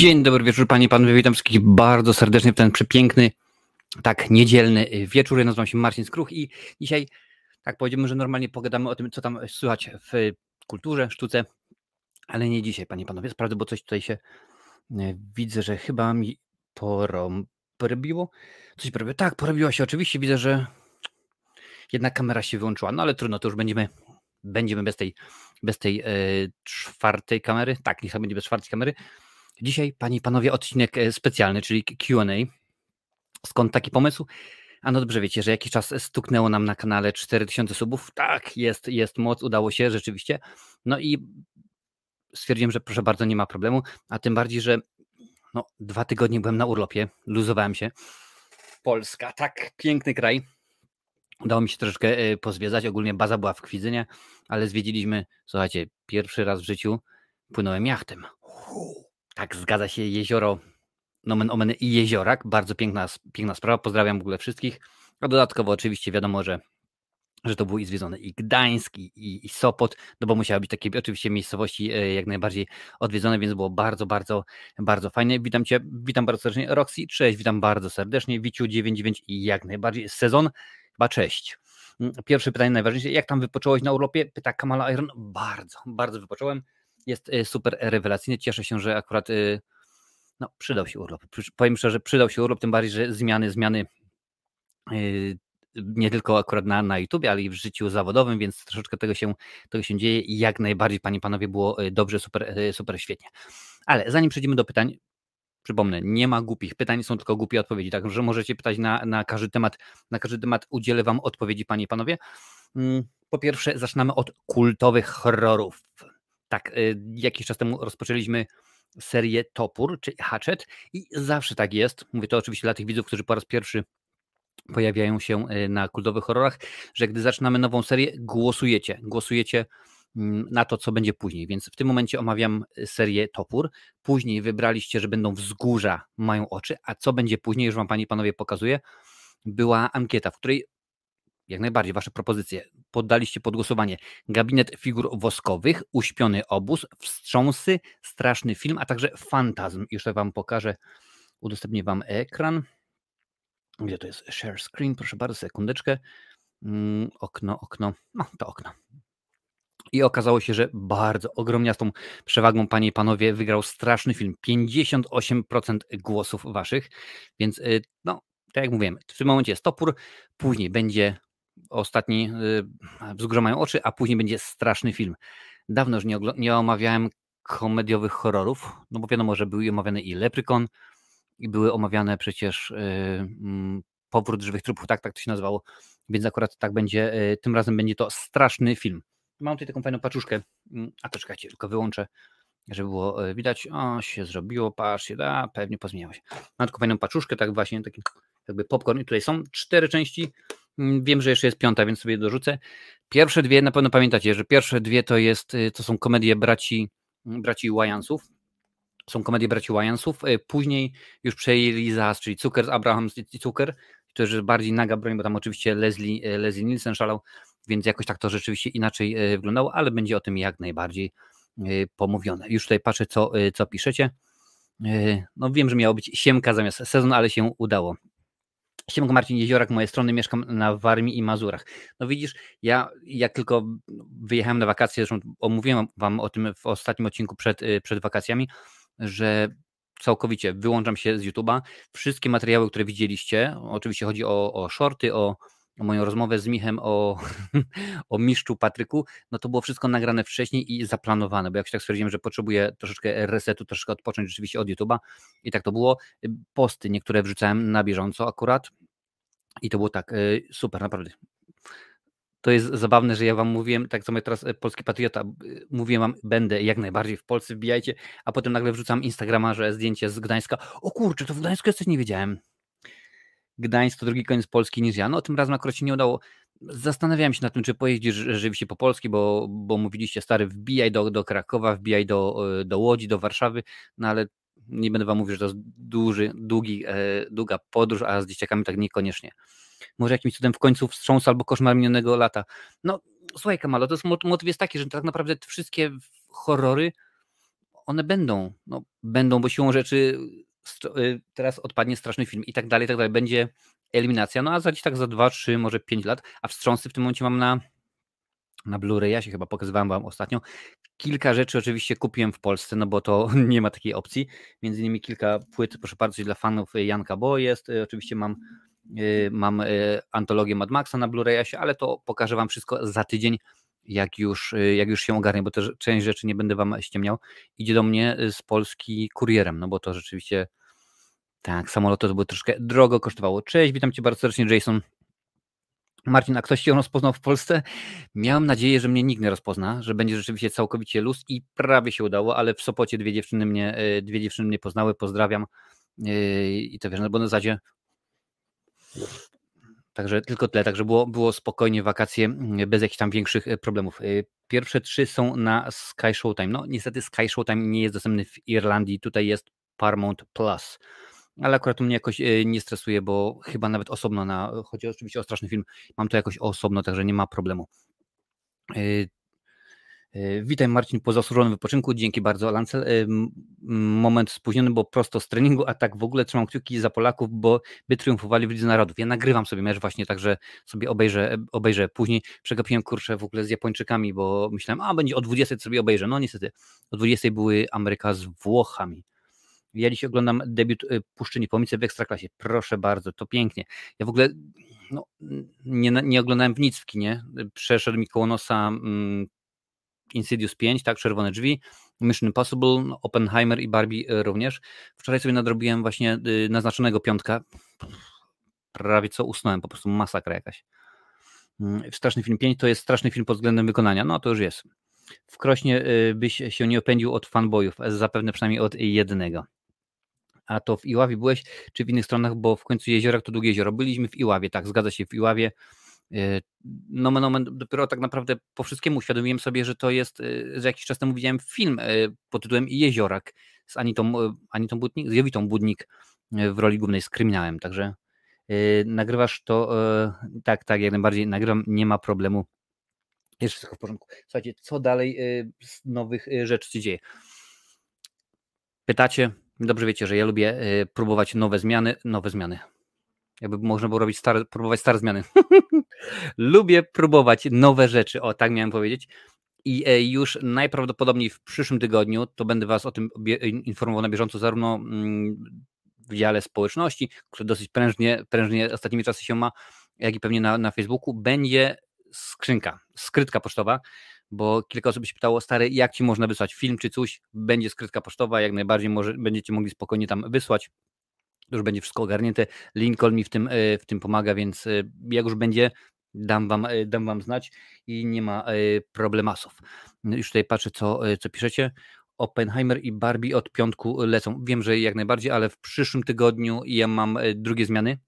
Dzień dobry wieczór, panie i panowie. Witam wszystkich bardzo serdecznie w ten przepiękny, tak, niedzielny wieczór. Ja nazywam się Marcin Skruch i dzisiaj, tak, powiedziałbym, że normalnie pogadamy o tym, co tam słychać w kulturze, sztuce, ale nie dzisiaj, panie i panowie. Sprawdzę, bo coś tutaj się e, widzę, że chyba mi porobiło. Coś porobiło. Tak, porobiło się. Oczywiście widzę, że jedna kamera się wyłączyła, no ale trudno, to już będziemy, będziemy bez tej, bez tej e, czwartej kamery. Tak, niech będzie bez czwartej kamery. Dzisiaj, panie i panowie, odcinek e, specjalny, czyli QA. Skąd taki pomysł? A no dobrze wiecie, że jakiś czas stuknęło nam na kanale 4000 subów. Tak, jest, jest moc, udało się rzeczywiście. No i stwierdziłem, że proszę bardzo, nie ma problemu, a tym bardziej, że no, dwa tygodnie byłem na urlopie, luzowałem się. Polska, tak piękny kraj. Udało mi się troszeczkę e, pozwiedzać. Ogólnie baza była w Kwidzynie, ale zwiedziliśmy, słuchajcie, pierwszy raz w życiu płynąłem jachtem. Tak, zgadza się, jezioro nomen omen i jeziorak. Bardzo piękna, piękna sprawa. Pozdrawiam w ogóle wszystkich. A dodatkowo oczywiście wiadomo, że że to był i zwiedzony i Gdańsk, i, i Sopot, no bo musiały być takie oczywiście miejscowości e, jak najbardziej odwiedzone, więc było bardzo, bardzo, bardzo fajnie. Witam Cię, witam bardzo serdecznie. Roxy, cześć, witam bardzo serdecznie. Wiciu 99 i jak najbardziej sezon, chyba cześć. Mm, pierwsze pytanie najważniejsze, jak tam wypocząłeś na urlopie? Pyta Kamala Iron. Bardzo, bardzo wypocząłem. Jest e, super rewelacyjny. Cieszę się, że akurat e, no, przydał się urlop. Powiem szczerze, przydał się urlop, tym bardziej, że zmiany, zmiany nie tylko akurat na, na YouTube, ale i w życiu zawodowym, więc troszeczkę tego się, tego się dzieje i jak najbardziej, panie panowie, było dobrze, super, super świetnie. Ale zanim przejdziemy do pytań, przypomnę, nie ma głupich pytań, są tylko głupie odpowiedzi, także możecie pytać na, na każdy temat, na każdy temat udzielę wam odpowiedzi, panie i panowie. Mm, po pierwsze, zaczynamy od kultowych horrorów. Tak, e, jakiś czas temu rozpoczęliśmy serię Topór, czy Hatchet i zawsze tak jest. Mówię to oczywiście dla tych widzów, którzy po raz pierwszy pojawiają się e, na kultowych horrorach, że gdy zaczynamy nową serię, głosujecie, głosujecie mm, na to, co będzie później. Więc w tym momencie omawiam e, serię Topór. Później wybraliście, że będą wzgórza, mają oczy, a co będzie później, już Wam Panie i Panowie pokazuję, była ankieta, w której jak najbardziej Wasze propozycje poddaliście pod głosowanie. Gabinet figur woskowych, uśpiony obóz, wstrząsy, straszny film, a także fantazm. Już to Wam pokażę, udostępnię Wam ekran. Gdzie to jest share screen? Proszę bardzo, sekundeczkę. Mm, okno, okno. No, to okno. I okazało się, że bardzo ogromniastą przewagą, panie i panowie, wygrał straszny film. 58% głosów waszych, więc y, no, tak jak mówiłem, w tym momencie jest topór, później będzie ostatni, wzgórza mają oczy, a później będzie straszny film. Dawno już nie, nie omawiałem komediowych horrorów, no bo wiadomo, że był omawiany i Leprykon, i były omawiane przecież y, mm, powrót żywych trupów, tak, tak to się nazywało, więc akurat tak będzie, y, tym razem będzie to straszny film. Mam tutaj taką fajną paczuszkę, mm, a to czekajcie, tylko wyłączę, żeby było y, widać, o się zrobiło, patrzcie, da, pewnie pozmieniało się. Mam taką fajną paczuszkę, tak właśnie, taki jakby popcorn i tutaj są cztery części, wiem, że jeszcze jest piąta, więc sobie dorzucę. Pierwsze dwie, na pewno pamiętacie, że pierwsze dwie to jest, to są komedie braci, braci Wyansów, są komedie braci Wyansów. E, później już przejęli za, czyli Zucker, Abraham i Zucker, to już bardziej naga broń, bo tam oczywiście Leslie, e, Leslie Nielsen szalał, więc jakoś tak to rzeczywiście inaczej wyglądało, ale będzie o tym jak najbardziej pomówione. Już tutaj patrzę, co, co piszecie. No wiem, że miało być siemka zamiast sezon, ale się udało. Siemka Marcin Jeziorak, moje strony, mieszkam na Warmii i Mazurach. No widzisz, ja jak tylko wyjechałem na wakacje, zresztą omówiłem Wam o tym w ostatnim odcinku przed, przed wakacjami, że całkowicie wyłączam się z YouTube'a. Wszystkie materiały, które widzieliście, oczywiście chodzi o, o shorty, o moją rozmowę z Michem o, o mistrzu Patryku, no to było wszystko nagrane wcześniej i zaplanowane, bo jak się tak stwierdziłem, że potrzebuję troszeczkę resetu, troszeczkę odpocząć rzeczywiście od YouTube'a i tak to było. Posty niektóre wrzucałem na bieżąco akurat i to było tak y, super, naprawdę to jest zabawne, że ja wam mówiłem, tak samo jak teraz e, Polski Patriota, mówiłem wam, będę jak najbardziej w Polsce, wbijajcie, a potem nagle wrzucam Instagrama, że zdjęcie z Gdańska. O kurczę, to w Gdańsku jesteś, nie wiedziałem. Gdańsk to drugi koniec Polski niż ja. No tym razem akurat się nie udało. Zastanawiałem się nad tym, czy pojeździsz rzeczywiście po Polski, bo, bo mówiliście, stary, wbijaj do, do Krakowa, wbijaj do, e, do Łodzi, do Warszawy, no ale nie będę wam mówił, że to jest duży, długi, e, długa podróż, a z dzieciakami tak niekoniecznie może jakimś cudem w końcu wstrząs albo koszmar minionego lata. No słuchaj Kamalo, to jest motyw jest taki, że tak naprawdę wszystkie horrory, one będą, no, będą, bo siłą rzeczy teraz odpadnie straszny film i tak dalej, i tak dalej. Będzie eliminacja, no a za dziś tak za 2, 3, może 5 lat, a wstrząsy w tym momencie mam na, na Blu-ray, ja się chyba pokazywałem wam ostatnio. Kilka rzeczy oczywiście kupiłem w Polsce, no bo to nie ma takiej opcji. Między innymi kilka płyt, proszę bardzo, dla fanów Janka Bo jest. Y, oczywiście mam, y, mam antologię Mad Maxa na Blu-rayasie, ale to pokażę wam wszystko za tydzień jak już, y, jak już się ogarnie, bo też część rzeczy nie będę wam ściemniał, idzie do mnie y, z Polski kurierem, no bo to rzeczywiście tak, samoloty to było troszkę drogo kosztowało. Cześć, witam cię bardzo serdecznie, Jason. Marcin, a ktoś cię rozpoznał w Polsce? Miałem nadzieję, że mnie nikt nie rozpozna, że będzie rzeczywiście całkowicie luz i prawie się udało, ale w Sopocie dwie dziewczyny mnie, y, dwie dziewczyny mnie poznały, pozdrawiam. I to wiesz, no bo na zasadzie Także tylko tyle, także było, było spokojnie wakacje mm, bez jakichś tam większych e, problemów. E, pierwsze trzy są na Sky Showtime. No niestety Sky Showtime nie jest dostępny w Irlandii, tutaj jest Paramount Plus. Ale akurat mnie jakoś e, nie stresuje, bo chyba nawet osobno na, chodzi oczywiście o straszny film, mam to jakoś osobno, także nie ma problemu. E, witaj Marcin po zasłużonym wypoczynku, dzięki bardzo Lancel. E, moment spóźniony, bo prosto z treningu, a tak w ogóle trzymam kciuki za Polaków, bo by triumfowali w Lidze Narodów. Ja nagrywam sobie mecz właśnie, także sobie obejrzę, obejrzę później. Przegapiłem kurczę w ogóle z Japończykami, bo myślałem, a będzie o 20 sobie obejrzę. No niestety, o 20 były Ameryka z Włochami. Ja dziś oglądam debiut e, Puszczyni Pomice w Ekstraklasie. Proszę bardzo, to pięknie. Ja w ogóle no, nie, nie oglądałem w nic w kinie. Przeszedł mi koło nosa mm, Insidious 5, tak, Czerwone Drzwi, Mission Impossible, no, Oppenheimer i Barbie e, również. Wczoraj sobie nadrobiłem właśnie y, naznaczonego piątka. Prawie co usnąłem, po prostu masakra jakaś. Mm, straszny film 5 to jest straszny film pod względem wykonania, no to już jest. W Krośnie y, byś się nie opędził od fanboyów, zapewne przynajmniej od jednego. A to w Iławie byłeś, czy w innych stronach, bo w końcu jeziorak to długie jezioro. Byliśmy w Iławie, tak, zgadza się, w Iławie. No, no, dopiero tak naprawdę po wszystkiemu uświadomiłem sobie, że to jest, że jakiś czas temu widziałem film pod tytułem Jeziorak z Anitą, Anitą Budnik, z Jowitą Budnik w roli głównej z kryminałem, także nagrywasz to, tak, tak, jak najbardziej nagrywam, nie ma problemu, jest wszystko w porządku. Słuchajcie, co dalej z nowych rzeczy się dzieje? Pytacie, dobrze wiecie, że ja lubię próbować nowe zmiany, nowe zmiany, jakby można było robić stare, próbować stare zmiany. Lubię próbować nowe rzeczy, o tak miałem powiedzieć. I e, już najprawdopodobniej w przyszłym tygodniu to będę Was o tym informował na bieżąco, zarówno mm, w dziale społeczności, który dosyć prężnie, prężnie ostatnimi czasy się ma, jak i pewnie na, na Facebooku, będzie skrzynka, skrytka pocztowa, bo kilka osób się pytało, stary, jak Ci można wysłać film czy coś, będzie skrytka pocztowa, jak najbardziej może, będziecie mogli spokojnie tam wysłać już będzie wszystko ogarnięte. Lincoln mi w tym, e, w tym pomaga, więc e, jak już będzie, dam wam, e, dam wam znać i nie ma problemasów. No już tutaj patrzę, co, co piszecie. Oppenheimer i Barbie od piątku lecą. Wiem, że jak najbardziej, ale w przyszłym tygodniu ja mam drugie zmiany,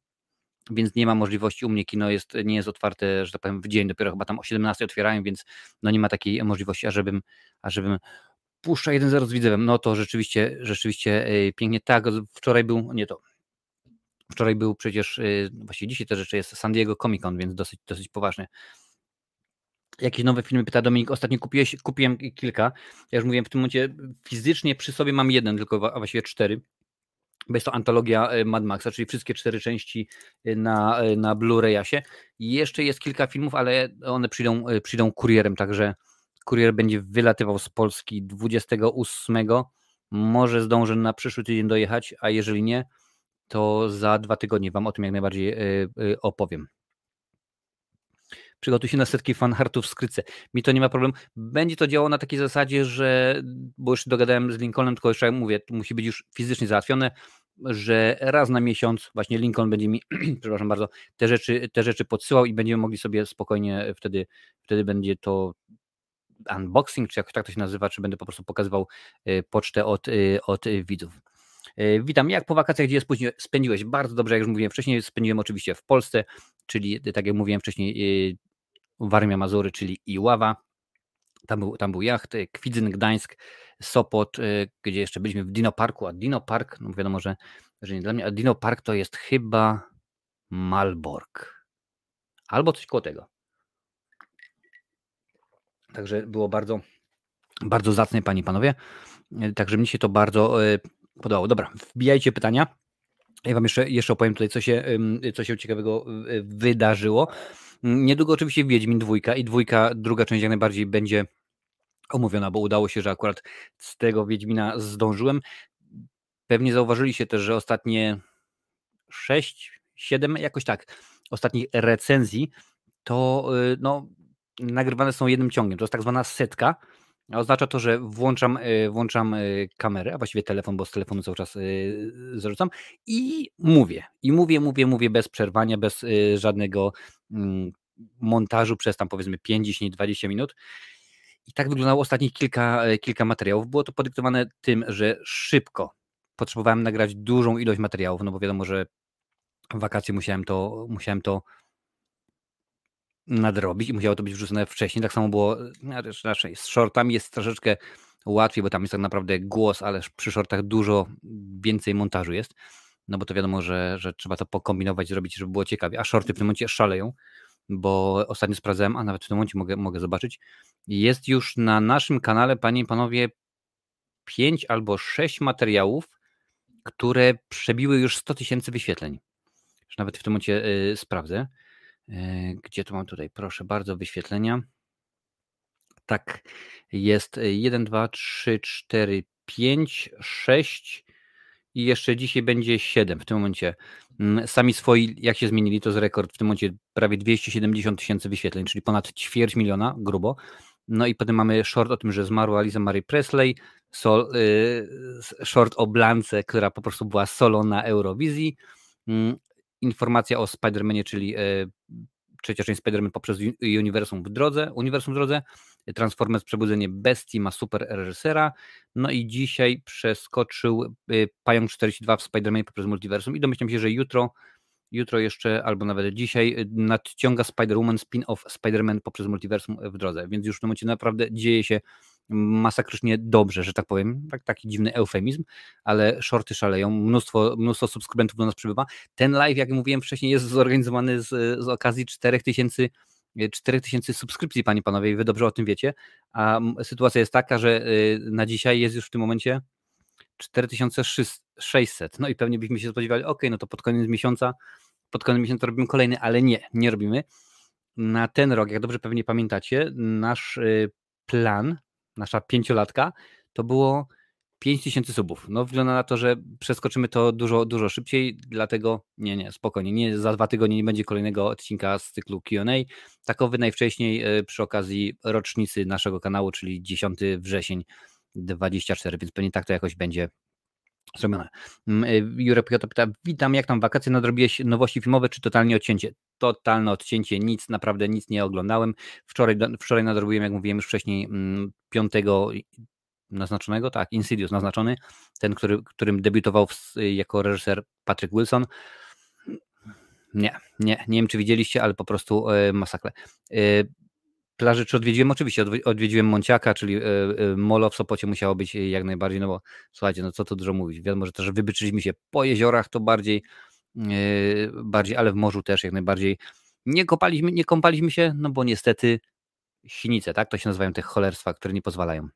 więc nie ma możliwości. U mnie kino jest, nie jest otwarte, że tak powiem, w dzień, dopiero chyba tam o 17 otwierają, więc no nie ma takiej możliwości, ażebym, ażebym puszcza 1-0 z Widzewem. No to rzeczywiście, rzeczywiście pięknie. Tak, wczoraj był, nie to, Wczoraj był przecież, y, właściwie dzisiaj te rzeczy jest San Diego Comic Con, więc dosyć, dosyć poważnie. Jakieś nowe filmy, pyta Dominik. Ostatnio kupiłeś, kupiłem kilka. Ja już mówiłem, w tym momencie fizycznie przy sobie mam jeden, tylko a właściwie cztery. Bo jest to antologia y, Mad Maxa, czyli wszystkie cztery części y, na, na Blu-rayasie. Jeszcze jest kilka filmów, ale one przyjdą, przyjdą kurierem, także kurier będzie wylatywał z Polski 28. Może zdążę na przyszły tydzień dojechać, a jeżeli nie, to za dwa tygodnie Wam o tym jak najbardziej e, e, opowiem. Przygotuj się na setki fanhartów w skrytce. Mi to nie ma problemu. Będzie to działało na takiej zasadzie, że, bo już dogadałem z Lincolnem, tylko jeszcze mówię, to musi być już fizycznie załatwione, że raz na miesiąc właśnie Lincoln będzie mi, przepraszam bardzo, te rzeczy, te rzeczy podsyłał i będziemy mogli sobie spokojnie wtedy, wtedy będzie to unboxing, czy jak tak to się nazywa, czy będę po prostu pokazywał e, pocztę od, od widzów. E, witam, jak po wakacjach, gdzie spędziłeś? Bardzo dobrze, jak już mówiłem wcześniej, spędziłem oczywiście w Polsce, czyli tak jak mówiłem wcześniej, e, Warmia Mazury, czyli Iława. Tam był, tam był jacht, e, Kwidzyn, Gdańsk, Sopot, gdzie jeszcze byliśmy w Dino Parku, a Dino Park, no wiadomo, że, że nie dla mnie, a Dino Park to jest chyba Malbork. Albo coś koło tego. Także było bardzo, Bardzo zacne, panie i panowie. Także mi się to bardzo podobało. Dobra, wbijajcie pytania. Ja wam jeszcze, jeszcze opowiem tutaj, co się, co się ciekawego wydarzyło. Niedługo oczywiście Wiedźmin dwójka i dwójka, druga część jak najbardziej będzie omówiona, bo udało się, że akurat z tego Wiedźmina zdążyłem. Pewnie zauważyliście też, że ostatnie 6, 7, jakoś tak, ostatnich recenzji to y, no, nagrywane są jednym ciągiem. To jest tak zwana setka. Oznacza to, że włączam, y, włączam y, kamerę, a właściwie telefon, bo z telefonu cały czas zarzucam i mówię. I mówię, mówię, mówię bez przerwania, bez żadnego mm, montażu przez tam powiedzmy 5, 10, 20 minut. I tak wyglądało ostatnich kilka, kilka materiałów. Było to podyktowane tym, że szybko potrzebowałem nagrać dużą ilość materiałów, no bo wiadomo, że w wakacje musiałem to, musiałem to nadrobić i musiało to być wrzucone wcześniej. Tak samo było no, raczej z shortami jest troszeczkę łatwiej, bo tam jest tak naprawdę głos, ale przy shortach dużo więcej montażu jest. No bo to wiadomo, że, że trzeba to pokombinować, zrobić, żeby było ciekawie. A shorty w tym momencie szaleją, bo ostatnio sprawdzałem, a nawet w tym momencie mogę, mogę zobaczyć. Jest już na naszym kanale, panie i panowie, pięć albo sześć materiałów, które przebiły już 100 tysięcy wyświetleń. Już nawet w tym momencie y, sprawdzę. Y, gdzie tu mam tutaj? Proszę bardzo, wyświetlenia. Tak, jest 1, 2, 3, 4, 5, 6 i jeszcze dzisiaj będzie 7 w tym momencie. Mm, sami swoi, jak się zmienili, to jest rekord w tym momencie prawie 270 tysięcy wyświetleń, czyli ponad ćwierć miliona grubo. No i potem mamy short o tym, że zmarła Liza Marie Presley, sol, y, short o Blance, która po prostu była solo na Eurowizji. Mm, informacja o Spider-Manie, czyli trzecia część Spider-Man poprzez uniwersum w drodze, uniwersum w drodze. Transformers Przebudzenie Bestii ma super reżysera. No i dzisiaj przeskoczył y, Pająk 42 w Spider-Man poprzez multiversum i domyślam się, że jutro jutro jeszcze, albo nawet dzisiaj, y, nadciąga Spider-Woman spin-off Spider-Man poprzez multiversum w drodze, więc już w tym momencie naprawdę dzieje się masakrycznie dobrze, że tak powiem, tak, taki dziwny eufemizm, ale shorty szaleją, mnóstwo, mnóstwo subskrybentów do nas przybywa. Ten live, jak mówiłem wcześniej, jest zorganizowany z, z okazji 4000 4000 subskrypcji, panie panowie, i wy dobrze o tym wiecie, a sytuacja jest taka, że y, na dzisiaj jest już w tym momencie 4600. No i pewnie byśmy się spodziewali, ok, no to pod koniec miesiąca, pod koniec miesiąca robimy kolejny, ale nie, nie robimy. Na ten rok, jak dobrze pewnie pamiętacie, nasz y, plan, nasza pięciolatka, to było 5000 subów. No wygląda na to, że przeskoczymy to dużo, dużo szybciej, dlatego nie, nie, spokojnie, nie, za dwa tygodnie nie będzie kolejnego odcinka z cyklu Q&A. Takowy najwcześniej y, przy okazji rocznicy naszego kanału, czyli 10 wrzesień 24, więc pewnie tak to jakoś będzie zrobione. Mm, y, Jurek Piotr pyta, witam, jak tam wakacje, nadrobiłeś nowości filmowe, czy totalnie odcięcie? Totalne odcięcie, nic, naprawdę nic nie oglądałem. Wczoraj, wczoraj nadrobiłem, jak mówiłem już wcześniej, mm, piątego naznaczonego, tak, Insidious naznaczony, ten, który, którym debiutował w, jako reżyser Patrick Wilson. Nie, nie, nie wiem, czy widzieliście, ale po prostu y, masakre. Y, plaży, czy odwiedziłem? Oczywiście odwiedziłem Monciaka, czyli e, e, Molo w Sopocie musiało być jak najbardziej, no bo słuchajcie, no co tu dużo mówić, wiadomo, że też wybyczyliśmy się po jeziorach, to bardziej, e, bardziej, ale w morzu też jak najbardziej. Nie kopaliśmy, nie kąpaliśmy się, no bo niestety sinice, tak, to się nazywają te cholerstwa, które nie pozwalają.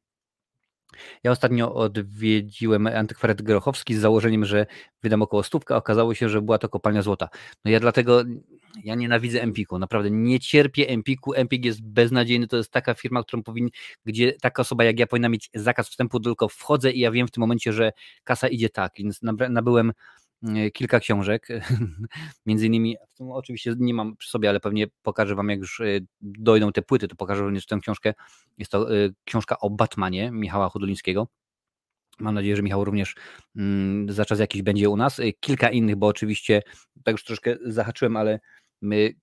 Ja ostatnio odwiedziłem antykwariat Grochowski z założeniem, że wydam około stówka, okazało się, że była to kopalnia złota. No ja dlatego, ja nienawidzę Empiku, naprawdę nie cierpię Empiku, Empik jest beznadziejny, to jest taka firma, którą powinien, gdzie taka osoba jak ja powinna mieć zakaz wstępu, tylko wchodzę i ja wiem w tym momencie, że kasa idzie tak, więc nabyłem kilka książek. Między innymi, oczywiście nie mam przy sobie, ale pewnie pokażę Wam, jak już e, dojdą te płyty, to pokażę również tę książkę. Jest to e, książka o Batmanie Michała Hudulińskiego. Mam nadzieję, że Michał również mm, za czas jakiś będzie u nas. Kilka innych, bo oczywiście, tak już troszkę zahaczyłem, ale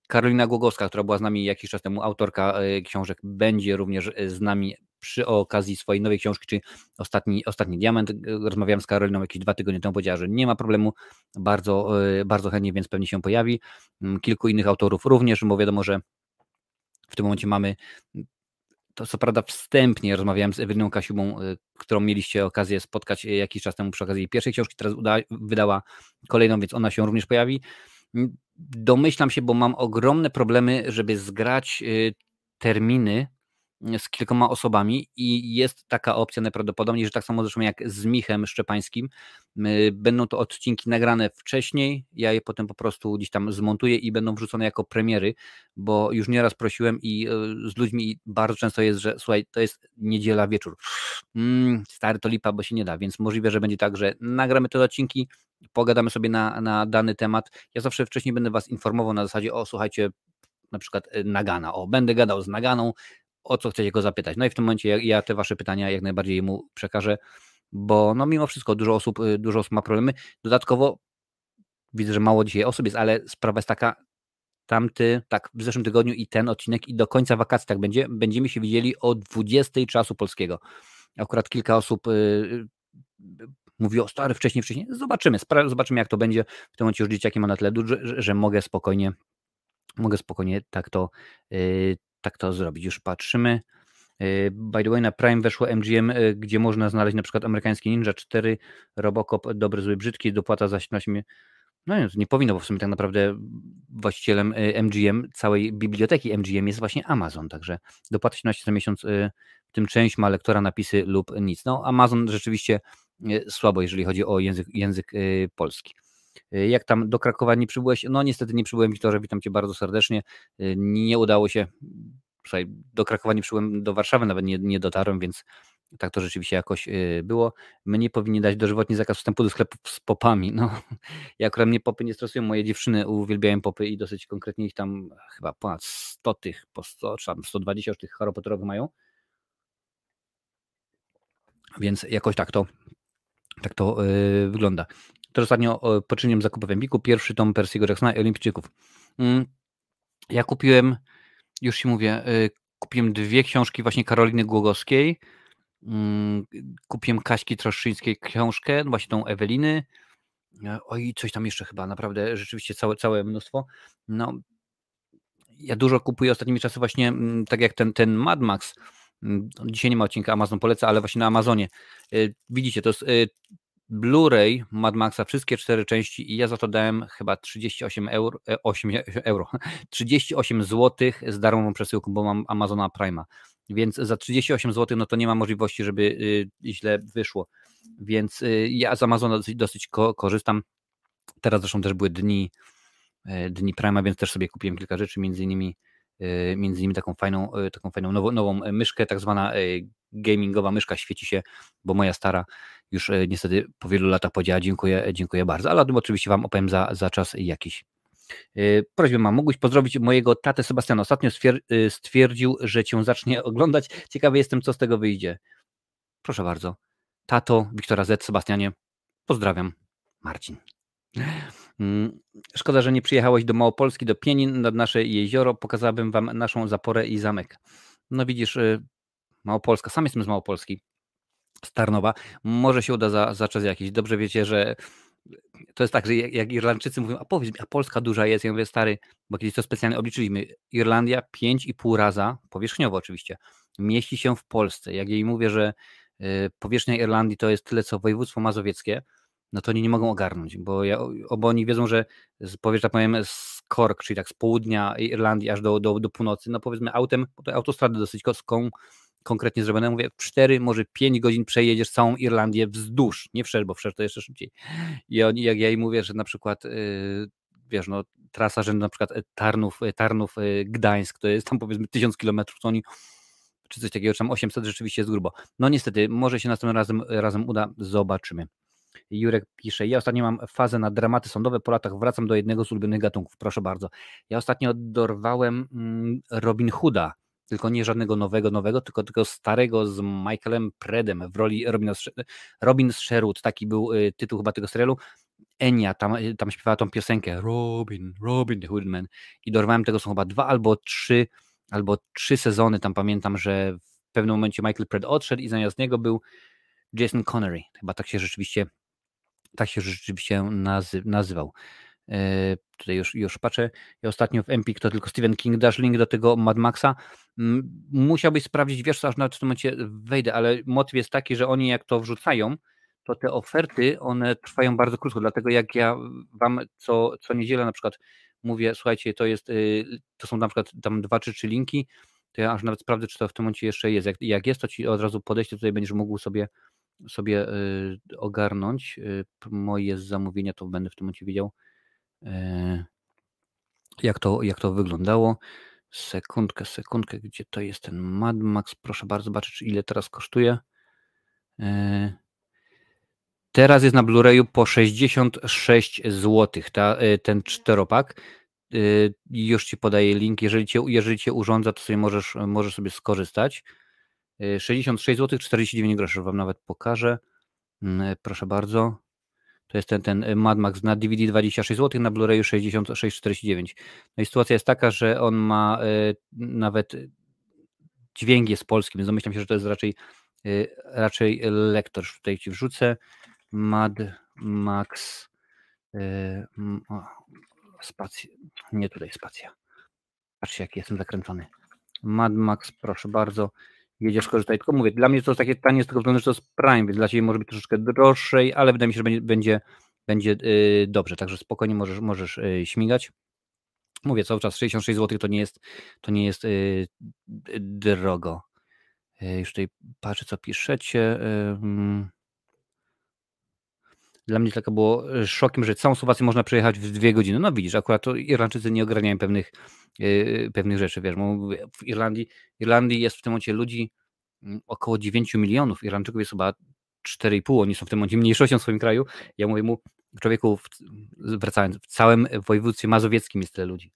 Karolina Głogowska, która była z nami jakiś czas temu, autorka książek, będzie również z nami przy okazji swojej nowej książki, czyli Ostatni, Ostatni Diament. Rozmawiałem z Karoliną jakieś dwa tygodnie temu, powiedziała, że nie ma problemu, bardzo, e, bardzo chętnie, więc pewnie się pojawi. Mm, kilku innych autorów również, bo wiadomo, że w tym momencie mamy to co prawda wstępnie rozmawiałem z Eweliną Kasiubą, e, którą mieliście okazję spotkać jakiś czas temu przy okazji pierwszej książki, teraz uda, wydała kolejną, więc ona się również pojawi. Mm, domyślam się, bo mam ogromne problemy, żeby zgrać e, terminy z kilkoma osobami i jest taka opcja najprawdopodobniej, że tak samo zresztą jak z Michem Szczepańskim, będą to odcinki nagrane wcześniej, ja je potem po prostu gdzieś tam zmontuję i będą wrzucone jako premiery, bo już nieraz prosiłem i e, z ludźmi bardzo często jest, że słuchaj, to jest niedziela wieczór, mm, stary to lipa, bo się nie da, więc możliwe, że będzie tak, że nagramy te odcinki, pogadamy sobie na, na dany temat. Ja zawsze wcześniej będę Was informował na zasadzie, o słuchajcie, na przykład e, Nagana, o będę gadał z Naganą, o co chcecie go zapytać. No i w tym momencie ja, ja te Wasze pytania jak najbardziej mu przekażę, bo no mimo wszystko dużo osób, e, dużo osób ma problemy. Dodatkowo widzę, że mało dzisiaj osób jest, ale sprawa jest taka, tamty, tak, w zeszłym tygodniu i ten odcinek i do końca wakacji tak będzie, będziemy się widzieli o 20 czasu polskiego. Akurat kilka osób y, mówi o stary, wcześniej, wcześniej. Zobaczymy, zobaczymy jak to będzie. W tym momencie już dzieciaki ma na tyle duże, że, że mogę spokojnie, mogę spokojnie tak to, yy, tak to zrobić. Już patrzymy. Yy, by the way, na Prime weszło MGM, yy, gdzie można znaleźć na przykład amerykański Ninja 4, Robocop, Dobry, Zły, Brzydki, dopłata za 17 no nie, nie powinno, bo w sumie tak naprawdę właścicielem MGM, całej biblioteki MGM jest właśnie Amazon, także dopłata 17 za miesiąc, w tym część ma lektora, napisy lub nic. No Amazon rzeczywiście E, słabo, jeżeli chodzi o język, język e, polski. E, jak tam do Krakowa nie przybyłeś? No niestety nie przybyłem, Wiktorze, witam Cię bardzo serdecznie. Nie udało się, słuchaj, do Krakowa nie przybyłem, do Warszawy nawet nie, nie dotarłem, więc tak to rzeczywiście jakoś było. Mnie powinni dać dożywotni zakaz wstępu do sklepów z popami. No, ja akurat mnie popy nie stresują, moje dziewczyny uwielbiają popy i dosyć konkretnie ich tam chyba ponad 100 tych, po 100, czy tam 120 już tych Harry Potterowych mają. Więc jakoś tak to tak to yy, wygląda. Teraz ostatnio poczyniłem zakup w Empiku, pierwszy tom Persiego Jacksona i Olimpijczyków. Yy, ja kupiłem, już się mówię, yy, kupiłem dwie książki właśnie Karoliny Głogowskiej, mm, kupiłem Kaśki Troszczyńskiej książkę, właśnie tą Eweliny, e, oj, coś tam jeszcze chyba, naprawdę rzeczywiście całe, całe mnóstwo. No, ja dużo kupuję ostatnimi czasy właśnie, mm, tak jak ten, ten Mad Max, Mm, dzisiaj nie ma odcinka Amazon poleca, ale właśnie na Amazonie. Widzicie, to jest Blu-ray Mad Maxa, wszystkie cztery części i ja za to dałem chyba 38 euro, 8 e, euro 38 zł z darmową przesyłką, bo mam Amazona Prima. Więc za 38 zł no to nie ma możliwości, żeby y, źle wyszło. Więc ja z Amazona dosyć, dosyć korzystam. Teraz zresztą też były dni, e, dni Prima, więc też sobie kupiłem kilka rzeczy, między innymi Y, między innymi taką fajną, y, taką fajną nową, nową myszkę, tak zwana y, gamingowa myszka, świeci się, bo moja stara już niestety po wielu latach powiedziała dziękuję, dziękuję bardzo, ale oczywiście Wam opowiem za, za czas jakiś. Prośbę mam, mógłbyś pozdrowić mojego tatę Sebastiana. Ostatnio stwierdził, że Cię zacznie oglądać. Ciekawy jestem, co z tego wyjdzie. Proszę bardzo. Tato, Wiktora Z, Sebastianie, pozdrawiam. Marcin. Mm, szkoda, że nie przyjechałeś do Małopolski, do Pienin nad nasze jezioro. Pokazałbym wam naszą zaporę i zamek. No widzisz, y, Małopolska, sam jestem z Małopolski, Starnowa. Może się uda za, za czas jakiś. Dobrze wiecie, że to jest tak, że jak, Irlandczycy mówią, a powiedz mi, a Polska duża jest, ja mówię, stary, bo kiedyś to specjalnie obliczyliśmy, Irlandia 5,5 raza, powierzchniowo oczywiście, mieści się w Polsce. Jak jej mówię, że y, powierzchnia Irlandii to jest tyle, co województwo mazowieckie, no to oni nie mogą ogarnąć, bo, ja, bo oni wiedzą, że z, powiesz, tak powiem, z Cork, czyli tak z południa Irlandii aż do, do, do północy, no powiedzmy autem, bo to autostrady dosyć kon, konkretnie zrobione, mówię, 4, może 5 godzin przejedziesz całą Irlandię wzdłuż, nie wszerz, bo wszerz to jeszcze szybciej. I oni, jak ja im mówię, że na przykład, yy, wiesz, no trasa rzędu na przykład e, Tarnów, e, Tarnów yy, Gdańsk, to jest tam powiedzmy 1000 kilometrów, to oni czy coś takiego, czy tam 800 rzeczywiście jest grubo. No niestety, może się następnym razem, razem uda, zobaczymy. Jurek pisze, ja ostatnio mam fazę na dramaty sądowe, po latach wracam do jednego z ulubionych gatunków, proszę bardzo. Ja ostatnio dorwałem mm, Robin Hooda, tylko nie żadnego nowego, nowego, tylko tego starego z Michaelem Predem w roli Robina, Robin Sherwood, taki był y, tytuł chyba tego serialu. Enia tam, y, tam śpiewała tą piosenkę Robin, Robin Hoodman i dorwałem tego są chyba dwa albo trzy, albo trzy sezony, tam pamiętam, że w pewnym momencie Michael Pred odszedł i zamiast niego był Jason Connery, chyba tak się rzeczywiście tak się rzeczywiście nazy nazywał. E, tutaj już, już patrzę. Ja ostatnio w Empik to tylko Stephen King dasz link do tego Mad Maxa. Musiałbyś sprawdzić, wiesz aż w tym momencie wejdę, ale motyw jest taki, że oni jak to wrzucają, to te oferty, one trwają bardzo krótko, dlatego jak ja wam co, co niedzielę na przykład mówię, słuchajcie, to jest, y, to są na przykład tam dwa czy trzy linki, to ja aż nawet sprawdzę, czy to w tym momencie jeszcze jest. Jak, jak jest, to ci od razu podejście tutaj będziesz mógł sobie, sobie y, ogarnąć y, moje zamówienia, to będę w tym momencie widział, y, jak, to, jak to wyglądało. Sekundkę, sekundkę, gdzie to jest ten Mad Max? Proszę bardzo zobaczyć, ile teraz kosztuje. Y, teraz jest na Blu-rayu po 66 zł ta, y, ten czteropak. Już ci podaję link. Jeżeli cię, jeżeli cię urządza, to sobie możesz, możesz sobie skorzystać. 66 zł 49 groszy wam nawet pokażę. Mm, proszę bardzo. To jest ten, ten Mad Max na DVD 26 zł, na Blu-rayu 66,49. No i sytuacja jest taka, że on ma y, nawet dźwięk jest polski, więc domyślam się, że to jest raczej, y, raczej lektor. Tutaj ci wrzucę. Mad Max y, spacja, nie tutaj spacja. Patrzcie, jaki jestem zakręcony. Mad Max, proszę bardzo, jedziesz, korzystaj. Tylko mówię, dla mnie to jest takie tanie z tego względu, że to jest Prime, więc dla Ciebie może być troszeczkę droższej, ale wydaje mi się, że będzie, będzie, będzie yy, dobrze, także spokojnie możesz, możesz yy, śmigać. Mówię cały czas, 66 zł to nie jest, to nie jest yy, drogo. Y, już tutaj patrzę, co piszecie. Dla mnie taka było e, szokiem, że całą Słowację można przejechać w dwie godziny. No widzisz, akurat to Irlandczycy nie ogarniają pewnych, yy, pewnych rzeczy. Wiesz, w Irlandii, Irlandii jest w tym momencie ludzi mm, około 9 milionów. Irlandczyków jest chyba 4,5. Oni są w tym momencie mniejszością w swoim kraju. Ja mówię mu, człowieku, wracając, w całym województwie mazowieckim jest tyle ludzi.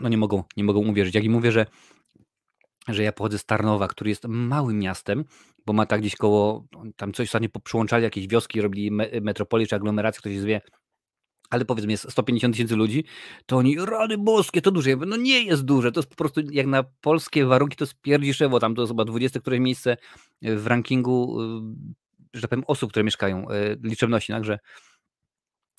No nie mogą, nie mogą uwierzyć. Jak i mówię, że że ja pochodzę z Tarnowa, który jest małym miastem, bo ma tak gdzieś koło, tam coś ostatnio przyłączali jakieś wioski, robili metropolię czy aglomerację, ktoś zwie, ale powiedzmy jest 150 tysięcy ludzi, to oni, rady boskie, to duże. no nie jest duże, to jest po prostu jak na polskie warunki, to spierdziszewo, tam to jest chyba 20 które miejsce w rankingu, y, że tak powiem, osób, które mieszkają, y, liczebności, także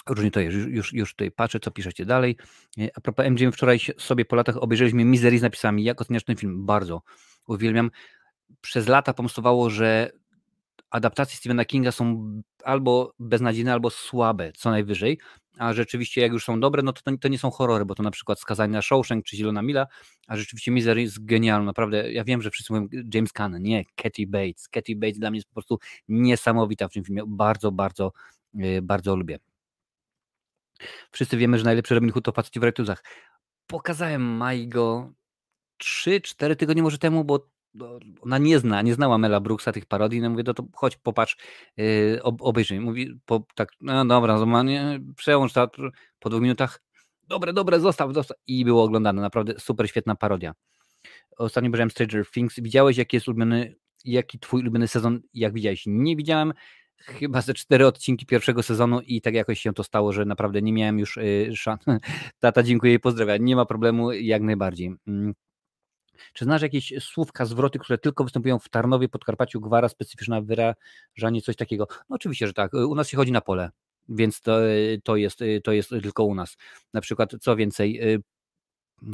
Różnie to jest. Już, już tutaj patrzę, co piszecie dalej. E, a propos MGM, wczoraj sobie po latach obejrzeliśmy Misery z napisami. Jak oceniasz ten film? Bardzo uwielbiam. Przez lata pomstowało, że adaptacje Stephena Kinga są albo beznadziejne, albo słabe, co najwyżej. A rzeczywiście, jak już są dobre, no to, to nie są horrory, bo to na przykład Skazanie na Shawshank czy Zielona Mila, a rzeczywiście Misery jest genialna. Naprawdę, ja wiem, że wszyscy mówią James Caan, nie, Katy Bates. Katy Bates dla mnie jest po prostu niesamowita w tym filmie. Bardzo, bardzo, e, bardzo lubię. Wszyscy wiemy, że najlepszy Robin Hood to faceci w rajtuzach. Pokazałem Maigo 3-4 tygodnie może temu, bo ona nie zna, nie znała Mela Brooksa tych parodii, no mówię, no to chodź, popatrz, yy, obejrzyj. Mówi, po, tak, no dobra, nie, przełącz to po dwóch minutach, dobre, dobre, zostaw, zostaw. I było oglądane, naprawdę super świetna parodia. Ostatnio obejrzałem Stranger Things. Widziałeś, jaki jest ulubiony, jaki twój ulubiony sezon, jak widziałeś? Nie widziałem, chyba ze cztery odcinki pierwszego sezonu i tak jakoś się to stało, że naprawdę nie miałem już y, szans. Tata, dziękuję i pozdrawiam. Nie ma problemu, jak najbardziej. Mm. Czy znasz jakieś słówka, zwroty, które tylko występują w Tarnowie, Podkarpaciu, Gwara, specyficzna wyrażanie, coś takiego? No oczywiście, że tak. U nas się chodzi na pole, więc to, to, jest, to jest tylko u nas. Na przykład, co więcej, y,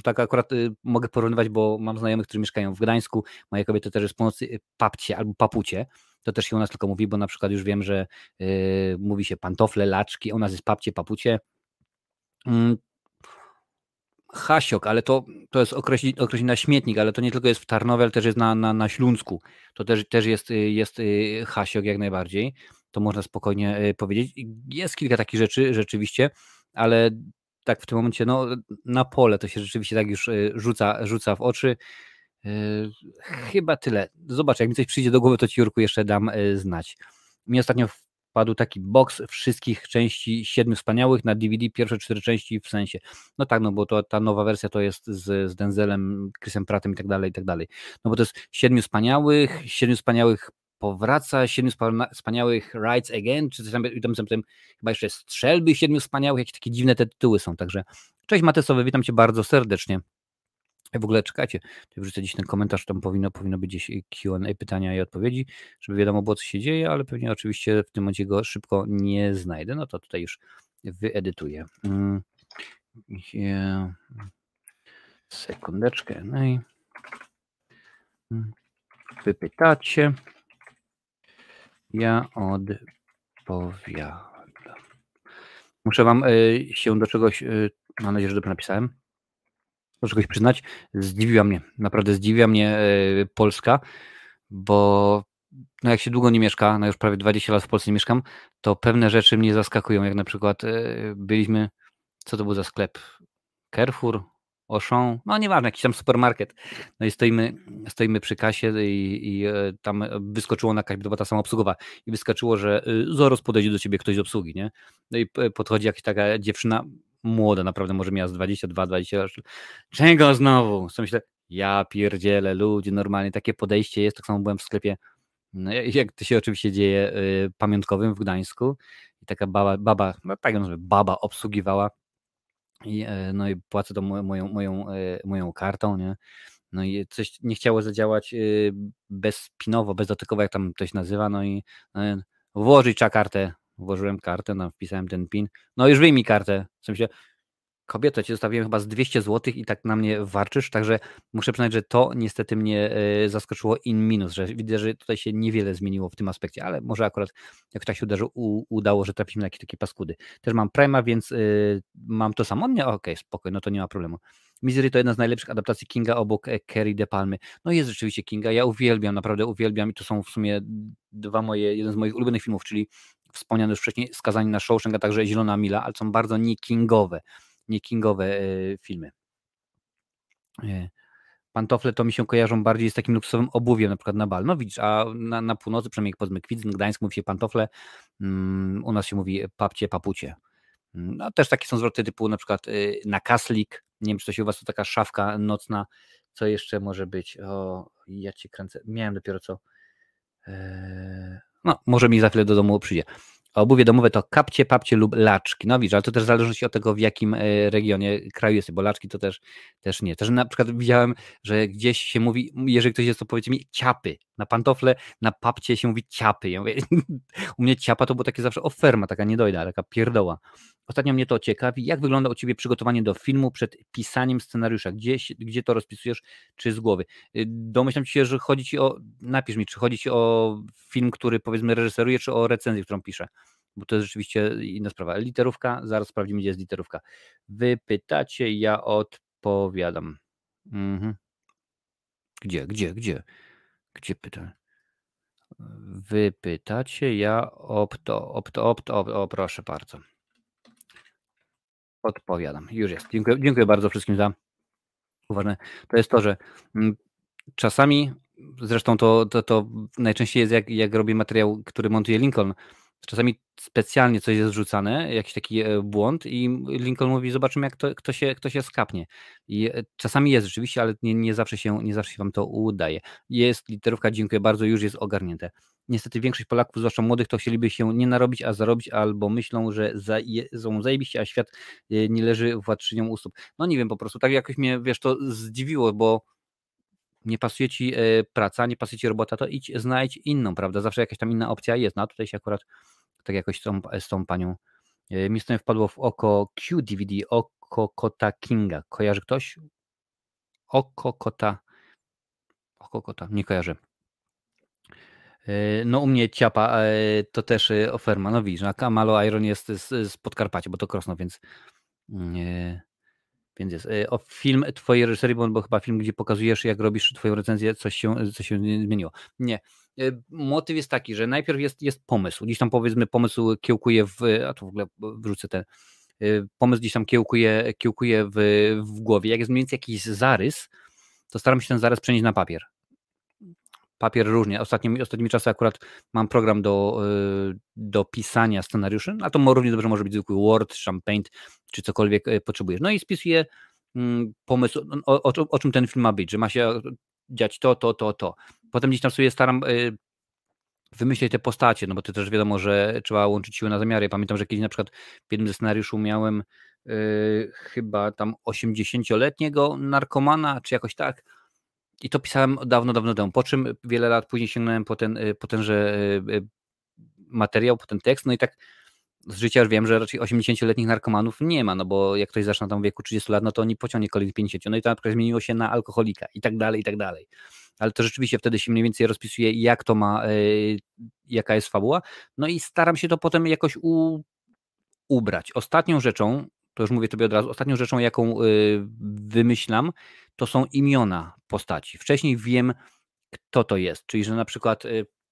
tak akurat y, mogę porównywać, bo mam znajomych, którzy mieszkają w Gdańsku, moja kobieta też jest północy, papcie albo papucie, to też się u nas tylko mówi, bo na przykład już wiem, że yy, mówi się pantofle, laczki, u nas jest papcie, papucie. Yy. Hasiok, ale to, to jest określenie na śmietnik, ale to nie tylko jest w Tarnowie, ale też jest na, na, na Śląsku. To też, też jest, y, jest y, hasiok jak najbardziej. To można spokojnie y, powiedzieć. Jest kilka takich rzeczy rzeczywiście, ale tak w tym momencie no, na pole to się rzeczywiście tak już rzuca, rzuca w oczy. Yy, chyba tyle. Zobacz, jak mi coś przyjdzie do głowy, to ci Jurku jeszcze dam yy, znać. Mi ostatnio wpadł taki box wszystkich części Siedmiu Wspaniałych na DVD, pierwsze cztery części w sensie. No tak, no bo to, ta nowa wersja to jest z, z Denzelem, Chrisem Prattem i tak dalej, i tak dalej. No bo to jest Siedmiu Wspaniałych, Siedmiu Wspaniałych powraca, Siedmiu Wspaniałych Rides Again, czy coś tam, i tam, tam chyba jeszcze Strzelby Siedmiu Wspaniałych, jakieś takie dziwne te tytuły są, także cześć Matesowy, witam Cię bardzo serdecznie. W ogóle czekajcie, wrzucę dziś ten komentarz, tam powinno, powinno być gdzieś Q&A, pytania i odpowiedzi, żeby wiadomo było, co się dzieje, ale pewnie oczywiście w tym momencie go szybko nie znajdę, no to tutaj już wyedytuję. Mm. Sekundeczkę, no i mm. wypytacie, ja odpowiadam. Muszę wam y, się do czegoś, mam nadzieję, że dobrze napisałem, muszę czegoś przyznać, zdziwiła mnie, naprawdę zdziwiła mnie Polska, bo no jak się długo nie mieszka, no już prawie 20 lat w Polsce nie mieszkam, to pewne rzeczy mnie zaskakują, jak na przykład byliśmy, co to był za sklep? Carrefour, Auchan, no nieważne, jakiś tam supermarket. No i stoimy, stoimy przy kasie i, i e, tam wyskoczyło na kasie, była ta sama obsługowa i wyskoczyło, że zaraz podejdzie do ciebie ktoś z obsługi, nie? No i podchodzi jakaś taka dziewczyna, młoda naprawdę, może miała z 22, 20 lat. Czego znowu? Co myślę, ja pierdzielę, ludzie, normalnie takie podejście jest, tak samo byłem w sklepie, no, jak to się oczywiście dzieje, y, pamiątkowym w Gdańsku i taka baba, baba no tak ją baba obsługiwała i, e, no i płacę to moją, moją, e, moją kartą, nie? No i coś nie chciało zadziałać y, bezpinowo, bezdotykowo, jak tam to się nazywa, no i no, włożyć trzeba kartę. Włożyłem kartę, no, wpisałem ten pin. No już wyjmij kartę. W sensie, Kobieta, ci zostawiłem chyba z 200 zł i tak na mnie warczysz, także muszę przyznać, że to niestety mnie e, zaskoczyło in minus, że widzę, że tutaj się niewiele zmieniło w tym aspekcie, ale może akurat jak tak się udało, udało że trafiliśmy na jakieś takie paskudy. Też mam Prima, więc y, mam to samo. Nie, okej, okay, spokojnie, no to nie ma problemu. Misery to jedna z najlepszych adaptacji Kinga obok Kerry De Palmy. No jest rzeczywiście Kinga, ja uwielbiam, naprawdę uwielbiam i to są w sumie dwa moje, jeden z moich ulubionych filmów, czyli wspomniany już wcześniej Skazani na Shawshank, a także Zielona Mila, ale są bardzo nie kingowe nie kingowe e, filmy. E, pantofle to mi się kojarzą bardziej z takim luksusowym obuwiem, na przykład na bal. No widzisz, a na, na północy, przynajmniej powiedzmy Kwidzyn, Gdańsk mówi się pantofle, um, u nas się mówi papcie, papucie. Mm, no też takie są zwroty typu na przykład y, na kaslik, nie wiem czy to się u was to taka szafka nocna, co jeszcze może być, o ja cię kręcę, miałem dopiero co, eee, no może mi za chwilę do domu przyjdzie. Obuwie domowe to kapcie, papcie lub laczki. No widzisz, ale to też zależy od tego, w jakim e, regionie kraju jest, bo laczki to też, też nie. Też na przykład widziałem, że gdzieś się mówi, jeżeli ktoś jest, to powiedzcie mi ciapy. Na pantofle, na papcie się mówi ciapy. Ja mówię, u mnie ciapa to było takie zawsze oferma, taka niedojda, taka pierdoła. Ostatnio mnie to ciekawi, jak wygląda u Ciebie przygotowanie do filmu przed pisaniem scenariusza? Gdzie, gdzie to rozpisujesz, czy z głowy? Y, domyślam się, że chodzi Ci o, napisz mi, czy chodzi Ci o film, który powiedzmy reżyseruję, czy o recenzję, którą piszę? Bo to jest rzeczywiście inna sprawa. Literówka, zaraz sprawdzimy, gdzie jest literówka. Wy pytacie, ja odpowiadam. Mhm. Gdzie, gdzie, gdzie? Gdzie pytam? Wy pytacie, ja opto, opto, opto, opto, o proszę bardzo. Odpowiadam. Już jest. Dziękuję, dziękuję bardzo wszystkim za uwagę. To jest to, że mm, czasami, zresztą to, to, to najczęściej jest jak, jak robię materiał, który montuje Lincoln, czasami specjalnie coś jest wrzucane, jakiś taki e, błąd i Lincoln mówi, zobaczymy jak to, kto, się, kto się skapnie. I e, czasami jest rzeczywiście, ale nie, nie, zawsze się, nie zawsze się wam to udaje. Jest literówka, dziękuję bardzo, już jest ogarnięte. Niestety większość Polaków, zwłaszcza młodych, to chcieliby się nie narobić, a zarobić, albo myślą, że za, są zajebiście, a świat e, nie leży władczynią u. No nie wiem, po prostu tak jakoś mnie, wiesz, to zdziwiło, bo nie pasuje ci praca, nie pasuje ci robota, to idź, znajdź inną, prawda? Zawsze jakaś tam inna opcja jest. No a tutaj się akurat tak jakoś z tą, z tą panią. E, mi wpadło w oko Q-DVD, oko kota Kinga. Kojarzy ktoś? Oko kota. Oko kota, nie kojarzę. E, no u mnie ciapa e, to też oferma. No widzisz, a Malo Iron jest z, z Podkarpacia, bo to Krosno, więc mm, więc jest. O film twojej reżyserii, bo, chyba film, gdzie pokazujesz, jak robisz twoją recenzję, coś się, coś się zmieniło. Nie. Y, motyw jest taki, że najpierw jest, jest pomysł. Gdzieś tam powiedzmy pomysł kiełkuje w, a tu w ogóle wrzucę ten, y, pomysł gdzieś tam kiełkuje, kiełkuje w, w głowie. Jak jest mniej więcej jakiś zarys, to staram się ten zarys przenieść na papier. Papier różnie. Ostatnimi, ostatnimi czasy akurat mam program do, y, do pisania scenariuszy, a to równie dobrze może być zwykły Word, Champagne, czy cokolwiek potrzebujesz. No i spisuję mm, pomysł, o, o, o czym ten film ma być, że ma się dziać to, to, to, to. Potem gdzieś tam sobie staram y, wymyślić te postacie, no bo to też wiadomo, że trzeba łączyć siły na zamiary. Pamiętam, że kiedyś na przykład w jednym ze scenariuszu miałem yy, chyba tam 80-letniego narkomana, czy jakoś tak. I to pisałem dawno, dawno temu. Po czym wiele lat później sięgnąłem po, ten, y, po tenże yy, materiał, po ten tekst, no i tak z życia już wiem, że raczej 80-letnich narkomanów nie ma, no bo jak ktoś zaczyna tam w wieku 30 lat, no to on nie pociągnie kolejnych 50, no i to na przykład zmieniło się na alkoholika i tak dalej, i tak dalej. Ale to rzeczywiście wtedy się mniej więcej rozpisuje, jak to ma, yy, jaka jest fabuła, no i staram się to potem jakoś u, ubrać. Ostatnią rzeczą, to już mówię tobie od razu, ostatnią rzeczą, jaką wymyślam, to są imiona postaci. Wcześniej wiem, kto to jest, czyli że na przykład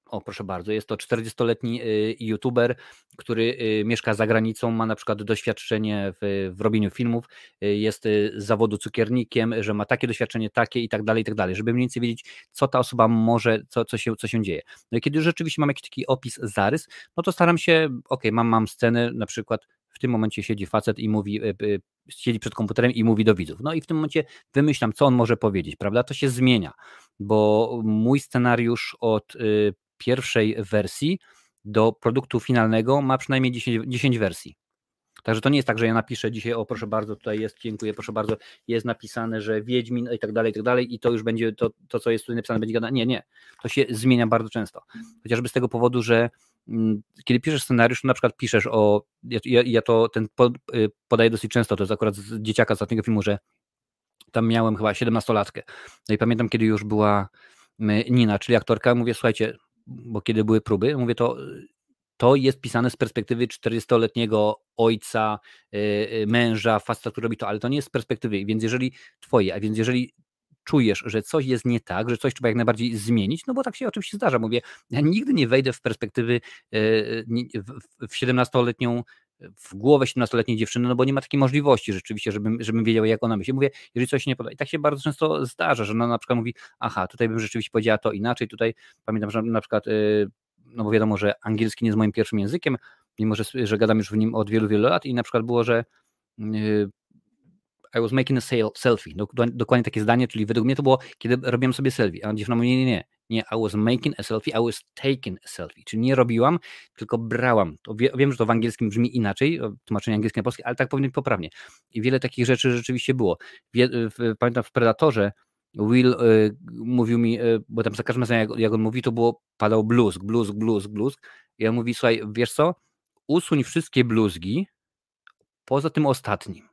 o, proszę bardzo, jest to 40-letni y, youtuber, który y, mieszka za granicą, ma na przykład doświadczenie w, w robieniu filmów, y, jest z zawodu cukiernikiem, że ma takie doświadczenie, takie i tak dalej, i tak dalej, żeby mniej więcej wiedzieć, co ta osoba może, co, co, się, co się dzieje. No i kiedy już rzeczywiście mam jakiś taki opis, zarys, no to staram się, ok, mam, mam scenę, na przykład w tym momencie siedzi facet i mówi, siedzi przed komputerem i mówi do widzów. No i w tym momencie wymyślam, co on może powiedzieć, prawda? To się zmienia, bo mój scenariusz od pierwszej wersji do produktu finalnego ma przynajmniej 10, 10 wersji. Także to nie jest tak, że ja napiszę dzisiaj, o proszę bardzo, tutaj jest, dziękuję, proszę bardzo, jest napisane, że Wiedźmin i tak dalej, i tak dalej i to już będzie, to, to co jest tutaj napisane będzie gadane. Nie, nie, to się zmienia bardzo często. Chociażby z tego powodu, że mm, kiedy piszesz scenariusz, na przykład piszesz o, ja, ja to ten y, podaję dosyć często, to jest akurat z dzieciaka z ostatniego filmu, że tam miałem chyba 17-latkę. No i pamiętam, kiedy już była Nina, czyli aktorka, mówię, słuchajcie, bo kiedy były próby, mówię to, to jest pisane z perspektywy 40-letniego ojca, yy, męża, faceta, który robi to, ale to nie jest z perspektywy, więc jeżeli twoje, a więc jeżeli czujesz, że coś jest nie tak, że coś trzeba jak najbardziej zmienić, no bo tak się oczywiście zdarza. Mówię, ja nigdy nie wejdę w perspektywy yy, w 17-letnią w głowę 17-letniej dziewczyny, no bo nie ma takiej możliwości rzeczywiście, żebym, żebym wiedział, jak ona myśli. Mówię, jeżeli coś nie podoba. I tak się bardzo często zdarza, że ona na przykład mówi, aha, tutaj bym rzeczywiście powiedziała to inaczej, tutaj pamiętam, że na przykład, y, no bo wiadomo, że angielski nie jest moim pierwszym językiem, mimo że, że gadam już w nim od wielu, wielu lat i na przykład było, że i was making a selfie. Dokładnie takie zdanie, czyli według mnie to było, kiedy robiłem sobie selfie. A dziewczyna mówi, nie, nie, nie, I was making a selfie, I was taking a selfie. Czyli nie robiłam, tylko brałam. To wie, wiem, że to w angielskim brzmi inaczej, tłumaczenie angielskie na polskie, ale tak powinno być poprawnie. I wiele takich rzeczy rzeczywiście było. Wie, w, pamiętam w Predatorze Will y, mówił mi, y, bo tam za każdym razem jak, jak on mówi, to było, padał bluzg, bluzg, bluzg, bluzg. I ja mówi, słuchaj, wiesz co, usuń wszystkie bluzgi poza tym ostatnim.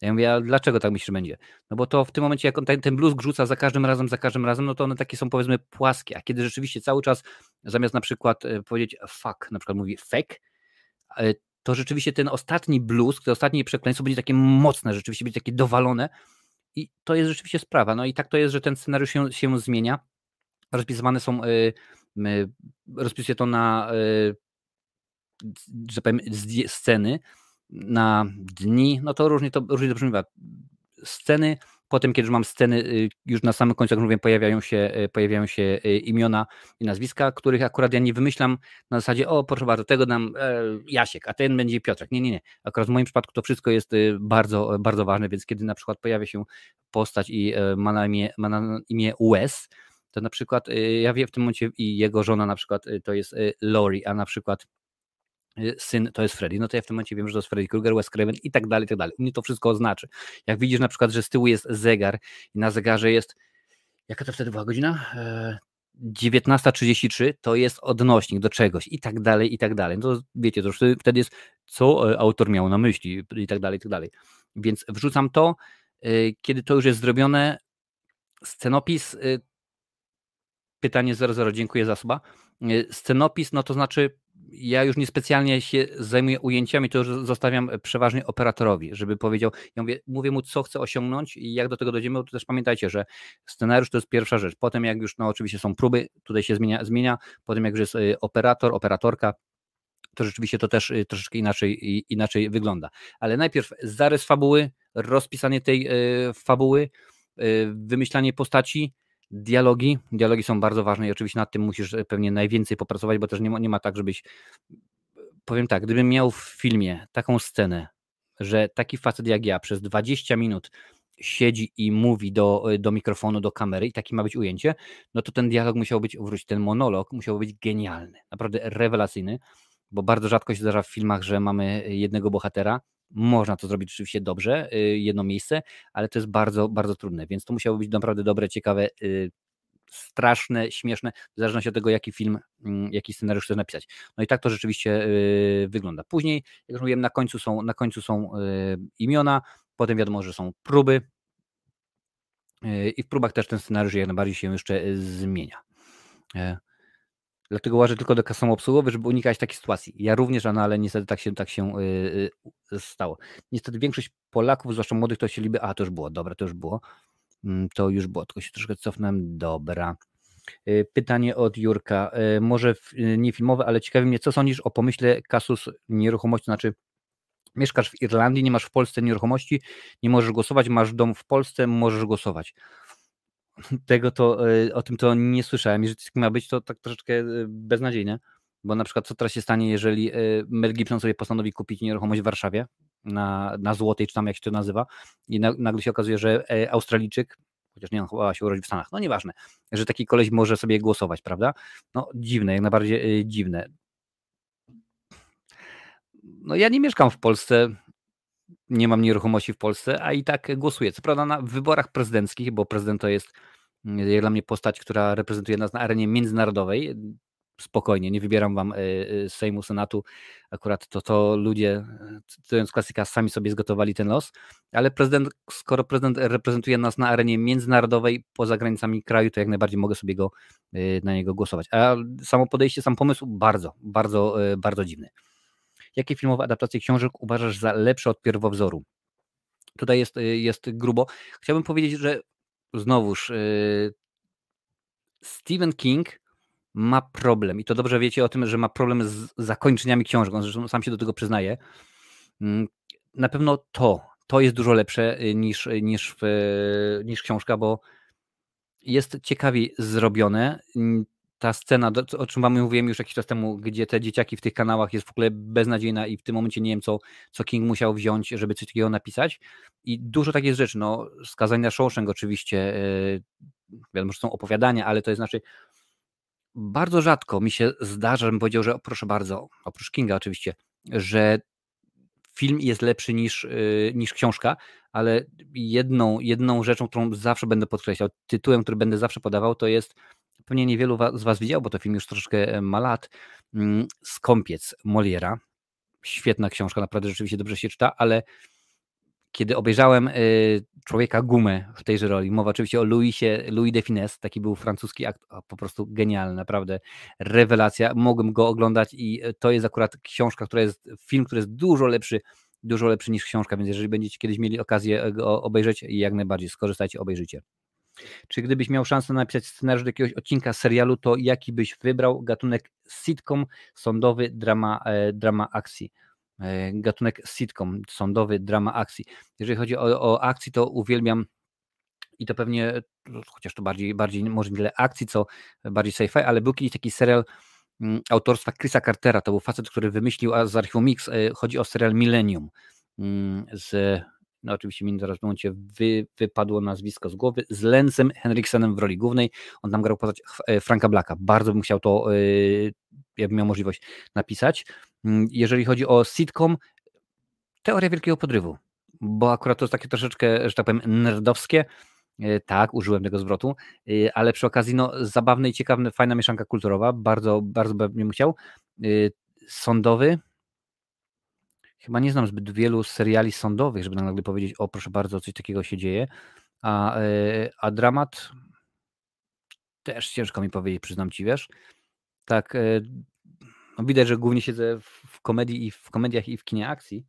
Ja mówię, a dlaczego tak myślisz, będzie? No bo to w tym momencie, jak on ten, ten bluzg rzuca za każdym razem, za każdym razem, no to one takie są powiedzmy płaskie, a kiedy rzeczywiście cały czas zamiast na przykład e, powiedzieć fuck, na przykład mówi fake, e, to rzeczywiście ten ostatni bluzg, to ostatnie przekleństwo będzie takie mocne, rzeczywiście będzie takie dowalone i to jest rzeczywiście sprawa. No i tak to jest, że ten scenariusz się, się zmienia. Rozpisywane są, yy, rozpisuję to na, że powiem, sceny, na dni, no to różnie to, różnie to brzmiewa. Sceny, potem kiedy już mam sceny, y, już na samym końcu, jak mówię, pojawiają się, y, pojawiają się y, imiona i nazwiska, których akurat ja nie wymyślam na zasadzie, o proszę bardzo, tego nam e, Jasiek, a ten będzie Piotrek. Nie, nie, nie. Akurat w moim przypadku to wszystko jest bardzo, bardzo ważne, więc kiedy na przykład pojawia się postać i e, ma na imię, ma na imię Wes, to na przykład ja wiem w tym momencie i jego żona na przykład to jest Lori, a na przykład syn to jest Freddy, no to ja w tym momencie wiem, że to jest Freddy Krueger, Wes Craven i tak dalej, i tak dalej. U mnie to wszystko oznaczy. Jak widzisz na przykład, że z tyłu jest zegar i na zegarze jest, jaka to wtedy była godzina? 19.33 e, to jest odnośnik do czegoś i tak dalej, i tak dalej. No to wiecie, to wtedy jest, co e, autor miał na myśli i tak dalej, i tak dalej. Więc wrzucam to, e, kiedy to już jest zrobione, scenopis, pytanie 00, dziękuję za słowa. Scenopis, no to znaczy ja już niespecjalnie się zajmuję ujęciami, to już zostawiam przeważnie operatorowi, żeby powiedział, ja mówię, mówię mu, co chcę osiągnąć i jak do tego dojdziemy, to też pamiętajcie, że scenariusz to jest pierwsza rzecz. Potem jak już, no oczywiście są próby, tutaj się zmienia, zmienia potem jak już jest y, operator, operatorka, to rzeczywiście to też y, troszeczkę inaczej, inaczej wygląda. Ale najpierw zarys fabuły, rozpisanie tej y, fabuły, wymyślanie postaci, Dialogi, dialogi są bardzo ważne i oczywiście nad tym musisz e, pewnie najwięcej popracować, bo też nie ma, nie ma tak, żebyś. Powiem tak, gdybym miał w filmie taką scenę, że taki facet jak ja przez 20 minut siedzi i mówi do, e, do mikrofonu, do kamery i takie ma być ujęcie, no to ten dialog musiał być, wróć, ten monolog musiał być genialny, naprawdę rewelacyjny, bo bardzo rzadko się zdarza w filmach, że mamy jednego bohatera, można to zrobić oczywiście dobrze, y, jedno miejsce, ale to jest bardzo, bardzo trudne, więc to musiało być naprawdę dobre, ciekawe, y, straszne, śmieszne, w zależności od tego, jaki film, mm, jaki scenariusz chcesz napisać. No i tak to rzeczywiście y, wygląda. Później, jak już mówiłem, na końcu są, na końcu są imiona, potem wiadomo, że są próby i w próbach też ten scenariusz jak najbardziej się jeszcze zmienia. Dlatego łażę tylko do samoobsługowy, żeby unikać takiej sytuacji. Ja również, no ale niestety tak się, tak się yy, yy, stało. Niestety większość Polaków, zwłaszcza młodych, to się liby, a to już było, dobra, to już było. Yy, to już było, tylko się troszkę cofnąłem, dobra. Y, pytanie od Jurka, y, może y, nie filmowe, ale ciekawi mnie, co sądzisz o pomyśle kasus nieruchomości, znaczy mieszkasz w Irlandii, nie masz w Polsce nieruchomości, nie możesz głosować, masz dom w Polsce, możesz głosować. Tego to, o tym to nie słyszałem. Jeżeli tak ma być, to tak troszeczkę beznadziejne, bo na przykład co teraz się stanie, jeżeli Mel Gibson sobie postanowi kupić nieruchomość w Warszawie na, na Złotej, czy tam jak się to nazywa i nagle się okazuje, że e, Australijczyk chociaż nie, on chyba się urodził w Stanach, no nieważne, że taki koleś może sobie głosować, prawda? No dziwne, jak najbardziej dziwne. No ja nie mieszkam w Polsce, nie mam nieruchomości w Polsce, a i tak głosuję. Co prawda na wyborach prezydenckich, bo prezydent to jest dla mnie postać, która reprezentuje nas na arenie międzynarodowej spokojnie, nie wybieram wam e, e, Sejmu, Senatu, akurat to, to ludzie, cytując klasyka, sami sobie zgotowali ten los, ale prezydent, skoro prezydent reprezentuje nas na arenie międzynarodowej, poza granicami kraju, to jak najbardziej mogę sobie go, e, na niego głosować. A samo podejście, sam pomysł bardzo, bardzo, bardzo dziwny. Jakie filmowe adaptacje książek uważasz za lepsze od pierwowzoru? Tutaj jest, jest grubo. Chciałbym powiedzieć, że znowuż Stephen King ma problem i to dobrze wiecie o tym, że ma problem z zakończeniami książek, on zresztą sam się do tego przyznaje. Mm, na pewno to, to jest dużo lepsze y, niż, y, niż, y, niż książka, bo jest ciekawiej zrobione. Ta scena, o czym wam mówiłem już jakiś czas temu, gdzie te dzieciaki w tych kanałach jest w ogóle beznadziejna i w tym momencie nie wiem, co, co King musiał wziąć, żeby coś takiego napisać. I dużo takich rzeczy, no, skazania na Shawshank oczywiście, wiadomo, że są opowiadania, ale to jest znaczy bardzo rzadko mi się zdarza, żebym powiedział, że proszę bardzo, oprócz Kinga oczywiście, że film jest lepszy niż, yy, niż książka, ale jedną, jedną rzeczą, którą zawsze będę podkreślał, tytułem, który będę zawsze podawał, to jest, pewnie niewielu z Was widział, bo to film już troszeczkę e, ma lat, yy, Skąpiec Moliera. Świetna książka, naprawdę rzeczywiście dobrze się czyta, ale kiedy obejrzałem y, Człowieka Gumę w tejże roli, mowa oczywiście o Louisie, Louis de Finesse, taki był francuski akt, po prostu genialny, naprawdę rewelacja, mogłem go oglądać i y, to jest akurat książka, która jest, film, który jest dużo lepszy, dużo lepszy niż książka, więc jeżeli będziecie kiedyś mieli okazję go obejrzeć, jak najbardziej skorzystajcie, obejrzyjcie. Czy gdybyś miał szansę napisać scenariusz do jakiegoś odcinka serialu, to jaki byś wybrał? Gatunek sitcom, sądowy, drama, e, drama akcji. E, gatunek sitcom, sądowy, drama akcji. Jeżeli chodzi o, o akcji, to uwielbiam i to pewnie, chociaż to bardziej, bardziej może nie tyle akcji, co bardziej sci-fi, ale był kiedyś taki serial mm, autorstwa Chrisa Cartera, to był facet, który wymyślił z Archiwum Mix, e, chodzi o serial Millennium mm, z no oczywiście mi zaraz w momencie wy, wypadło nazwisko z głowy, z Lensem Henriksenem w roli głównej. On tam grał postać e, Franka Blacka. Bardzo bym chciał to, jakbym miał możliwość napisać. Mm, jeżeli chodzi o sitcom, teoria wielkiego podrywu, bo akurat to jest takie troszeczkę, że tak powiem, nerdowskie. E, tak, użyłem tego zwrotu, e, ale przy okazji no, zabawny i ciekawy, fajna mieszanka kulturowa, bardzo, bardzo bym chciał. E, sądowy, chyba nie znam zbyt wielu seriali sądowych, żeby nagle powiedzieć, o proszę bardzo, coś takiego się dzieje, a, a dramat też ciężko mi powiedzieć, przyznam Ci, wiesz, tak no widać, że głównie siedzę w komedii i w komediach i w kinie akcji.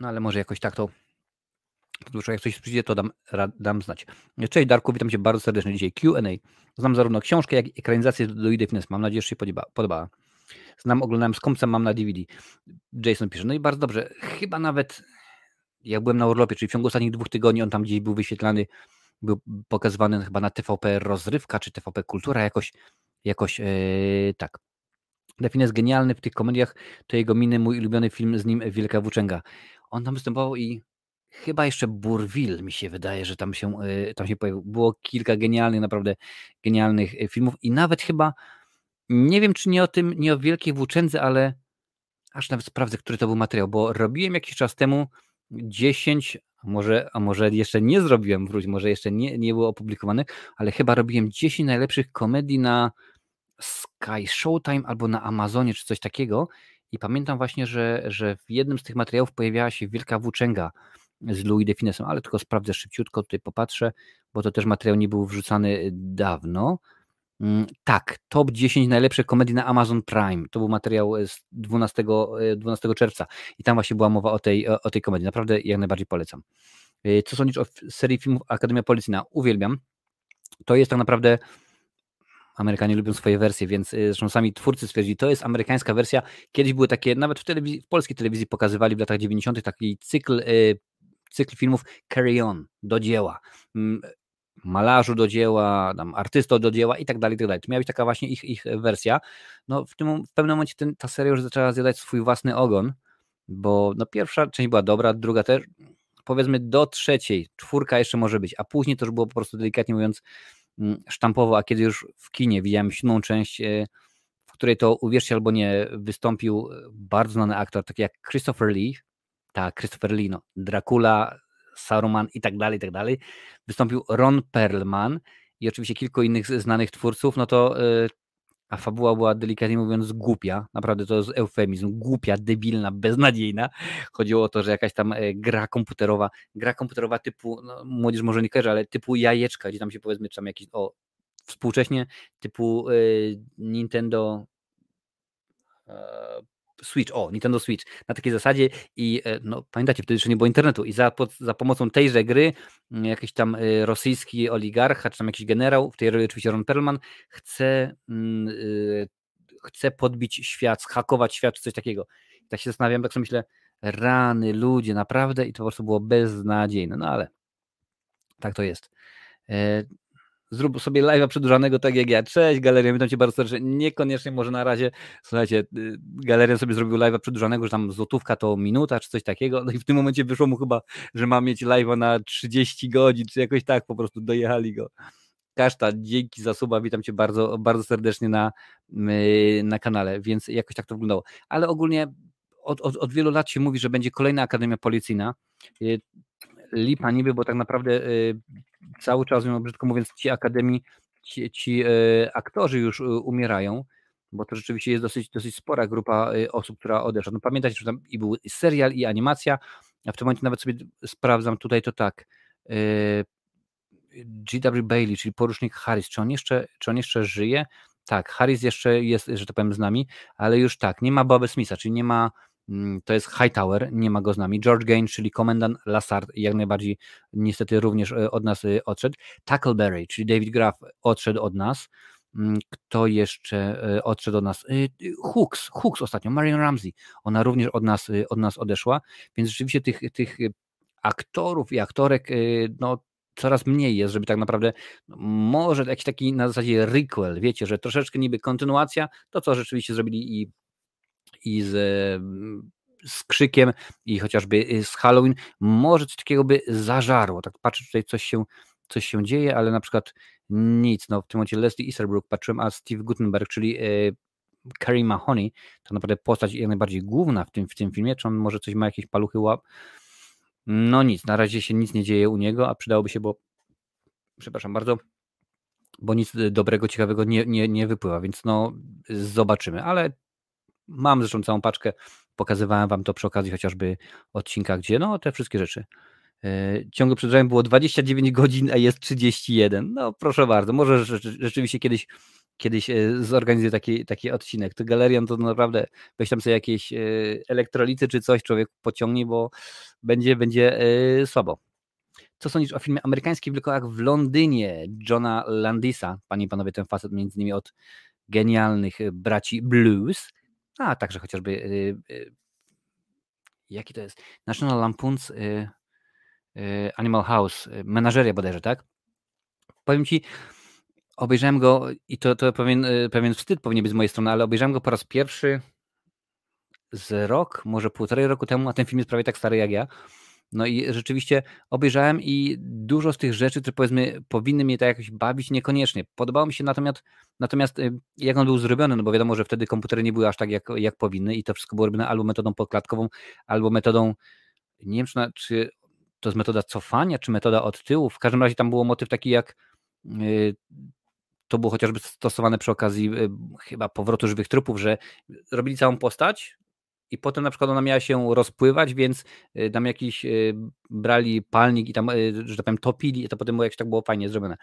No ale może jakoś tak to Dużo jak coś przyjdzie, to dam, dam znać. Cześć Darku, witam Cię bardzo serdecznie dzisiaj. Q&A. Znam zarówno książkę, jak i ekranizację do Idy Fitness. Mam nadzieję, że się podobała. Znam, oglądałem z kompcem, mam na DVD. Jason pisze, no i bardzo dobrze. Chyba nawet jak byłem na urlopie, czyli w ciągu ostatnich dwóch tygodni on tam gdzieś był wyświetlany, był pokazywany chyba na TVP Rozrywka, czy TVP Kultura jakoś Jakoś yy, tak. Delfin jest genialny w tych komediach, to jego miny, mój ulubiony film z nim Wielka Włóczęga. On tam występował i chyba jeszcze Burville mi się wydaje, że tam się, yy, tam się pojawił. Było kilka genialnych, naprawdę genialnych e, filmów i nawet chyba, nie wiem czy nie o tym, nie o Wielkiej Włóczędze, ale aż nawet sprawdzę, który to był materiał, bo robiłem jakiś czas temu 10, a może, a może jeszcze nie zrobiłem, wróć, może jeszcze nie, nie było opublikowane, ale chyba robiłem 10 najlepszych komedii na Sky Showtime albo na Amazonie, czy coś takiego. I pamiętam właśnie, że, że w jednym z tych materiałów pojawiała się Wielka Włóczęga z Louis de Finesem, ale tylko sprawdzę szybciutko, tutaj popatrzę, bo to też materiał nie był wrzucany dawno. Mm, tak, top 10 najlepszych komedii na Amazon Prime. To był materiał z 12, 12 czerwca i tam właśnie była mowa o tej, o tej komedii. Naprawdę jak najbardziej polecam. Co sądzisz o serii filmów Akademia Policyjna? Uwielbiam. To jest tak naprawdę Amerykanie lubią swoje wersje, więc zresztą sami twórcy stwierdzili, to jest amerykańska wersja. Kiedyś były takie, nawet w, w polskiej telewizji pokazywali w latach 90. taki cykl, cykl filmów Carry On, do dzieła. Malarzu do dzieła, tam artysto do dzieła i tak dalej, i tak dalej. To miała być taka właśnie ich, ich wersja. No w, tym, w pewnym momencie ten, ta seria już zaczęła zjadać swój własny ogon, bo no pierwsza część była dobra, druga też, powiedzmy do trzeciej, czwórka jeszcze może być, a później to już było po prostu delikatnie mówiąc Mm, sztampowo, a kiedy już w kinie widziałem siódmą część, e, w której to, uwierzcie albo nie, wystąpił bardzo znany aktor, taki jak Christopher Lee, tak, Christopher Lee, no, Dracula, Saruman i tak dalej, i tak dalej, wystąpił Ron Perlman i oczywiście kilku innych znanych twórców, no to e, a fabuła była delikatnie mówiąc głupia, naprawdę to jest eufemizm, głupia, debilna, beznadziejna. Chodziło o to, że jakaś tam e, gra komputerowa, gra komputerowa typu, no, młodzież może nie kojarzy, ale typu jajeczka, gdzie tam się powiedzmy, czy tam jakiś, o, współcześnie typu y, Nintendo Switch, o, Nintendo Switch, na takiej zasadzie i e, no, pamiętacie, wtedy jeszcze nie było internetu i za, za pomocą tejże gry mm, jakiś tam e, rosyjski oligarcha, czy tam jakiś generał, w tej roli oczywiście Ron Perlman, chce, yy, chce podbić świat, hakować świat, czy coś takiego. I tak się zastanawiam, tak sobie myślę, rany, ludzie, naprawdę? I to po prostu było beznadziejne, no ale tak to jest zrób sobie live'a przedłużanego tak jak ja. Cześć, galeria, witam Cię bardzo serdecznie. Niekoniecznie może na razie, słuchajcie, y, galeria sobie zrobił live'a przedłużanego, że tam złotówka to minuta, czy coś takiego, no i w tym momencie wyszło mu chyba, że ma mieć live'a na 30 godzin, czy jakoś tak, po prostu dojechali go. Kaszta, dzięki za suba, witam Cię bardzo, bardzo serdecznie na, y, na kanale, więc jakoś tak to wyglądało. Ale ogólnie od, od, od wielu lat się mówi, że będzie kolejna Akademia Policyjna. Y, lipa niby, bo tak naprawdę cały czas, brzydko mówiąc, ci akademii, ci, ci e, aktorzy już e, umierają, bo to rzeczywiście jest dosyć, dosyć spora grupa e, osób, która odeszła. No pamiętajcie, że tam i był serial, i animacja, a w tym momencie nawet sobie sprawdzam tutaj to tak. G.W. Bailey, czyli porucznik Harris, czy on jeszcze, czy on jeszcze żyje? Tak, Harris jeszcze jest, że tak powiem, z nami, ale już tak, nie ma Boba Smitha, czyli nie ma to jest Hightower, nie ma go z nami. George Gaines, czyli komendant Lassard, jak najbardziej niestety również e, od nas e, odszedł. Tackleberry, czyli David Graff odszedł od nas. Mm, kto jeszcze e, odszedł od nas? Hooks, Hooks ostatnio, Marion Ramsey. Ona również od nas, od nas odeszła, więc rzeczywiście tych, tych aktorów i aktorek no, coraz mniej jest, żeby tak naprawdę no, może jakiś taki na zasadzie requel, wiecie, że troszeczkę niby kontynuacja, to co rzeczywiście zrobili i i z, z krzykiem i chociażby y, z Halloween, może coś takiego by zażarło. Tak patrzę tutaj coś się, coś się dzieje, ale na przykład nic. No, w tym momencie Leslie Easterbrook patrzyłem, a Steve Gutenberg, czyli y, Carrie Mahoney, to naprawdę postać jak najbardziej główna w tym, w tym filmie, czy on może coś ma jakieś paluchy łap? No nic, na razie się nic nie dzieje u niego, a przydałoby się, bo przepraszam bardzo, bo nic dobrego, ciekawego nie, nie, nie wypływa, więc no zobaczymy, ale Mam zresztą całą paczkę, pokazywałem Wam to przy okazji chociażby odcinka, gdzie no te wszystkie rzeczy. Yy, ciągle przed było 29 godzin, a jest 31. No proszę bardzo, może rzeczywiście kiedyś kiedyś e, zorganizuję taki, taki odcinek. To galerią to naprawdę weź tam sobie jakieś e, elektrolity czy coś, człowiek pociągnie, bo będzie, będzie słabo. Co sądzisz o filmie amerykańskich wilkołach w Londynie Johna Landisa? Panie i panowie, ten facet między innymi od genialnych braci Blues. A także chociażby y, y, jaki to jest? National Lampoon's y, Animal House, menażeria bodajże, tak? Powiem Ci, obejrzałem go i to, to pewien, pewien wstyd powinien być z mojej strony, ale obejrzałem go po raz pierwszy z rok, może półtorej roku temu, a ten film jest prawie tak stary jak ja. No i rzeczywiście obejrzałem i dużo z tych rzeczy, które powiedzmy powinny mnie tak jakoś bawić, niekoniecznie. Podobało mi się natomiast, natomiast y, jak on był zrobiony, no bo wiadomo, że wtedy komputery nie były aż tak jak, jak powinny i to wszystko było robione albo metodą podkładkową, albo metodą, nie wiem czy, czy to jest metoda cofania, czy metoda od tyłu. W każdym razie tam było motyw taki jak yy, to było chociażby stosowane przy okazji yy, chyba powrotu żywych trupów, że robili całą postać, i potem na przykład ona miała się rozpływać, więc y, tam jakiś y, brali palnik i tam, y, że tak powiem, topili i to potem było jakś tak było fajnie zrobione.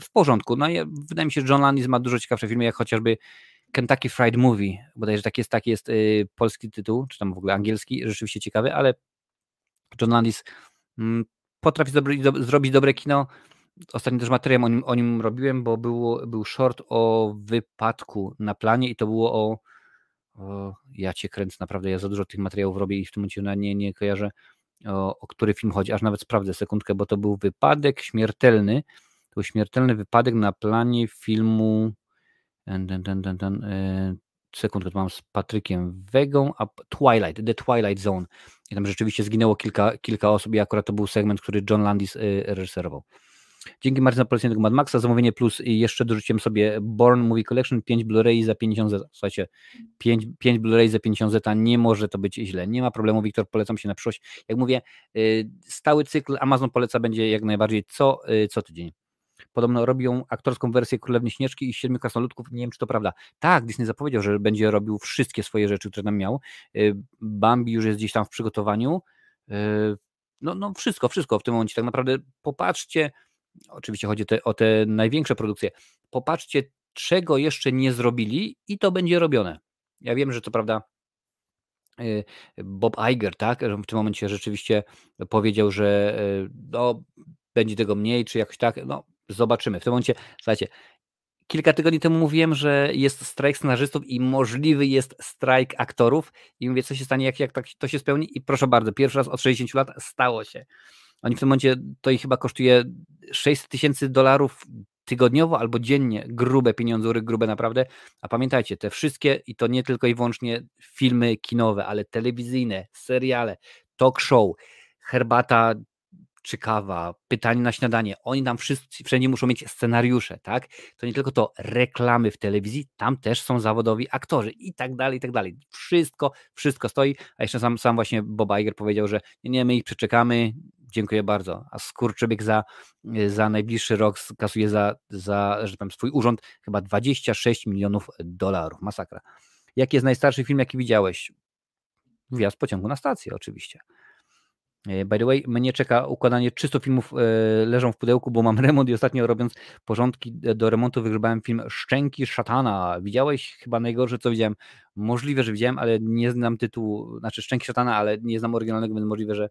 W porządku. No ja, wydaje mi się, że John Landis ma dużo ciekawsze filmy, jak chociażby Kentucky Fried Movie, bodajże taki jest, taki jest polski tytuł, czy tam w ogóle angielski, rzeczywiście ciekawy, ale John Landis mm, potrafi zrobić, dobre kino. Ostatnio też materiał o nim, o nim robiłem, bo był, był short o wypadku na planie i to było o, ja cię kręcę, naprawdę, ja za dużo tych materiałów robię i w tym momencie nie, nie kojarzę, o, o który film chodzi, aż nawet sprawdzę sekundkę, bo to był wypadek śmiertelny, to był śmiertelny wypadek na planie filmu ten, ten, ten, ten, e, sekundkę, to mam z Patrykiem Wegą, a Twilight, The Twilight Zone. I tam rzeczywiście zginęło kilka, kilka osób i akurat to był segment, który John Landis e, reżyserował. Dzięki Marcin za polecenie tego Mad Maxa, zamówienie plus i jeszcze dorzuciłem sobie Born Movie Collection, 5 Blu-ray za 50 zeta. Słuchajcie, 5, 5 Blu-ray za 50 zeta, nie może to być źle. Nie ma problemu, Wiktor, polecam się na przyszłość. Jak mówię, y, stały cykl Amazon poleca będzie jak najbardziej co, y, co tydzień. Podobno robią aktorską wersję Królewny Śnieżki i Siedmiu Krasnoludków. Nie wiem, czy to prawda. Tak, Disney zapowiedział, że będzie robił wszystkie swoje rzeczy, które tam miał. Y, Bambi już jest gdzieś tam w przygotowaniu. No, no wszystko, wszystko w tym momencie. Tak naprawdę popatrzcie, oczywiście chodzi te, o te największe produkcje, popatrzcie, czego jeszcze nie zrobili i to będzie robione. Ja wiem, że to prawda y, Bob Iger, tak, w tym momencie rzeczywiście powiedział, że y, no, będzie tego mniej, czy jakoś tak, no zobaczymy. W tym momencie, słuchajcie, kilka tygodni temu mówiłem, że jest strajk scenarzystów i możliwy jest strajk aktorów i mówię, co się stanie, jak, jak tak to się spełni i proszę bardzo, pierwszy raz od 60 lat stało się. Oni w tym momencie to ich chyba kosztuje 600 tysięcy dolarów tygodniowo albo dziennie, grube pieniądze, grube naprawdę. A pamiętajcie, te wszystkie i to nie tylko i wyłącznie filmy kinowe, ale telewizyjne, seriale, talk show, herbata czy kawa, pytanie na śniadanie. Oni tam wszyscy, wszędzie muszą mieć scenariusze, tak? To nie tylko to reklamy w telewizji, tam też są zawodowi aktorzy i tak dalej, i tak dalej. Wszystko, wszystko stoi. A jeszcze sam, sam właśnie Bob Iger powiedział, że nie, nie, my ich przeczekamy, dziękuję bardzo. A Skurczybyk za, za najbliższy rok kasuje za, za że powiem, swój urząd chyba 26 milionów dolarów. Masakra. Jaki jest najstarszy film, jaki widziałeś? Wjazd pociągu na stację, oczywiście. E, by the way, mnie czeka układanie 300 filmów, e, leżą w pudełku, bo mam remont i ostatnio robiąc porządki do remontu wygrzebałem film Szczęki Szatana. Widziałeś? Chyba najgorsze, co widziałem. Możliwe, że widziałem, ale nie znam tytułu, znaczy Szczęki Szatana, ale nie znam oryginalnego, więc możliwe, że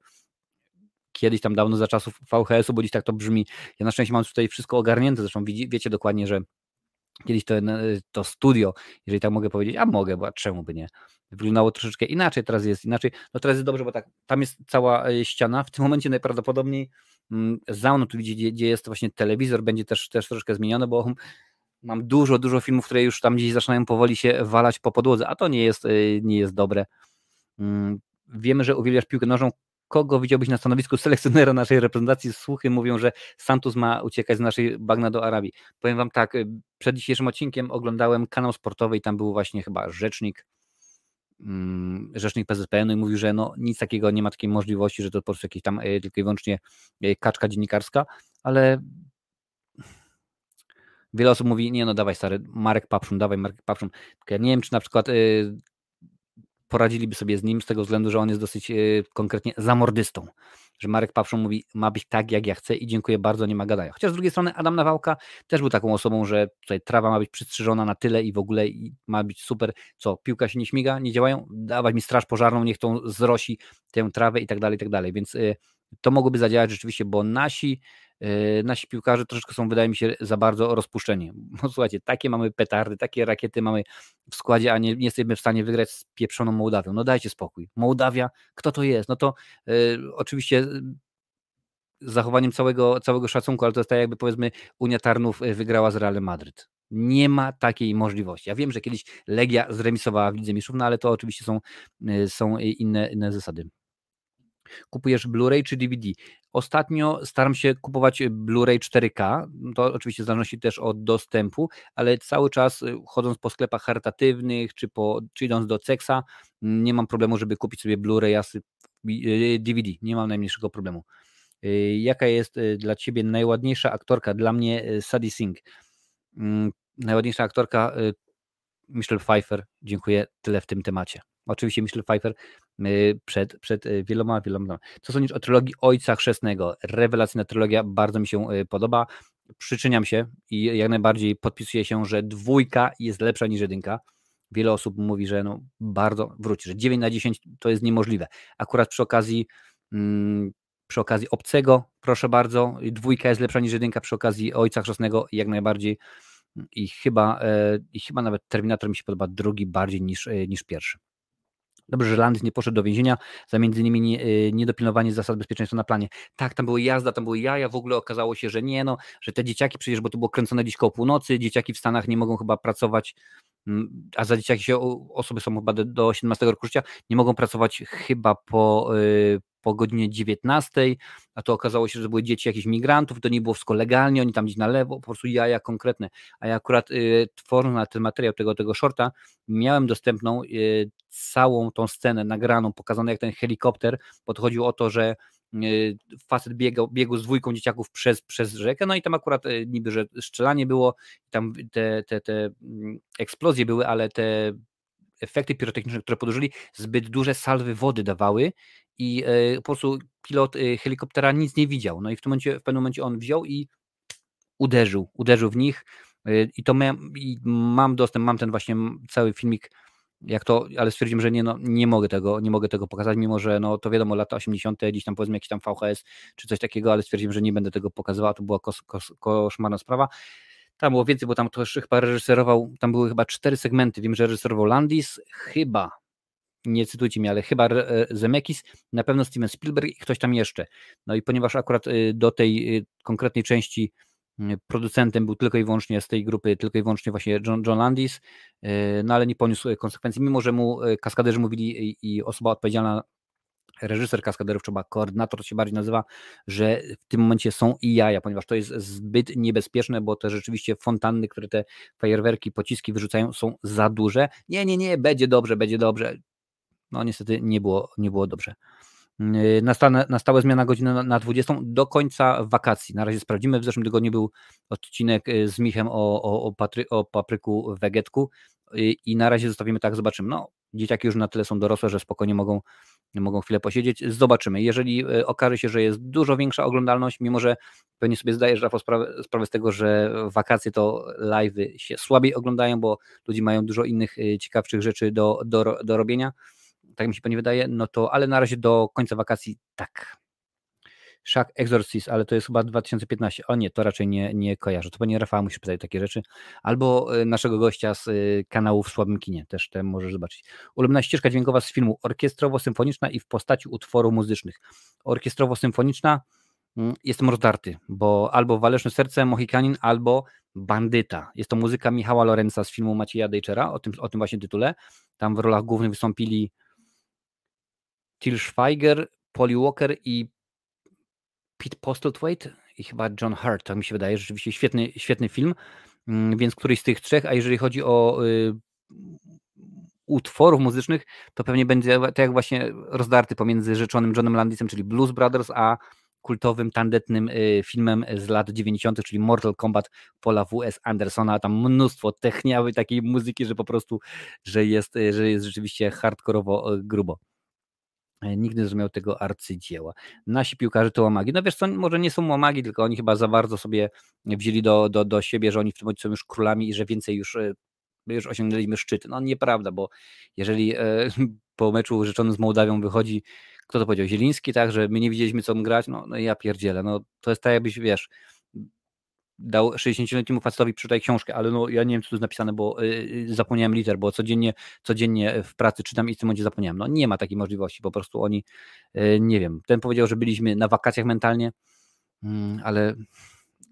kiedyś tam dawno za czasów VHS-u, bo dziś tak to brzmi. Ja na szczęście mam tutaj wszystko ogarnięte, zresztą wiecie dokładnie, że kiedyś to, to studio, jeżeli tak mogę powiedzieć, a mogę, bo czemu by nie, wyglądało troszeczkę inaczej, teraz jest inaczej. No teraz jest dobrze, bo tak, tam jest cała e, ściana. W tym momencie najprawdopodobniej mm, za mną, tu gdzie, gdzie jest właśnie telewizor, będzie też, też troszeczkę zmienione, bo mam dużo, dużo filmów, które już tam gdzieś zaczynają powoli się walać po podłodze, a to nie jest, e, nie jest dobre. Mm, wiemy, że uwielbiasz piłkę nożną, kogo widziałbyś na stanowisku selekcjonera naszej reprezentacji? Słuchy mówią, że Santos ma uciekać z naszej bagna do Arabii. Powiem wam tak, y, przed dzisiejszym odcinkiem oglądałem kanał sportowy i tam był właśnie chyba rzecznik mm, rzecznik PZPN i mówił, że no nic takiego, nie ma takiej możliwości, że to po prostu jakieś tam y, tylko i wyłącznie y, kaczka dziennikarska, ale wiele osób mówi, nie no dawaj stary, Marek Papszun, dawaj Marek Papszun. Ja nie wiem, czy na przykład poradziliby sobie z nim z tego względu, że on jest dosyć e, konkretnie zamordystą. Że Marek Papszą mówi, ma być tak, jak ja chcę i dziękuję bardzo, nie ma gadania. Chociaż z drugiej strony Adam Nawałka też był taką osobą, że tutaj trawa ma być przystrzyżona na tyle i w ogóle i ma być super. Co, piłka się nie śmiga, nie działają? Dawać mi straż pożarną, niech tą zrosi tę trawę i tak dalej, i tak dalej. Więc y, to mogłoby zadziałać rzeczywiście, bo nasi Yy, nasi piłkarze troszeczkę są, wydaje mi się, za bardzo rozpuszczeni. Słuchajcie, takie mamy petardy, takie rakiety mamy w składzie, a nie, nie jesteśmy w stanie wygrać z pieprzoną Mołdawią. No dajcie spokój. Mołdawia, kto to jest? No to yy, oczywiście z zachowaniem całego, całego szacunku, ale to jest tak jakby powiedzmy Unia Tarnów yy, wygrała z Realem Madryt. Nie ma takiej możliwości. Ja wiem, że kiedyś Legia zremisowała w Lidze Mistrzów, no ale to oczywiście są, są inne, inne zasady. Kupujesz Blu-ray czy DVD? Ostatnio staram się kupować Blu-ray 4K. To oczywiście w zależności też od dostępu, ale cały czas y, chodząc po sklepach charytatywnych czy, po, czy idąc do Cexa, nie mam problemu, żeby kupić sobie Blu-ray DVD. Y, nie mam najmniejszego problemu. Y, jaka jest dla Ciebie najładniejsza aktorka? Dla mnie Sadie Singh. Mm, najładniejsza aktorka Michelle Pfeiffer. Dziękuję. Tyle w tym temacie. Oczywiście Michelle Pfeiffer przed, przed wieloma, wieloma. Co sądzisz o trylogii Ojca Chrzestnego? Rewelacyjna trylogia, bardzo mi się podoba. Przyczyniam się i jak najbardziej podpisuję się, że dwójka jest lepsza niż jedynka. Wiele osób mówi, że no bardzo wróci, że 9 na 10 to jest niemożliwe. Akurat przy okazji mm, przy okazji obcego, proszę bardzo, dwójka jest lepsza niż jedynka przy okazji Ojca Chrzestnego, jak najbardziej i chyba, e, i chyba nawet Terminator mi się podoba drugi bardziej niż, niż pierwszy. Dobrze, że Landis nie poszedł do więzienia za między innymi e, niedopilnowanie zasad bezpieczeństwa na planie. Tak, tam były jazda, tam były jaja, w ogóle okazało się, że nie, no, że te dzieciaki przecież, bo to było kręcone dziś koło północy, dzieciaki w Stanach nie mogą chyba pracować, mm, a za dzieciaki się osoby są chyba do, do 18 roku życia, nie mogą pracować chyba po, po godzinie 19, a to okazało się, że były dzieci jakichś migrantów, to nie było wszystko legalnie, oni tam gdzieś na lewo, po prostu jaja konkretne. A ja akurat y, tworząc na ten materiał tego, tego shorta, miałem dostępną y, całą tą scenę nagraną, pokazaną jak ten helikopter, chodziło o to, że y, facet biegał, biegł z dwójką dzieciaków przez, przez rzekę, no i tam akurat y, niby, że strzelanie było, tam te, te, te mm, eksplozje były, ale te efekty pirotechniczne, które podłożyli, zbyt duże salwy wody dawały i e, po prostu pilot e, helikoptera nic nie widział. No i w tym momencie, w pewnym momencie on wziął i uderzył, uderzył w nich e, i to i mam dostęp, mam ten właśnie cały filmik, jak to, ale stwierdziłem, że nie, no, nie mogę tego, nie mogę tego pokazać, mimo że no, to wiadomo, lata 80., gdzieś tam powiedzmy jakiś tam VHS czy coś takiego, ale stwierdziłem, że nie będę tego pokazywał, to była kos, kos, koszmarna sprawa. Tam było więcej, bo tam to chyba reżyserował, tam były chyba cztery segmenty, wiem, że reżyserował Landis, chyba, nie cytujcie mnie, ale chyba e, Zemekis, na pewno Steven Spielberg i ktoś tam jeszcze. No i ponieważ akurat y, do tej y, konkretnej części producentem był tylko i wyłącznie z tej grupy, tylko i wyłącznie właśnie John, John Landis, no ale nie poniósł konsekwencji, mimo że mu kaskaderzy mówili i osoba odpowiedzialna reżyser kaskaderów, czy koordynator to się bardziej nazywa, że w tym momencie są i jaja, ponieważ to jest zbyt niebezpieczne, bo te rzeczywiście fontanny, które te fajerwerki, pociski wyrzucają są za duże. Nie, nie, nie, będzie dobrze, będzie dobrze. No niestety nie było, nie było dobrze. Yy, nastała, nastała zmiana godziny na, na 20 do końca wakacji. Na razie sprawdzimy. W zeszłym tygodniu był odcinek yy, z Michem o, o, o, patry, o papryku wegetku yy, i na razie zostawimy tak, zobaczymy. No, dzieciaki już na tyle są dorosłe, że spokojnie mogą, mogą chwilę posiedzieć. Zobaczymy. Jeżeli okaże się, że jest dużo większa oglądalność, mimo że pewnie sobie zdajesz, Rafał, sprawę, sprawę z tego, że wakacje to live'y się słabiej oglądają, bo ludzie mają dużo innych ciekawszych rzeczy do, do, do robienia, tak mi się pewnie wydaje, no to, ale na razie do końca wakacji tak. Szak Exorcist, ale to jest chyba 2015. O nie, to raczej nie, nie kojarzę. To pewnie Rafał musisz pytać takie rzeczy. Albo y, naszego gościa z y, kanału w Słabym Kinie, też te możesz zobaczyć. Ulubiona ścieżka dźwiękowa z filmu orkiestrowo-symfoniczna i w postaci utworów muzycznych. Orkiestrowo-symfoniczna mm, jestem rozdarty, bo albo Waleczne Serce, Mohikanin, albo Bandyta. Jest to muzyka Michała Lorenza z filmu Macieja Dejczera, o tym, o tym właśnie tytule. Tam w rolach głównych wystąpili Till Schweiger, Polly Walker i Pete Postlethwaite i chyba John Hurt, tak mi się wydaje, rzeczywiście świetny, świetny film, mm, więc któryś z tych trzech, a jeżeli chodzi o y, utworów muzycznych, to pewnie będzie tak jak właśnie rozdarty pomiędzy rzeczonym Johnem Landisem, czyli Blues Brothers, a kultowym, tandetnym y, filmem z lat 90., czyli Mortal Kombat Paula W.S. Andersona. Tam mnóstwo techniawy takiej muzyki, że po prostu, że jest, że jest rzeczywiście hardkorowo y, grubo. E, nigdy nie zrozumiał tego arcydzieła. Nasi piłkarze to łamagi. No wiesz co, może nie są łamagi, tylko oni chyba za bardzo sobie wzięli do, do, do siebie, że oni w tym momencie są już królami i że więcej już, e, już osiągnęliśmy szczyt. No nieprawda, bo jeżeli e, po meczu rzeczony z Mołdawią wychodzi, kto to powiedział, Zieliński, tak, że my nie widzieliśmy co grać, no, no ja pierdzielę, no to jest tak jakbyś, wiesz, dał 60-letniemu facetowi przeczytaj książkę, ale no ja nie wiem, co tu jest napisane, bo yy, zapomniałem liter, bo codziennie, codziennie w pracy czytam i w tym momencie zapomniałem. No nie ma takiej możliwości, po prostu oni, yy, nie wiem, ten powiedział, że byliśmy na wakacjach mentalnie, yy, ale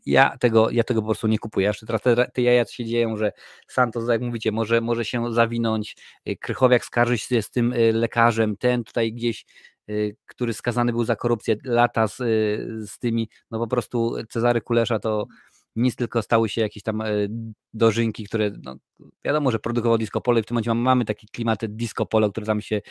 ja tego, ja tego po prostu nie kupuję. Jeszcze teraz te, te jaja się dzieją, że Santos, jak mówicie, może, może się zawinąć, y, Krychowiak skarży się z tym lekarzem, ten tutaj gdzieś który skazany był za korupcję lata z, z tymi, no po prostu Cezary Kulesza to nic, tylko stały się jakieś tam dożynki, które no, wiadomo, że produkował disco polo i w tym momencie mamy taki klimat disco polo, który tam się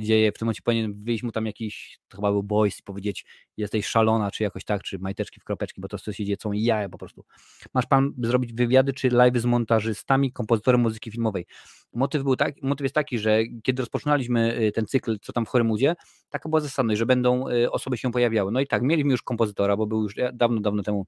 dzieje, w tym momencie powinien wyjść mu tam jakiś, to chyba był boys powiedzieć, jesteś szalona, czy jakoś tak, czy majteczki w kropeczki, bo to co się dzieje, są jaja po prostu. Masz pan zrobić wywiady, czy live z montażystami, kompozytorem muzyki filmowej. Motyw był tak, motyw jest taki, że kiedy rozpoczynaliśmy ten cykl, co tam w Chorymudzie, taka była zasadność, że będą osoby się pojawiały. No i tak, mieliśmy już kompozytora, bo był już dawno, dawno temu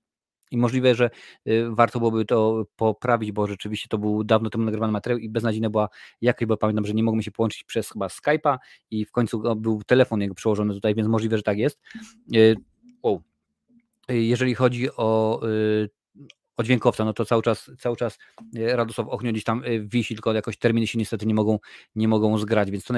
i możliwe, że y, warto byłoby to poprawić, bo rzeczywiście to był dawno temu nagrywany materiał i beznadziejna była jakość, bo pamiętam, że nie mogłem się połączyć przez chyba Skype'a i w końcu był telefon jego przełożony tutaj, więc możliwe, że tak jest. Wow. Y, jeżeli chodzi y, o dźwiękowca, no to cały czas, cały czas e, Radosław Ochnio gdzieś tam e, wisi, tylko jakoś terminy się niestety nie mogą, nie mogą zgrać, więc to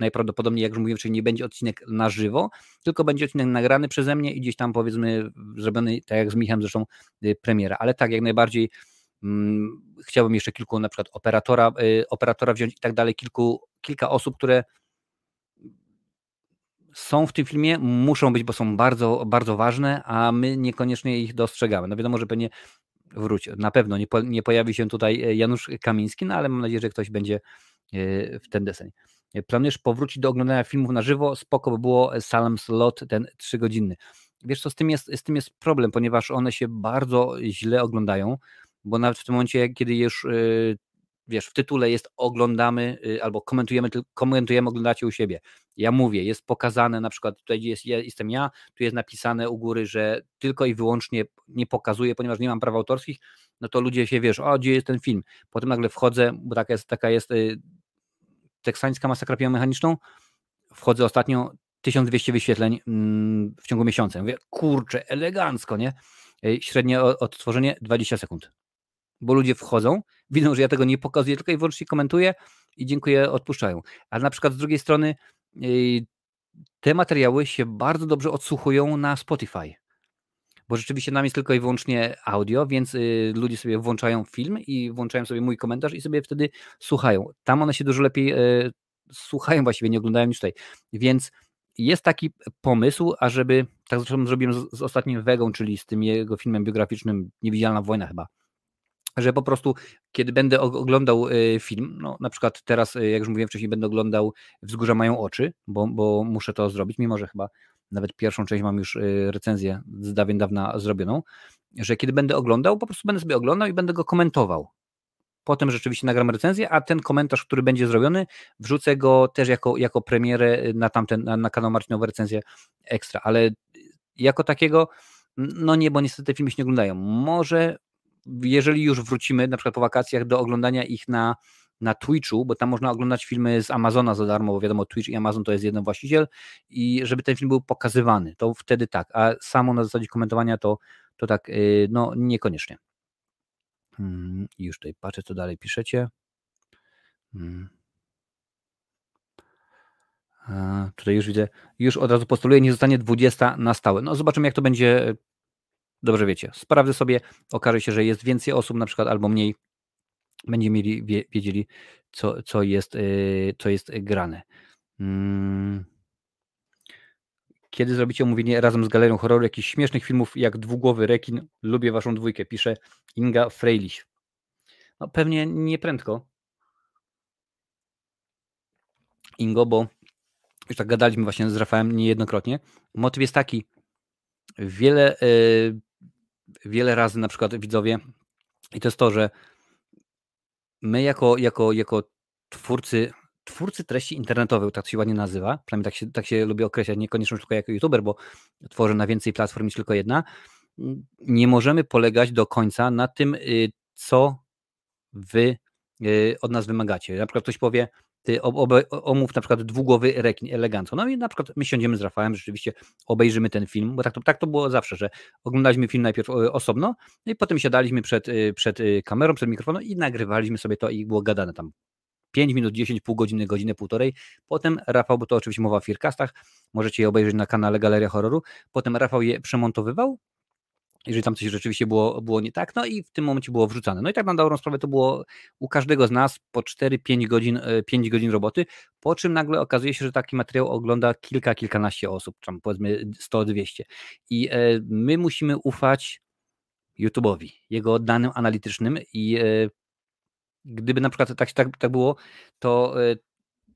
najprawdopodobniej, jak już mówiłem, czyli nie będzie odcinek na żywo, tylko będzie odcinek nagrany przeze mnie i gdzieś tam powiedzmy zrobiony, tak jak z Michem zresztą, e, premiera, ale tak, jak najbardziej hmm, chciałbym jeszcze kilku na przykład operatora, operatora wziąć i tak dalej, kilku, kilka osób, które są w tym filmie, muszą być, bo są bardzo, bardzo ważne, a my niekoniecznie ich dostrzegamy. No wiadomo, że pewnie wróć, na pewno nie, po, nie pojawi się tutaj e, Janusz Kamiński, no ale mam nadzieję, że ktoś będzie e, w ten deseń. E, planujesz powrócić do oglądania filmów na żywo? Spoko by było Salem Slot, ten trzygodzinny. Wiesz co, z tym, jest, z tym jest problem, ponieważ one się bardzo źle oglądają, bo nawet w tym momencie, kiedy już wiesz, w tytule jest oglądamy y, albo komentujemy, komentujemy, oglądacie u siebie. Ja mówię, jest pokazane, na przykład tutaj jest, jestem ja, tu jest napisane u góry, że tylko i wyłącznie nie pokazuję, ponieważ nie mam praw autorskich, no to ludzie się, wiesz, o, gdzie jest ten film? Potem nagle wchodzę, bo taka jest, taka jest y, teksańska masakra mechaniczną, wchodzę ostatnio, 1200 wyświetleń mm, w ciągu miesiąca. Mówię, kurczę, elegancko, nie? Y, średnie odtworzenie 20 sekund bo ludzie wchodzą, widzą, że ja tego nie pokazuję, tylko i wyłącznie komentuję i dziękuję, odpuszczają. Ale na przykład z drugiej strony te materiały się bardzo dobrze odsłuchują na Spotify, bo rzeczywiście nam jest tylko i wyłącznie audio, więc y, ludzie sobie włączają film i włączają sobie mój komentarz i sobie wtedy słuchają. Tam one się dużo lepiej y, słuchają, właściwie nie oglądają niż tutaj. Więc jest taki pomysł, ażeby, tak zresztą zrobiłem z, z ostatnim Wegą, czyli z tym jego filmem biograficznym Niewidzialna Wojna chyba, że po prostu kiedy będę oglądał y, film, no na przykład teraz, y, jak już mówiłem wcześniej, będę oglądał Wzgórza mają oczy, bo, bo muszę to zrobić, mimo że chyba nawet pierwszą część mam już y, recenzję z dawien dawna zrobioną, że kiedy będę oglądał, po prostu będę sobie oglądał i będę go komentował. Potem rzeczywiście nagram recenzję, a ten komentarz, który będzie zrobiony, wrzucę go też jako, jako premierę na tamten, na, na kanał Marcinowe recenzję ekstra, ale jako takiego, no nie, bo niestety filmy się nie oglądają. Może jeżeli już wrócimy na przykład po wakacjach do oglądania ich na, na Twitchu, bo tam można oglądać filmy z Amazona za darmo, bo wiadomo, Twitch i Amazon to jest jeden właściciel i żeby ten film był pokazywany, to wtedy tak, a samo na zasadzie komentowania to, to tak, y, no niekoniecznie. Hmm, już tutaj patrzę, co dalej piszecie. Hmm. Tutaj już widzę, już od razu postuluję, nie zostanie 20 na stałe. No zobaczymy, jak to będzie dobrze wiecie, sprawdzę sobie, okaże się, że jest więcej osób na przykład albo mniej, będziemy mieli, wie, wiedzieli, co, co, jest, yy, co jest grane. Hmm. Kiedy zrobicie omówienie razem z galerią horroru jakichś śmiesznych filmów jak Dwugłowy Rekin? Lubię waszą dwójkę, pisze Inga Frejliś. No pewnie nie prędko. Ingo, bo już tak gadaliśmy właśnie z Rafałem niejednokrotnie. Motyw jest taki, wiele yy, wiele razy na przykład widzowie, i to jest to, że my jako, jako, jako twórcy, twórcy treści internetowych, tak się ładnie nazywa, przynajmniej tak się, tak się lubię określać, niekoniecznie tylko jako youtuber, bo tworzę na więcej platform niż tylko jedna, nie możemy polegać do końca na tym, y, co wy y, od nas wymagacie. Na przykład ktoś powie, ty omów na przykład dwugłowy rekin elegancko. No i na przykład my siądziemy z Rafałem, rzeczywiście obejrzymy ten film, bo tak to, tak to było zawsze, że oglądaliśmy film najpierw e, osobno, no i potem siadaliśmy przed, e, przed e, kamerą, przed mikrofonem i nagrywaliśmy sobie to i było gadane tam 5 minut, 10, pół godziny, godzinę, półtorej. Potem Rafał, bo to oczywiście mowa o firkastach, możecie je obejrzeć na kanale Galeria Horroru. Potem Rafał je przemontowywał jeżeli tam coś rzeczywiście było, było nie tak, no i w tym momencie było wrzucane. No i tak na dobrą sprawę to było u każdego z nas po 4-5 godzin, 5 e, godzin roboty, po czym nagle okazuje się, że taki materiał ogląda kilka, kilkanaście osób, tam powiedzmy 100-200. I e, my musimy ufać YouTube'owi, jego danym analitycznym i gdyby na przykład tak, tak, tak było, to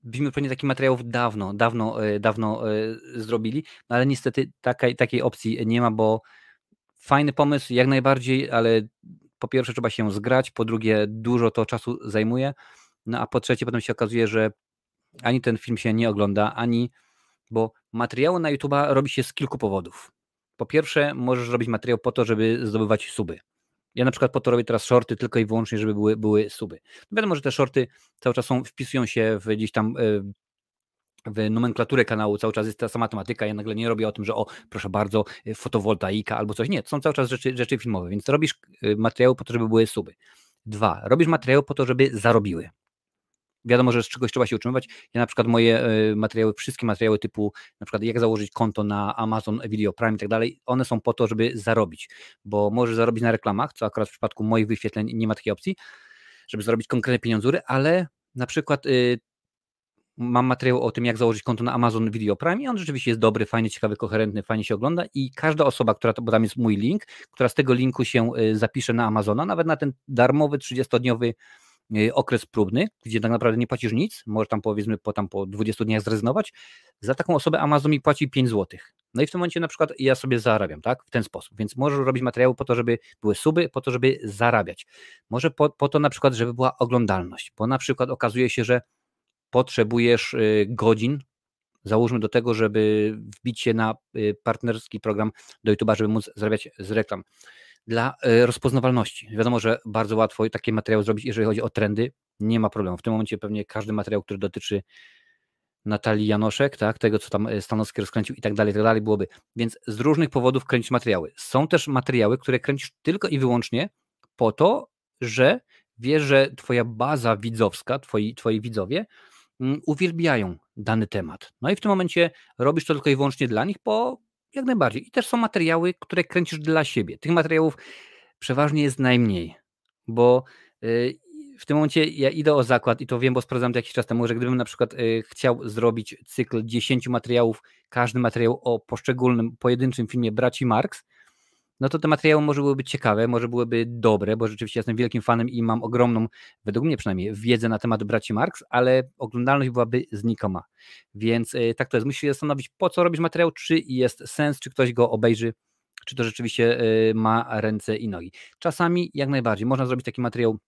byśmy pewnie takich materiałów dawno, dawno, dawno zrobili, no ale niestety takiej, takiej opcji nie ma, bo fajny pomysł jak najbardziej, ale po pierwsze trzeba się zgrać, po drugie dużo to czasu zajmuje, no a po trzecie potem się okazuje, że ani ten film się nie ogląda, ani bo materiały na YouTube robi się z kilku powodów. Po pierwsze, możesz robić materiał po to, żeby zdobywać suby. Ja na przykład po to robię teraz shorty tylko i wyłącznie, żeby były, były suby. No wiadomo, że te shorty cały czas są, wpisują się w gdzieś tam e, w nomenklaturę kanału cały czas jest ta sama tematyka. Ja nagle nie robię o tym, że o, proszę bardzo, e, fotowoltaika albo coś. Nie, to są cały czas rzeczy, rzeczy filmowe, więc robisz e, materiały po to, żeby były suby. Dwa, robisz materiały po to, żeby zarobiły wiadomo, że z czegoś trzeba się utrzymywać. Ja na przykład moje e, materiały, wszystkie materiały typu na przykład jak założyć konto na Amazon Video Prime i tak dalej, one są po to, żeby zarobić, bo możesz zarobić na reklamach, co akurat w przypadku moich wyświetleń nie ma takiej opcji, żeby zarobić konkretne pieniądze, ale na przykład mam materiał o tym, jak założyć konto na Amazon Video Prime i on rzeczywiście jest dobry, fajny, ciekawy, koherentny, fajnie się ogląda i każda osoba, która, bo tam jest mój link, która z tego linku się y, zapisze na Amazona, nawet na ten darmowy 30-dniowy Y, okres próbny, gdzie tak naprawdę nie płacisz nic, może tam powiedzmy po, tam po 20 dniach zrezygnować, za taką osobę Amazon mi płaci 5 zł. No i w tym momencie na przykład ja sobie zarabiam, tak, w ten sposób, więc możesz robić materiały po to, żeby były suby, po to, żeby zarabiać. Może po, po to na przykład, żeby była oglądalność, bo na przykład okazuje się, że potrzebujesz y, godzin, załóżmy do tego, żeby wbić się na y, partnerski program do YouTube'a, żeby móc zarabiać z reklam dla e, rozpoznawalności. Wiadomo, że bardzo łatwo takie materiały zrobić, jeżeli chodzi o trendy, nie ma problemu. W tym momencie pewnie każdy materiał, który dotyczy Natalii Janoszek, tak, tego co tam Stanowski rozkręcił i tak dalej, i tak dalej byłoby. Więc z różnych powodów kręcić materiały. Są też materiały, które kręcisz tylko i wyłącznie po to, że wiesz, że twoja baza widzowska, twoi, twoi widzowie uwielbiają dany temat. No i w tym momencie robisz to tylko i wyłącznie dla nich, bo jak najbardziej. I też są materiały, które kręcisz dla siebie. Tych materiałów przeważnie jest najmniej, bo y, w tym momencie ja idę o zakład i to wiem, bo sprawdzam to jakiś czas temu, że gdybym na przykład y, chciał zrobić cykl 10 materiałów, każdy materiał o poszczególnym, pojedynczym filmie braci Marx, no to te materiały może byłyby ciekawe, może byłyby dobre, bo rzeczywiście jestem wielkim fanem i mam ogromną, według mnie przynajmniej, wiedzę na temat braci Marx, ale oglądalność byłaby znikoma. Więc yy, tak to jest. Musisz się zastanowić, po co robisz materiał, czy jest sens, czy ktoś go obejrzy, czy to rzeczywiście yy, ma ręce i nogi. Czasami jak najbardziej można zrobić taki materiał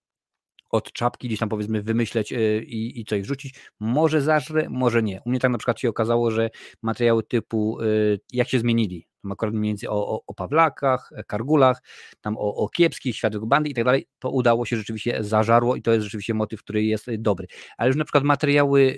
od czapki gdzieś tam powiedzmy wymyśleć y, i, i coś wrzucić. Może zażre, może nie. U mnie tak na przykład się okazało, że materiały typu y, jak się zmienili, tam akurat mniej więcej o, o, o Pawlakach, e, Kargulach, tam o, o Kiepskich, Światłych Bandy i tak dalej, to udało się rzeczywiście, zażarło i to jest rzeczywiście motyw, który jest y, dobry. Ale już na przykład materiały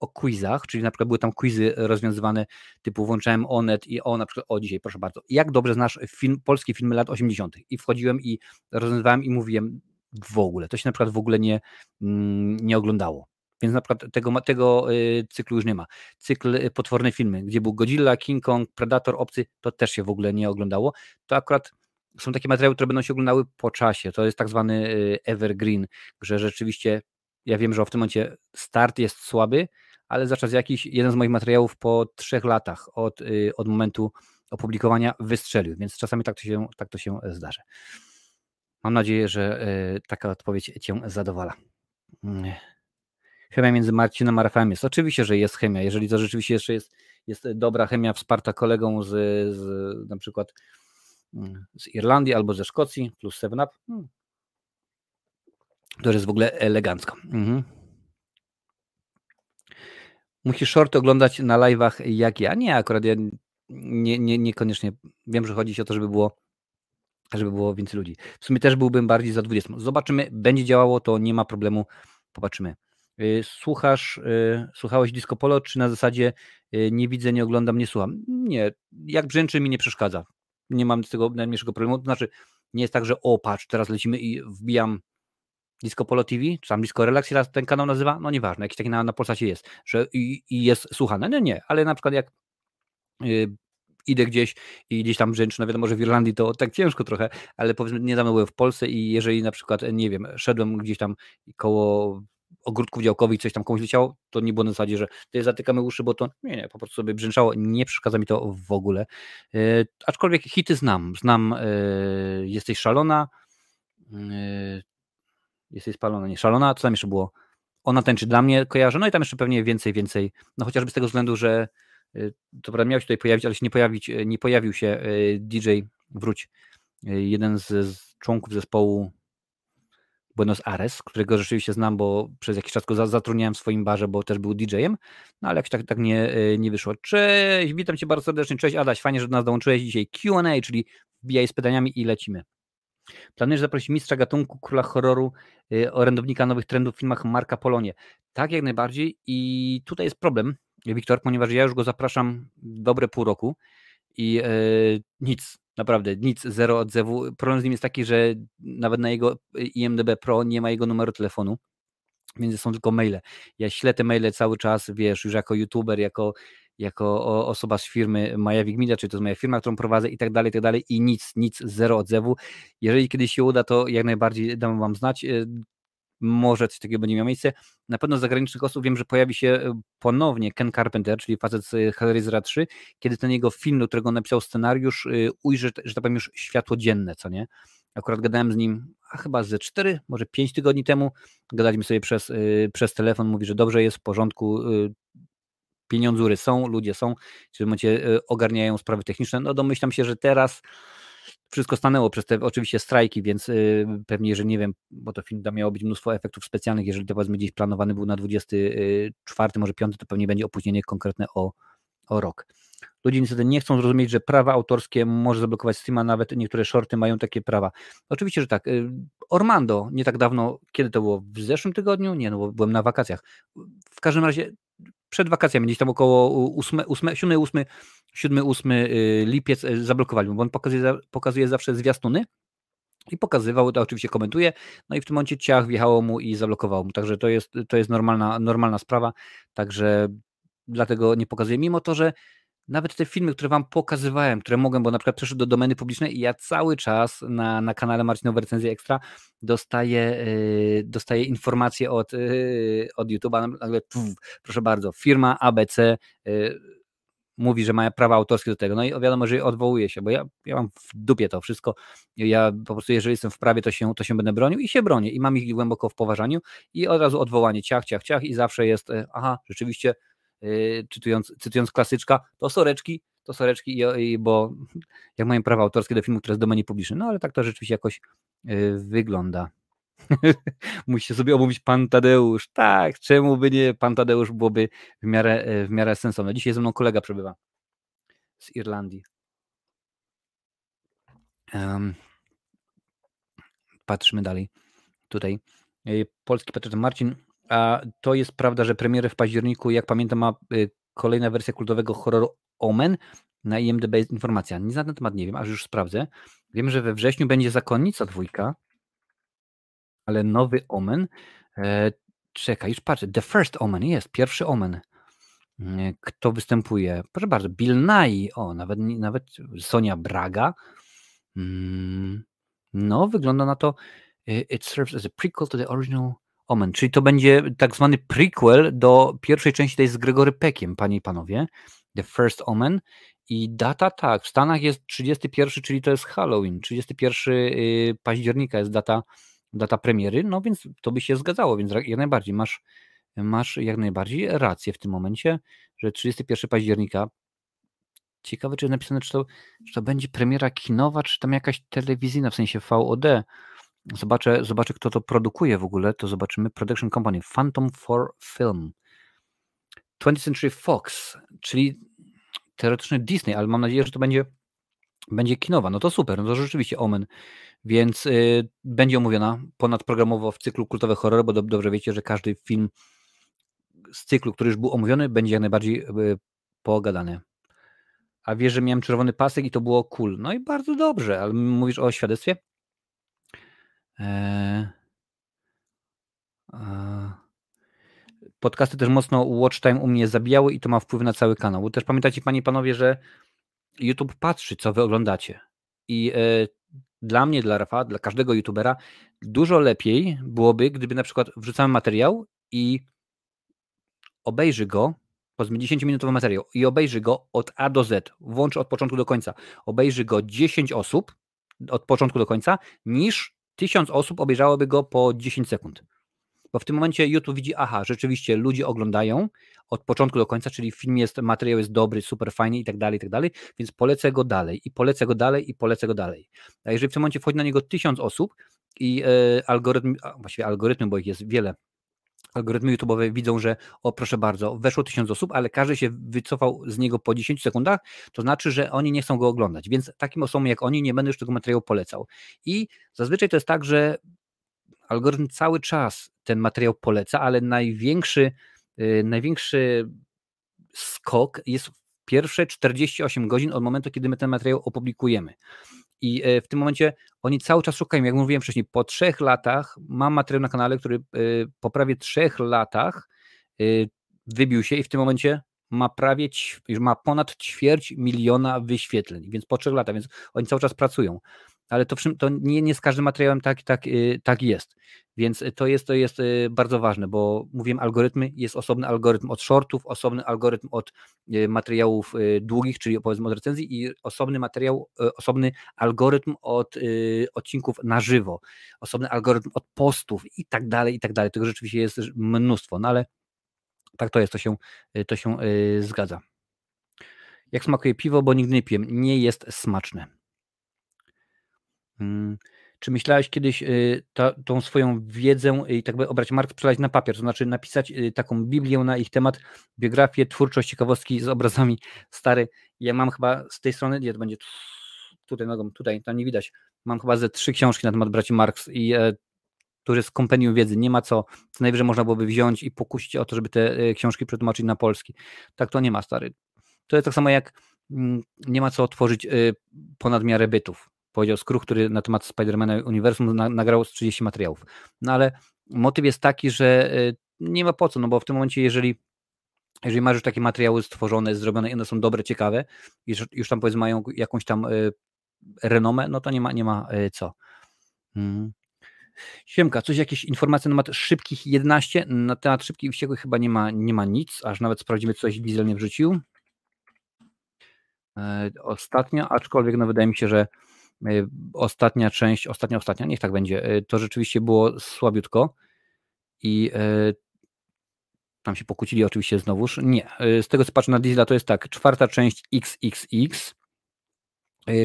o quizach, czyli na przykład były tam quizy rozwiązywane typu włączałem Onet i o na przykład o dzisiaj, proszę bardzo, jak dobrze znasz film, polskie filmy lat 80. i wchodziłem i rozwiązywałem i mówiłem w ogóle. To się na przykład w ogóle nie, mm, nie oglądało. Więc na przykład tego, tego y, cyklu już nie ma. Cykl y, Potworne Filmy, gdzie był Godzilla, King Kong, Predator, Obcy, to też się w ogóle nie oglądało. To akurat są takie materiały, które będą się oglądały po czasie. To jest tak zwany y, evergreen, że rzeczywiście ja wiem, że w tym momencie start jest słaby, ale za czas jakiś jeden z moich materiałów po trzech latach od, od momentu opublikowania wystrzelił, więc czasami tak to się, tak to się zdarzy. Mam nadzieję, że e, taka odpowiedź Cię zadowala. Mm. Chemia między Marcinem a Rafałem jest. Oczywiście, że jest chemia. Jeżeli to rzeczywiście jeszcze jest, jest dobra chemia wsparta kolegą z, z na przykład mm, z Irlandii albo ze Szkocji plus 7up, hmm, to jest w ogóle elegancko. Mhm. Musisz short oglądać na live'ach jak ja. Nie, akurat ja nie, nie, niekoniecznie. Wiem, że chodzi o to, żeby było żeby było więcej ludzi. W sumie też byłbym bardziej za 20. Zobaczymy, będzie działało, to nie ma problemu, popatrzymy. Y, słuchasz, y, słuchałeś Disco Polo, czy na zasadzie y, nie widzę, nie oglądam, nie słucham? Nie, jak brzęczy mi nie przeszkadza. Nie mam z tego najmniejszego problemu. To znaczy, nie jest tak, że o patrz, teraz lecimy i wbijam Disco Polo TV, czy tam Disco Relax, jak ten kanał nazywa, no nieważne, jakiś taki na, na Polsacie jest, że i, i jest słuchane. No nie, ale na przykład jak idę gdzieś i gdzieś tam brzęczy, no wiadomo, że w Irlandii to tak ciężko trochę, ale powiedzmy niedawno byłem w Polsce i jeżeli na przykład, nie wiem, szedłem gdzieś tam koło ogródków działkowych coś tam komuś leciało, to nie było na zasadzie, że tutaj zatykamy uszy, bo to nie, nie, po prostu sobie brzęczało, nie przeszkadza mi to w ogóle. Yy, aczkolwiek hity znam, znam yy, Jesteś szalona, yy, Jesteś spalona, nie szalona, co tam jeszcze było? Ona tańczy dla mnie, kojarzę, no i tam jeszcze pewnie więcej, więcej, no chociażby z tego względu, że to prawda miał się tutaj pojawić, ale się nie, pojawić, nie pojawił się DJ Wróć, jeden z, z członków zespołu Buenos Aires, którego rzeczywiście znam, bo przez jakiś czas go zatrudniałem w swoim barze, bo też był DJ-em, no ale jakoś tak, tak nie, nie wyszło. Cześć, witam Cię bardzo serdecznie, cześć Adaś, fajnie, że do nas dołączyłeś dzisiaj Q&A, czyli wbijaj z pytaniami i lecimy. Planujesz zaprosić mistrza gatunku, króla horroru, orędownika nowych trendów w filmach Marka Polonie? Tak, jak najbardziej i tutaj jest problem, Wiktor, ponieważ ja już go zapraszam dobre pół roku i e, nic, Naprawdę, nic, zero odzewu. Problem z nim jest taki, że nawet na jego IMDB Pro nie ma jego numeru telefonu, więc są tylko maile. Ja ślę te maile cały czas, wiesz, już jako youtuber, jako, jako osoba z firmy Majawik Media, czy to jest moja firma, którą prowadzę i tak dalej, i tak dalej i nic, nic, zero odzewu. Jeżeli kiedyś się uda, to jak najbardziej dam wam znać. E, może coś takiego będzie miało miejsce. Na pewno z zagranicznych osób wiem, że pojawi się e, ponownie Ken Carpenter, czyli facet z Hellraisera 3, kiedy ten jego film, do którego napisał scenariusz, e, ujrzy, że tak powiem, już światło dzienne, co nie? Akurat gadałem z nim a chyba ze 4, może 5 tygodni temu. Gadaliśmy sobie przez, e, przez telefon, mówi, że dobrze jest, w porządku, pieniądzury są, ludzie są, w tym momencie ogarniają sprawy techniczne. No domyślam się, że teraz wszystko stanęło przez te oczywiście strajki, więc y, pewnie, jeżeli nie wiem, bo to film miało być mnóstwo efektów specjalnych, jeżeli to powiedzmy gdzieś planowany był na 24, może 5, to pewnie będzie opóźnienie konkretne o, o rok. Ludzie niestety nie chcą zrozumieć, że prawa autorskie może zablokować Steama, nawet niektóre shorty mają takie prawa. Oczywiście, że tak. Y, Ormando nie tak dawno, kiedy to było? W zeszłym tygodniu? Nie, no bo byłem na wakacjach. W każdym razie przed wakacjami, gdzieś tam około 8, 8, 7, 8, 7, 8 lipiec y, zablokowali, bo on pokazuje, pokazuje zawsze zwiastuny i pokazywał, to oczywiście komentuje, no i w tym momencie ciach wjechało mu i zablokowało mu, także to jest, to jest normalna, normalna sprawa, także dlatego nie pokazuje, mimo to, że nawet te filmy, które wam pokazywałem, które mogłem, bo na przykład przeszły do domeny publicznej i ja cały czas na, na kanale Marcinowe Recenzje Ekstra dostaję, yy, dostaję informacje od, yy, od YouTube'a, nagle proszę bardzo, firma ABC yy, mówi, że ma prawa autorskie do tego, no i wiadomo, że odwołuje się, bo ja, ja mam w dupie to wszystko, ja po prostu jeżeli jestem w prawie, to się, to się będę bronił i się bronię. I mam ich głęboko w poważaniu i od razu odwołanie, ciach, ciach, ciach i zawsze jest, e, aha, rzeczywiście Y, cytując, cytując klasyczka, to soreczki, to soreczki, bo jak mają prawa autorskie do filmu, które jest domenie publicznej, no ale tak to rzeczywiście jakoś y, wygląda. Musicie sobie omówić Pan Tadeusz. Tak, czemu by nie? Pan Tadeusz byłoby w miarę, y, w miarę sensowne. Dzisiaj ze mną kolega przebywa z Irlandii. Um, patrzmy dalej. Tutaj polski patriot Marcin a to jest prawda, że premierę w październiku, jak pamiętam, ma y, kolejna wersja kultowego horroru Omen. Na IMDb jest informacja. Nic na ten temat nie wiem, aż już sprawdzę. Wiem, że we wrześniu będzie Zakonnica dwójka, ale nowy Omen. E, czekaj, już patrzę. The First Omen jest, pierwszy Omen. E, kto występuje? Proszę bardzo, Bill Nye, o, nawet, nawet Sonia Braga. Mm, no, wygląda na to. E, it serves as a prequel to the original Omen, czyli to będzie tak zwany prequel do pierwszej części tej z Gregory Peckiem, panie i panowie. The First Omen. I data tak, w Stanach jest 31, czyli to jest Halloween. 31 y, października jest data, data premiery, no więc to by się zgadzało, więc jak najbardziej masz, masz jak najbardziej rację w tym momencie, że 31 października. Ciekawe, czy jest napisane, czy to, czy to będzie premiera kinowa, czy tam jakaś telewizyjna, w sensie VOD zobaczę, zobaczę, kto to produkuje w ogóle, to zobaczymy. Production Company, Phantom for Film. 20th Century Fox, czyli teoretycznie Disney, ale mam nadzieję, że to będzie, będzie kinowa. No to super, no to rzeczywiście Omen. Więc y, będzie omówiona ponadprogramowo w cyklu kultowe horror, bo do, dobrze wiecie, że każdy film z cyklu, który już był omówiony, będzie jak najbardziej y, pogadany. A wiesz, że miałem czerwony pasek i to było cool. No i bardzo dobrze, ale mówisz o świadectwie? Eee, podcasty też mocno watch time u mnie zabijały i to ma wpływ na cały kanał. Bo też pamiętacie, panie i panowie, że YouTube patrzy, co wy oglądacie. I e, dla mnie, dla Rafa, dla każdego YouTubera dużo lepiej byłoby, gdyby na przykład wrzucamy materiał i obejrzy go, powiedzmy 10-minutowy materiał i obejrzy go od A do Z, włącz od początku do końca, obejrzy go 10 osób od początku do końca, niż 1000 osób obejrzałoby go po 10 sekund. Bo w tym momencie YouTube widzi, aha, rzeczywiście ludzie oglądają od początku do końca, czyli film jest, materiał jest dobry, super fajny i tak dalej, i tak dalej, więc polecę go dalej i polecę go dalej i polecę go dalej. A jeżeli w tym momencie wchodzi na niego 1000 osób i e, algorytm, właściwie algorytmy, bo ich jest wiele, algorytmy YouTube'owe widzą, że o proszę bardzo, weszło tysiąc osób, ale każdy się wycofał z niego po 10 sekundach, to znaczy, że oni nie chcą go oglądać, więc takim osobom jak oni nie będę już tego materiału polecał. I zazwyczaj to jest tak, że algorytm cały czas ten materiał poleca, ale największy, yy, największy skok jest pierwsze 48 godzin od momentu, kiedy my ten materiał opublikujemy. I e, w tym momencie oni cały czas szukają, jak mówiłem wcześniej, po trzech latach mam materiał na kanale, który e, po prawie trzech latach e, wybił się i w tym momencie ma prawie, ma ponad ćwierć miliona wyświetleń, więc po trzech latach, więc oni cały czas pracują ale to, to nie, nie z każdym materiałem tak, tak, y, tak jest. Więc to jest, to jest y, bardzo ważne, bo mówiłem algorytmy, jest osobny algorytm od shortów, osobny algorytm od y, materiałów długich, czyli powiedzmy od recenzji i osobny materiał, osobny algorytm od odcinków na żywo, osobny algorytm od postów i tak dalej, i tak dalej. Tego rzeczywiście jest mnóstwo, no ale tak to jest, to się, to się zgadza. Jak smakuje piwo, bo nigdy nie piłem. Nie jest smaczne. Mm, czy myślałeś kiedyś y, ta, tą swoją wiedzę i tak by obrać mark przelać na papier, to znaczy napisać y, taką Biblię na ich temat, biografię, twórczość, ciekawostki z obrazami stary. Ja mam chyba z tej strony, gdzie to będzie tutaj nogą, tutaj, tam nie widać, mam chyba ze trzy książki na temat braci Marx i e, który jest kompendium wiedzy, nie ma co, co najwyżej można byłoby wziąć i pokusić o to, żeby te e, książki przetłumaczyć na polski. Tak to nie ma, stary. To jest tak samo jak mm, nie ma co otworzyć y, ponad miarę bytów powiedział Skruch, który na temat Spidermana Uniwersum nagrał z 30 materiałów. No ale motyw jest taki, że y, nie ma po co, no bo w tym momencie, jeżeli jeżeli masz już takie materiały stworzone, zrobione i one są dobre, ciekawe i już tam powiedzmy mają jakąś tam y, renomę, no to nie ma, nie ma y, co. Hmm. Siemka, coś, jakieś informacje na temat szybkich 11? Na temat szybkich wściekłych chyba nie ma, nie ma nic, aż nawet sprawdzimy, coś Diesel nie wrzucił. E, ostatnio, aczkolwiek no wydaje mi się, że ostatnia część, ostatnia, ostatnia, niech tak będzie, e, to rzeczywiście było słabiutko i e, tam się pokłócili oczywiście znowuż. Nie, z tego co patrzę na Diesla to jest tak, czwarta część XXX,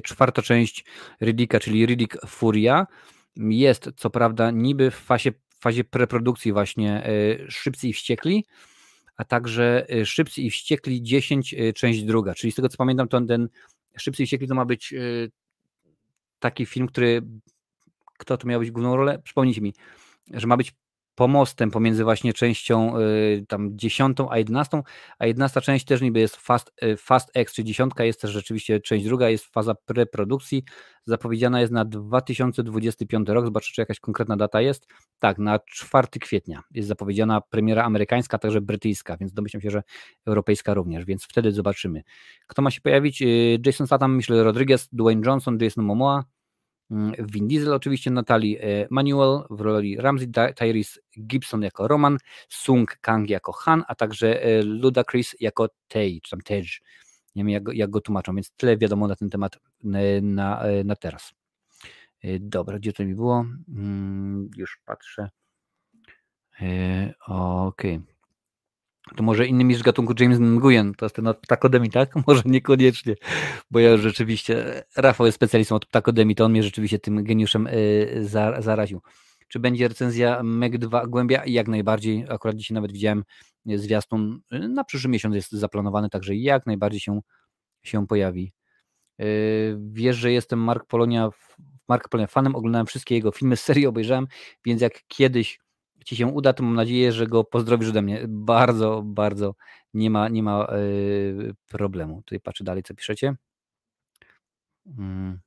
czwarta część Riddicka, czyli Riddick Furia. Jest co prawda niby w fazie, fazie preprodukcji właśnie Szybcy i Wściekli, a także Szybcy i Wściekli 10, część druga, czyli z tego co pamiętam to ten Szybcy i Wściekli to ma być taki film, który kto to miał być główną rolę? Przypomnijcie mi, że ma być pomostem pomiędzy właśnie częścią y, tam dziesiątą a jedenastą, a jedenasta część też niby jest Fast, y, Fast X, czy dziesiątka jest też rzeczywiście część druga, jest faza preprodukcji, zapowiedziana jest na 2025 rok, zobaczę czy jakaś konkretna data jest, tak, na 4 kwietnia jest zapowiedziana premiera amerykańska, także brytyjska, więc domyślam się, że europejska również, więc wtedy zobaczymy. Kto ma się pojawić? Y, Jason Statham, Michelle Rodriguez, Dwayne Johnson, Jason Momoa, Vin Diesel oczywiście, Natalie e, Manuel w roli Ramsey, Tyrese Gibson jako Roman, Sung Kang jako Han, a także e, Ludacris jako Tej, czy tam Tej. Nie wiem jak, jak go tłumaczą, więc tyle wiadomo na ten temat e, na, na teraz. Dobra, gdzie to mi było? Mm, już patrzę. Okej. Okay to może innymi z gatunku James Nguyen, to jest ten od ptakodemii, tak? Może niekoniecznie, bo ja rzeczywiście, Rafał jest specjalistą od ptakodemii, to on mnie rzeczywiście tym geniuszem y, zaraził. Czy będzie recenzja MEG 2 Głębia? Jak najbardziej, akurat dzisiaj nawet widziałem zwiastun, y, na przyszły miesiąc jest zaplanowany, także jak najbardziej się, się pojawi. Y, wiesz, że jestem Mark Polonia, Mark Polonia fanem, oglądałem wszystkie jego filmy, serii obejrzałem, więc jak kiedyś Ci się uda, to mam nadzieję, że go pozdrowisz ode mnie. Bardzo, bardzo nie ma, nie ma yy, problemu. Tutaj patrzę dalej, co piszecie. Hmm.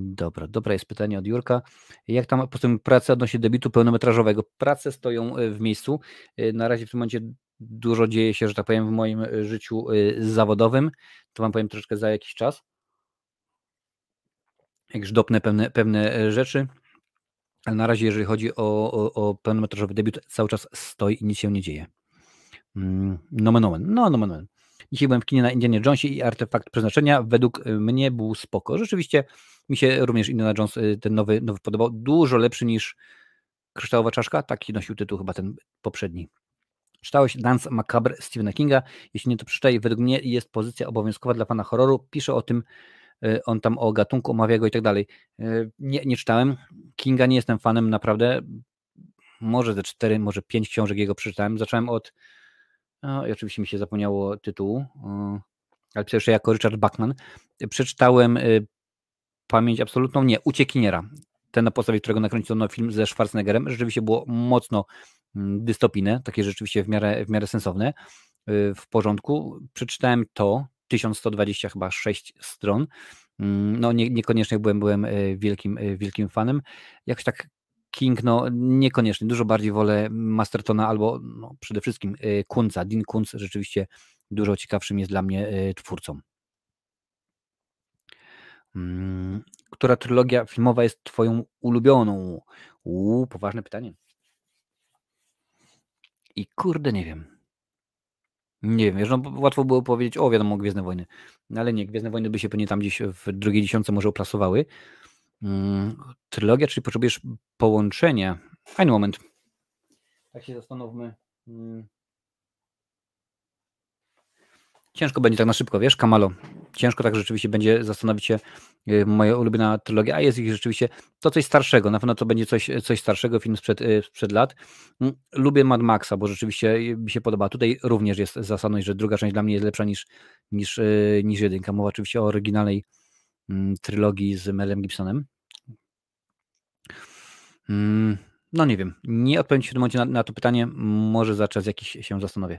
Dobra, dobra jest pytanie od Jurka. Jak tam po tym prace odnośnie debitu pełnometrażowego? Prace stoją e, w miejscu. Na razie w tym momencie dużo dzieje się, że tak powiem, w moim życiu zawodowym. To wam powiem troszeczkę za jakiś czas. Jak już dopnę pewne, pewne rzeczy. Ale na razie, jeżeli chodzi o, o, o pełnometrażowy debiut, cały czas stoi i nic się nie dzieje. Mm, nomen omen. No, nomen omen. Dzisiaj byłem w kinie na Indianie Jonesie i Artefakt Przeznaczenia. Według y, mnie był spoko. Rzeczywiście mi się również Indiana Jones, y, ten nowy, nowy podobał. Dużo lepszy niż Kryształowa Czaszka. Taki nosił tytuł chyba ten poprzedni. Czytałeś Dance Macabre Stephena Kinga? Jeśli nie, to przeczytaj. Według mnie jest pozycja obowiązkowa dla pana horroru. Pisze o tym, y, on tam o gatunku, omawia go i tak dalej. Nie, nie czytałem. Kinga nie jestem fanem, naprawdę. Może ze cztery, może pięć książek jego przeczytałem. Zacząłem od no, I oczywiście mi się zapomniało tytułu, ale przecież jako Richard Bachman przeczytałem y, Pamięć Absolutną, nie, Uciekiniera, ten na podstawie którego nakręcono film ze Schwarzeneggerem, rzeczywiście było mocno mm, dystopijne, takie rzeczywiście w miarę, w miarę sensowne, y, w porządku. Przeczytałem to, 1120 chyba 6 stron. Mm, no nie, niekoniecznie byłem, byłem y, wielkim, wielkim fanem. Jakoś tak King, no niekoniecznie, dużo bardziej wolę Mastertona albo no, przede wszystkim y, Kunza. Dean Kunz rzeczywiście dużo ciekawszym jest dla mnie twórcą. Hmm, która trylogia filmowa jest twoją ulubioną? Uuu, poważne pytanie. I kurde, nie wiem. Nie wiem, no, łatwo było powiedzieć, o wiadomo, Gwiezdne Wojny. No, ale nie, Gwiezdne Wojny by się pewnie tam gdzieś w drugiej dziesiątce może uplasowały. Mm, trylogia, czyli potrzebujesz połączenia. Fajny moment. Tak się zastanówmy. Mm. Ciężko będzie tak na szybko, wiesz, Kamalo. Ciężko tak rzeczywiście będzie zastanowić się y, moja ulubiona trylogia, a jest ich rzeczywiście to coś starszego, na pewno to będzie coś, coś starszego, film sprzed, y, sprzed lat. Mm, lubię Mad Maxa, bo rzeczywiście mi się podoba. Tutaj również jest zasadność, że druga część dla mnie jest lepsza niż, niż, y, niż jedynka. Mowa oczywiście o oryginalnej Mm, trylogii z Melem Gibsonem. Mm, no nie wiem, nie odpowiem Ci w tym momencie na, na to pytanie, może za czas jakiś się zastanowię.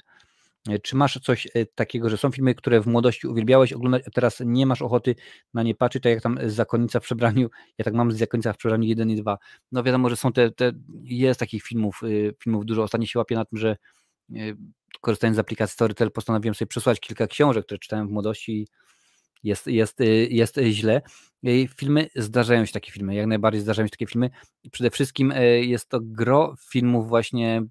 E, czy masz coś e, takiego, że są filmy, które w młodości uwielbiałeś oglądać, a teraz nie masz ochoty na nie patrzeć, tak jak tam Zakonnica w przebraniu, ja tak mam z Zakonnica w przebraniu 1 i 2. No wiadomo, że są te, te jest takich filmów, y, filmów dużo. Ostatnio się łapię na tym, że y, korzystając z aplikacji Storytel postanowiłem sobie przesłać kilka książek, które czytałem w młodości jest, jest, y, jest źle. Filmy, zdarzają się takie filmy, jak najbardziej zdarzają się takie filmy. Przede wszystkim jest to gro filmów właśnie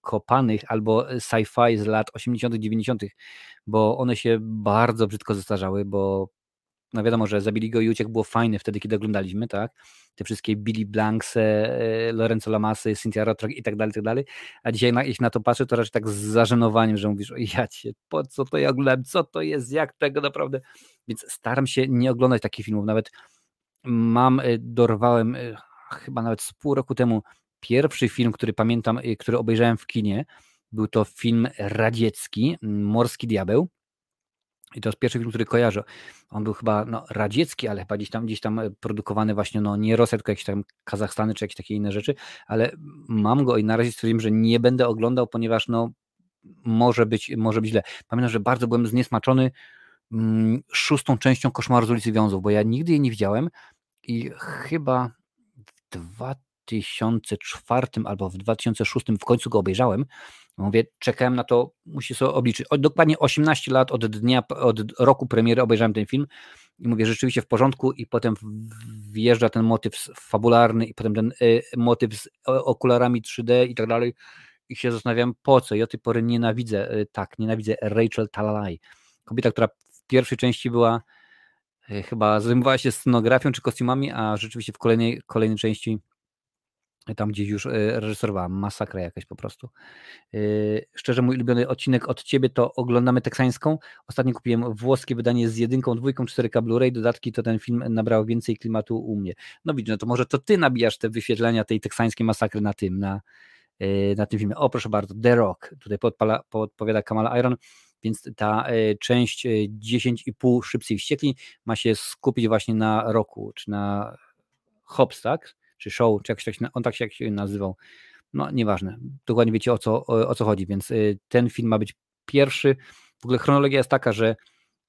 kopanych albo sci-fi z lat 80., 90., bo one się bardzo brzydko zestarzały, bo no wiadomo, że Zabili go i uciekł było fajne wtedy, kiedy oglądaliśmy, tak? Te wszystkie Billy Blanks, e, Lorenzo Lamasy, Cynthia Rothrock i tak dalej, tak dalej. A dzisiaj na, jeśli na to patrzę, to raczej tak z zażenowaniem, że mówisz, o ja cię, po co to ja oglądałem, co to jest, jak tego naprawdę. Więc staram się nie oglądać takich filmów. Nawet mam, e, dorwałem e, chyba nawet z pół roku temu pierwszy film, który pamiętam, który obejrzałem w kinie. Był to film radziecki, Morski Diabeł i to jest pierwszy film, który kojarzę. On był chyba no, radziecki, ale chyba gdzieś tam, gdzieś tam e, produkowany właśnie, no nie Rosja, tylko jakieś tam Kazachstany czy jakieś takie inne rzeczy, ale mam go i na razie stwierdziłem, że nie będę oglądał, ponieważ no może być, może być źle. Pamiętam, że bardzo byłem zniesmaczony mm, szóstą częścią Koszmaru z ulicy Wiązów, bo ja nigdy jej nie widziałem i chyba w 2004 albo w 2006 w końcu go obejrzałem Mówię, czekałem na to, musi sobie obliczyć. O, dokładnie 18 lat od dnia, od roku premiery obejrzałem ten film i mówię, rzeczywiście w porządku i potem wjeżdża ten motyw fabularny i potem ten y, motyw z okularami 3D i tak dalej i się zastanawiam po co. Ja od tej pory nienawidzę, y, tak, nienawidzę Rachel Talalay. Kobieta, która w pierwszej części była y, chyba zajmowała się scenografią czy kostiumami, a rzeczywiście w kolejnej, kolejnej części tam gdzieś już e, reżyserowała, masakra jakaś po prostu. E, szczerze, mój ulubiony odcinek od Ciebie to oglądamy teksańską. Ostatnio kupiłem włoskie wydanie z jedynką, dwójką, 4K Blu-ray, dodatki, to ten film nabrał więcej klimatu u mnie. No widzisz, no to może to Ty nabijasz te wyświetlenia tej teksańskiej masakry na tym, na, e, na tym filmie. O, proszę bardzo, The Rock, tutaj podpala, podpowiada Kamala Iron, więc ta część 10,5 Szybcy i Wściekli ma się skupić właśnie na roku, czy na Hobbs, tak? Czy show, czy jakoś tak on tak się, się nazywał. No nieważne, dokładnie wiecie o co, o co chodzi, więc y, ten film ma być pierwszy. W ogóle chronologia jest taka, że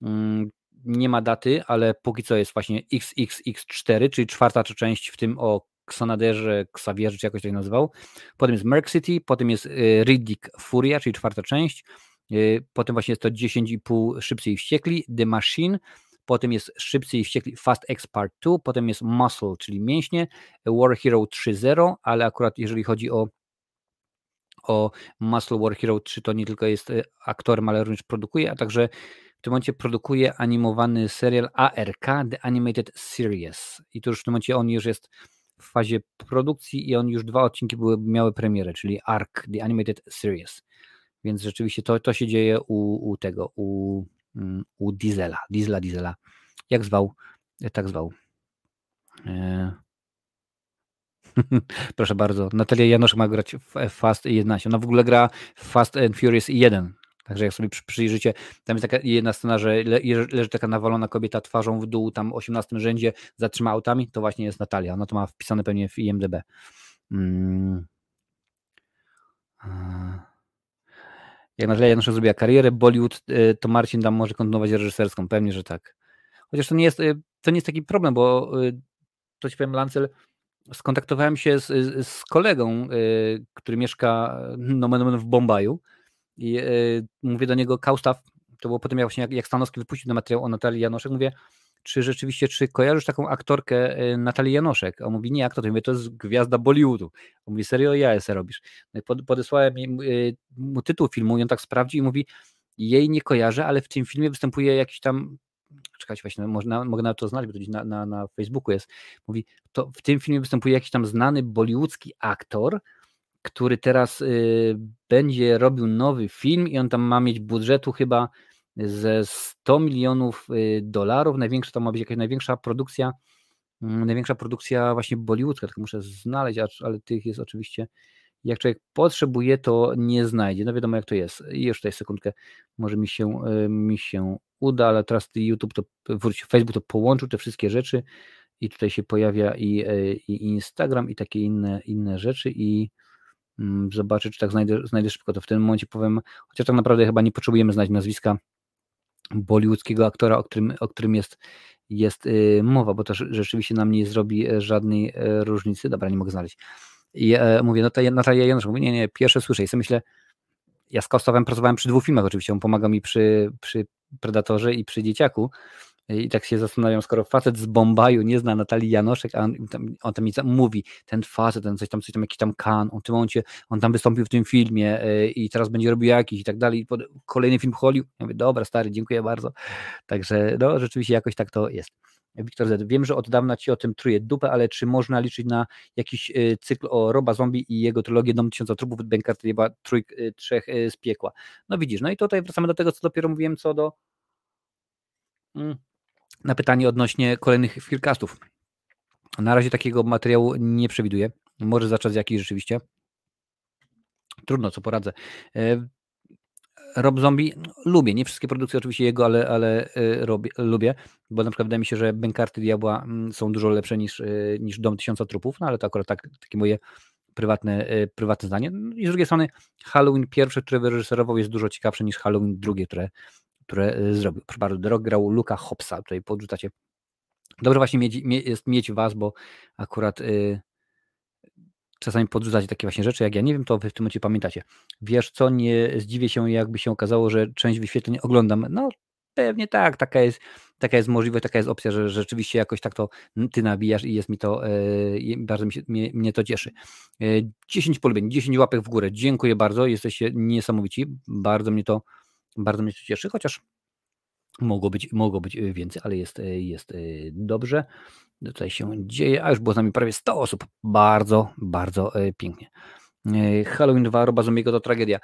mm, nie ma daty, ale póki co jest właśnie XXX4, czyli czwarta część w tym o Xanaderze, Xavierze, czy jakoś tak nazywał. Potem jest Merc City, potem jest y, Riddick Furia, czyli czwarta część. Y, potem właśnie jest to 10,5 Szybcy i Wściekli, The Machine, potem jest Szybcy i Wściekli Fast X Part 2, potem jest Muscle, czyli mięśnie, War Hero 3.0, ale akurat jeżeli chodzi o o Muscle War Hero 3 to nie tylko jest e, aktorem, ale również produkuje, a także w tym momencie produkuje animowany serial ARK, The Animated Series. I to już w tym momencie on już jest w fazie produkcji i on już dwa odcinki były, miały premierę, czyli ARK, The Animated Series. Więc rzeczywiście to, to się dzieje u, u tego, u, u Diesela, Diesla, Diesela. Jak zwał, tak zwał. E... Proszę bardzo, Natalia Janosz ma grać w Fast 11. Ona w ogóle gra w Fast and Furious 1. Także jak sobie przyjrzycie, tam jest taka jedna scena, że le, leży taka nawalona kobieta twarzą w dół, tam 18 rzędzie, zatrzyma autami, to właśnie jest Natalia. Ona to ma wpisane pewnie w IMDB. Hmm. Jak Natalia Janosz zrobiła karierę, Bollywood, y, to Marcin tam może kontynuować reżyserską. Pewnie, że tak. Chociaż to nie jest, y, to nie jest taki problem, bo y, to ci powiem, Lancel, skontaktowałem się z, z kolegą, który mieszka nomen w Bombaju i mówię do niego, Kaustaw, to było potem jak właśnie jak, Stanowski wypuścił na materiał o Natalii Janoszek, mówię, czy rzeczywiście, czy kojarzysz taką aktorkę Natalii Janoszek? A on mówi, nie, jak to? to jest gwiazda Bollywoodu. On mówi, serio, ja se robisz. No podesłałem mu tytuł filmu i on tak sprawdził i mówi, jej nie kojarzę, ale w tym filmie występuje jakiś tam czekać właśnie, no, można, mogę nawet to znaleźć, bo to na, na, na Facebooku jest, mówi, to w tym filmie występuje jakiś tam znany bollywoodzki aktor, który teraz y, będzie robił nowy film i on tam ma mieć budżetu chyba ze 100 milionów y, dolarów, największa to ma być jakaś największa produkcja, y, największa produkcja właśnie bollywoodzka, tylko muszę znaleźć, ale tych jest oczywiście jak człowiek potrzebuje, to nie znajdzie. No wiadomo, jak to jest. I już tutaj sekundkę, może mi się, y, mi się uda, ale teraz YouTube, to wróć, Facebook to połączył te wszystkie rzeczy i tutaj się pojawia i, y, i Instagram i takie inne, inne rzeczy i mm, zobaczę, czy tak znajdę, znajdę szybko. To w tym momencie powiem, chociaż tak naprawdę chyba nie potrzebujemy znać nazwiska bollywoodzkiego aktora, o którym, o którym jest, jest y, mowa, bo to rzeczywiście nam nie zrobi żadnej różnicy. Dobra, nie mogę znaleźć. I e, mówię, no to Natalia Janusz mówi, nie, nie, pierwsze słyszę. I sobie myślę, ja z Kostowem pracowałem przy dwóch filmach oczywiście, on pomaga mi przy, przy Predatorze i przy Dzieciaku. I tak się zastanawiam, skoro facet z Bombaju nie zna Natalii Janoszek, a on on tam mówi, ten facet, ten coś tam, coś tam, jakiś tam kan, on w tym momencie, on tam wystąpił w tym filmie yy, i teraz będzie robił jakiś i tak dalej. Kolejny film Hollywood. Ja mówię, dobra, stary, dziękuję bardzo. Także no, rzeczywiście jakoś tak to jest. Wiktor Z. Wiem, że od dawna ci o tym truje dupę, ale czy można liczyć na jakiś y, cykl o Roba Zombie i jego trylogię Dom Tysiąca Trupów, Benkartyba, Trójk, y, Trzech y, z Piekła? No widzisz, no i tutaj wracamy do tego, co dopiero mówiłem, co do mm, na pytanie odnośnie kolejnych filmcastów. Na razie takiego materiału nie przewiduję. Może zacząć jakiś rzeczywiście. Trudno, co poradzę. E, Rob Zombie lubię, nie wszystkie produkcje oczywiście jego, ale, ale y, robię, lubię, bo na przykład wydaje mi się, że Bękarty Diabła mm, są dużo lepsze niż, y, niż Dom Tysiąca Trupów, no ale to akurat tak, takie moje prywatne, prywatne zdanie. No I z drugiej strony Halloween pierwszy, który wyreżyserował jest dużo ciekawszy niż Halloween drugie, które, które zrobił. Proszę bardzo, Rock grał Luka Hopsa, tutaj podrzucacie. Dobrze właśnie mieć, jest mieć was, bo akurat czasami podrzucacie takie właśnie rzeczy, jak ja nie wiem, to wy w tym momencie pamiętacie. Wiesz co, nie zdziwię się, jakby się okazało, że część wyświetleń oglądam. No pewnie tak, taka jest, taka jest możliwość, taka jest opcja, że rzeczywiście jakoś tak to ty nabijasz i jest mi to, e, bardzo mi się, mnie, mnie, to cieszy. E, 10 polubień, 10 łapek w górę, dziękuję bardzo, jesteście niesamowici, bardzo mnie to, bardzo mnie to cieszy, chociaż mogło być, mogło być więcej, ale jest, jest e, dobrze tutaj się dzieje, a już było z nami prawie 100 osób. Bardzo, bardzo e, pięknie. E, Halloween 2 Roba Zombiego to tragedia.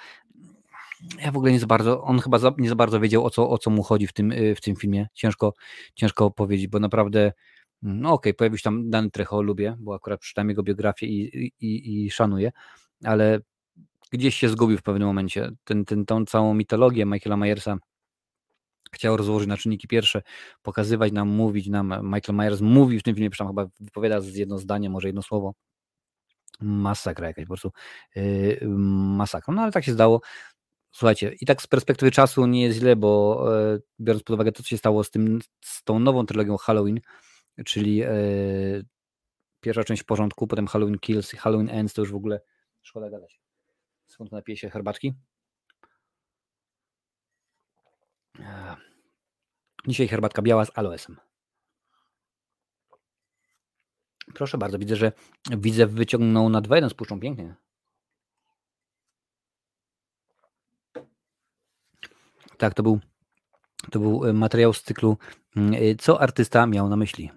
Ja w ogóle nie za bardzo, on chyba za, nie za bardzo wiedział o co, o co mu chodzi w tym, e, w tym filmie. Ciężko, ciężko powiedzieć, bo naprawdę no okej, okay, pojawił się tam Dany Trecho, lubię, bo akurat przeczytałem jego biografię i, i, i szanuję, ale gdzieś się zgubił w pewnym momencie. Ten, ten, tą całą mitologię Michaela Myersa chciał rozłożyć na czynniki pierwsze, pokazywać nam, mówić nam. Michael Myers mówi w tym filmie, przynajmniej chyba wypowiada z jedno zdanie, może jedno słowo. Masakra jakaś, po prostu yy, masakra. No ale tak się zdało. Słuchajcie, i tak z perspektywy czasu nie jest źle, bo yy, biorąc pod uwagę to, co się stało z, tym, z tą nową trylogią Halloween, czyli yy, pierwsza część w porządku, potem Halloween Kills, Halloween Ends, to już w ogóle szkoda gadać. Skąd napiję się herbaczki? Dzisiaj herbatka biała z aloesem. Proszę bardzo, widzę, że widzę wyciągnął na 2-1 z puszczą pięknie. Tak, to był, to był e, materiał z cyklu mm, e, Co artysta miał na myśli.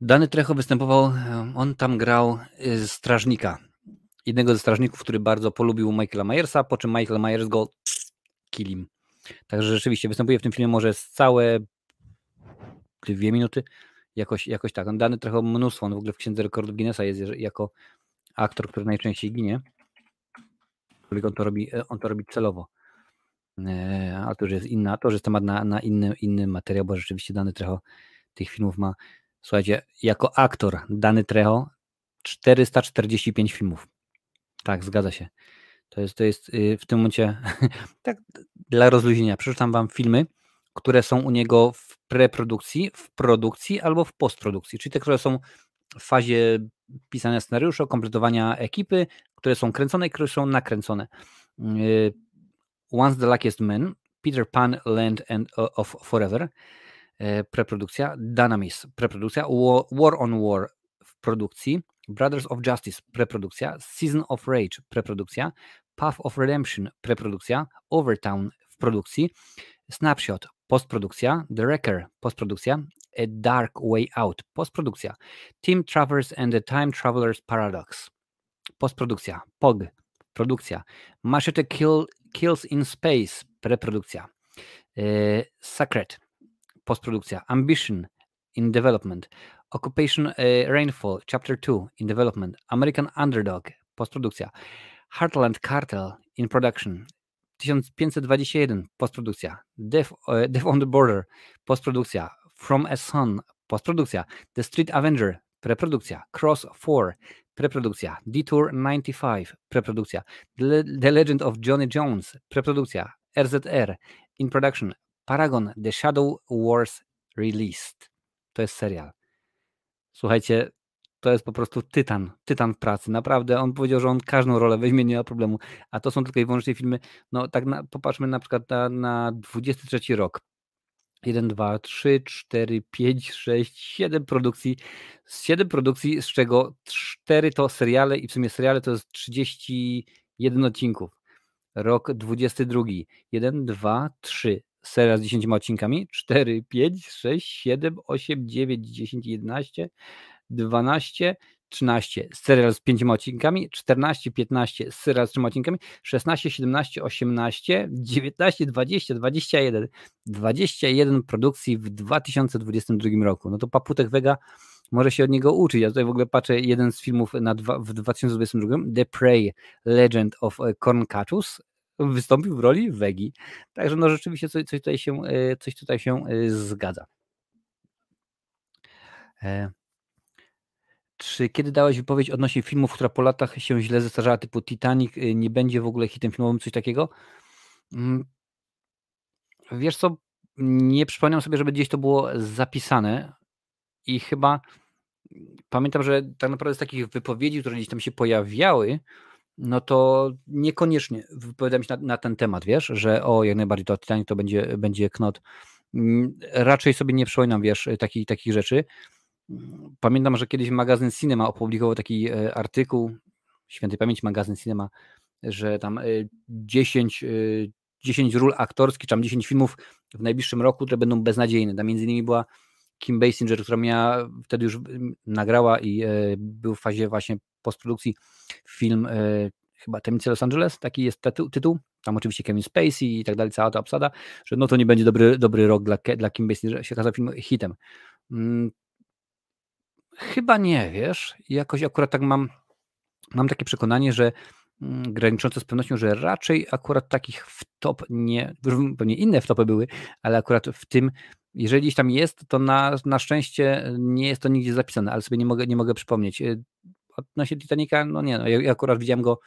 Dany Trecho występował, e, on tam grał strażnika. Jednego ze strażników, który bardzo polubił Michaela Myersa, po czym Michael Myers go killim. Także rzeczywiście występuje w tym filmie może z całe dwie minuty, jakoś, jakoś tak. On dany trochę mnóstwo, on w ogóle w Księdze Rekordów Guinnessa jest jako aktor, który najczęściej ginie. On to robi, on to robi celowo. E, ale to już jest inna, to już jest temat na, na inny, inny materiał, bo rzeczywiście Dany Trecho tych filmów ma, słuchajcie, jako aktor Dany Trecho 445 filmów. Tak, zgadza się. To jest, to jest y, w tym momencie, tak dla rozluźnienia, przeczytam wam filmy, które są u niego w preprodukcji, w produkcji albo w postprodukcji, czyli te, które są w fazie pisania scenariusza, kompletowania ekipy, które są kręcone i które są nakręcone. Y, Once the Luckiest Man, Peter Pan, Land and of Forever, e, preprodukcja, Dynamis, preprodukcja, War on War produkcji, Brothers of Justice, preprodukcja, Season of Rage, preprodukcja, Path of Redemption, preprodukcja, Overtown w produkcji, Snapshot, postprodukcja, The Wrecker, postprodukcja, A Dark Way Out, postprodukcja, Team Traverse and the Time Traveler's Paradox, postprodukcja, POG, produkcja, Machete Kill Kills in Space, preprodukcja. E, Sacred, postprodukcja. Ambition, in development. Occupation e, Rainfall, Chapter 2, in development. American Underdog, postprodukcja. Heartland Cartel, in production. 1521, postprodukcja. Death, uh, Death on the Border, postprodukcja. From a Sun, postprodukcja. The Street Avenger, preprodukcja. Cross 4, preprodukcja. Detour 95, preprodukcja. The, The Legend of Johnny Jones, preprodukcja. RZR, in production. Paragon, The Shadow Wars Released. To jest serial. Słuchajcie, to jest po prostu tytan, tytan pracy. Naprawdę, on powiedział, że on każdą rolę weźmie, nie ma problemu. A to są tylko i wyłącznie filmy, no tak na, popatrzmy na przykład na, na 23 rok. 1, 2, 3, 4, 5, 6, 7 produkcji. 7 produkcji, z czego 4 to seriale i w sumie seriale to jest 31 odcinków. Rok 22. 1, 2, 3. Serial z 10 odcinkami. 4, 5, 6, 7, 8, 9, 10, 11, 12, 13 serial z 5 odcinkami, 14, 15 serial z 3 odcinkami, 16, 17, 18, 19, 20, 21. 21 produkcji w 2022 roku. No to Paputek Vega może się od niego uczyć. Ja tutaj w ogóle patrzę jeden z filmów na dwa, w 2022, The Prey, Legend of Corncachus, wystąpił w roli Wegi. Także no rzeczywiście coś, coś, tutaj, się, e, coś tutaj się e, zgadza. E, czy kiedy dałeś wypowiedź odnośnie filmów, która po latach się źle zestarzała, typu Titanic, nie będzie w ogóle hitem filmowym, coś takiego? Mm. Wiesz co, nie przypominam sobie, żeby gdzieś to było zapisane i chyba pamiętam, że tak naprawdę z takich wypowiedzi, które gdzieś tam się pojawiały, no to niekoniecznie wypowiadam się na, na, ten temat, wiesz, że o, jak najbardziej to Titanic to będzie, będzie knot. Mm, raczej sobie nie przypominam, wiesz, takich, takich rzeczy. Pamiętam, że kiedyś magazyn Cinema opublikował taki e, artykuł, świętej pamięci magazyn Cinema, że tam 10, e, 10 e, ról aktorskich, czy tam 10 filmów w najbliższym roku, które będą beznadziejne. Tam między innymi była Kim Basinger, która miała, wtedy już nagrała i był w fazie właśnie postprodukcji film chyba Tajemnice Los Angeles, taki jest tytuł, tam oczywiście Kevin Spacey i tak dalej, cała ta obsada, że no to nie będzie dobry, dobry rok dla, dla Kim Basinger, się okazał film hitem. Mm, Chyba nie, wiesz. Jakoś akurat tak mam, mam takie przekonanie, że mm, graniczące z pewnością, że raczej akurat takich w top nie, pewnie inne w topy były, ale akurat w tym, jeżeli tam jest, to na, na szczęście nie jest to nigdzie zapisane, ale sobie nie mogę, nie mogę przypomnieć. Y, odnośnie Titanica, no nie, no, ja akurat widziałem go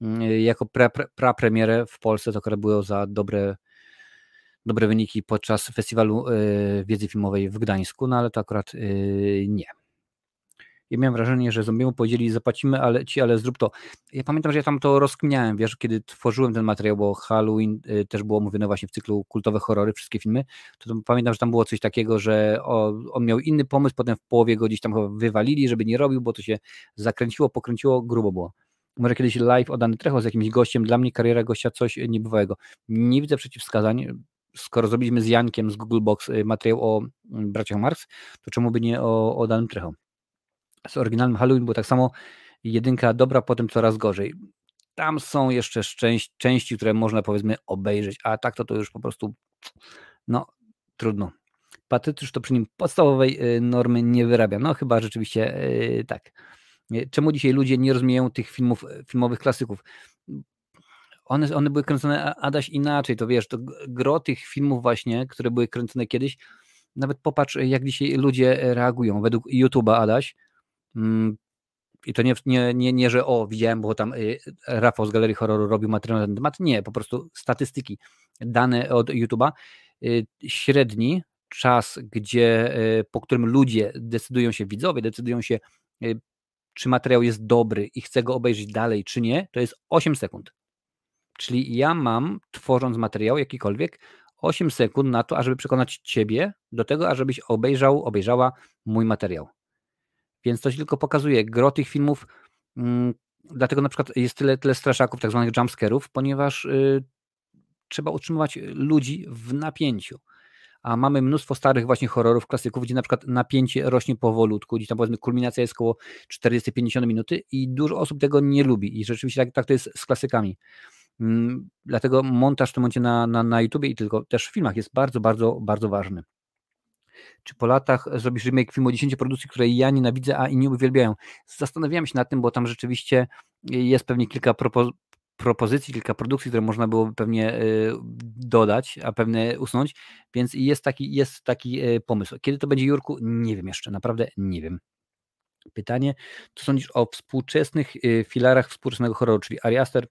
mm, jako pra, pra, pra w Polsce, to akurat było za dobre dobre wyniki podczas festiwalu y, wiedzy filmowej w Gdańsku, no ale to akurat y, nie. Ja miałem wrażenie, że zombiemu powiedzieli, zapłacimy ale, ci, ale zrób to. Ja pamiętam, że ja tam to rozkminiałem, wiesz, kiedy tworzyłem ten materiał, bo Halloween y, też było mówione właśnie w cyklu kultowe horrory, wszystkie filmy, to, to pamiętam, że tam było coś takiego, że o, on miał inny pomysł, potem w połowie go gdzieś tam wywalili, żeby nie robił, bo to się zakręciło, pokręciło, grubo było może kiedyś live o Dany Trecho z jakimś gościem, dla mnie kariera gościa coś niebywałego. Nie widzę przeciwwskazań, skoro zrobiliśmy z Jankiem z Google Box y, materiał o mm, braciach Marx, to czemu by nie o, o danym Trecho? Z oryginalnym Halloween było tak samo, jedynka dobra, potem coraz gorzej. Tam są jeszcze części, które można powiedzmy obejrzeć, a tak to to już po prostu no trudno. Patytusz to przy nim podstawowej y, normy nie wyrabia. No chyba rzeczywiście yy, tak. Czemu dzisiaj ludzie nie rozumieją tych filmów, filmowych klasyków? one, one były kręcone Adaś inaczej, to wiesz, to gro tych filmów właśnie, które były kręcone kiedyś, nawet popatrz, jak dzisiaj ludzie reagują. Według YouTube'a Adaś, i to nie, nie, nie, nie, że o, widziałem, bo tam y, Rafał z Galerii Horroru robił materiał na ten temat. Nie, po prostu statystyki, dane od YouTube'a. Y, średni czas, gdzie, y, po którym ludzie decydują się, widzowie decydują się, czy materiał jest dobry i chce go obejrzeć dalej, czy nie, to jest 8 sekund. Czyli ja mam, tworząc materiał jakikolwiek, 8 sekund na to, ażeby przekonać Ciebie do tego, ażebyś obejrzał, obejrzała mój materiał. Więc to ci tylko pokazuje gro tych filmów, mm, dlatego na przykład jest tyle, tyle straszaków, tak zwanych jumpscarów, ponieważ y, trzeba utrzymywać ludzi w napięciu. A mamy mnóstwo starych właśnie horrorów, klasyków, gdzie na przykład napięcie rośnie powolutku, gdzie tam powiedzmy kulminacja jest około 40-50 minuty i dużo osób tego nie lubi i rzeczywiście tak, tak to jest z klasykami. Mm, dlatego montaż w tym momencie na, na, na YouTubie i tylko też w filmach jest bardzo, bardzo, bardzo ważny. Czy po latach zrobisz remake filmu o 10 produkcji, które ja nienawidzę, a inni uwielbiają? Zastanawiałem się nad tym, bo tam rzeczywiście jest pewnie kilka propo propozycji, kilka produkcji, które można byłoby pewnie y, dodać, a pewne usunąć, więc jest taki, jest taki y, pomysł. Kiedy to będzie, Jurku? Nie wiem jeszcze, naprawdę nie wiem. Pytanie, co sądzisz o współczesnych y, filarach współczesnego horroru, czyli Ari Aster,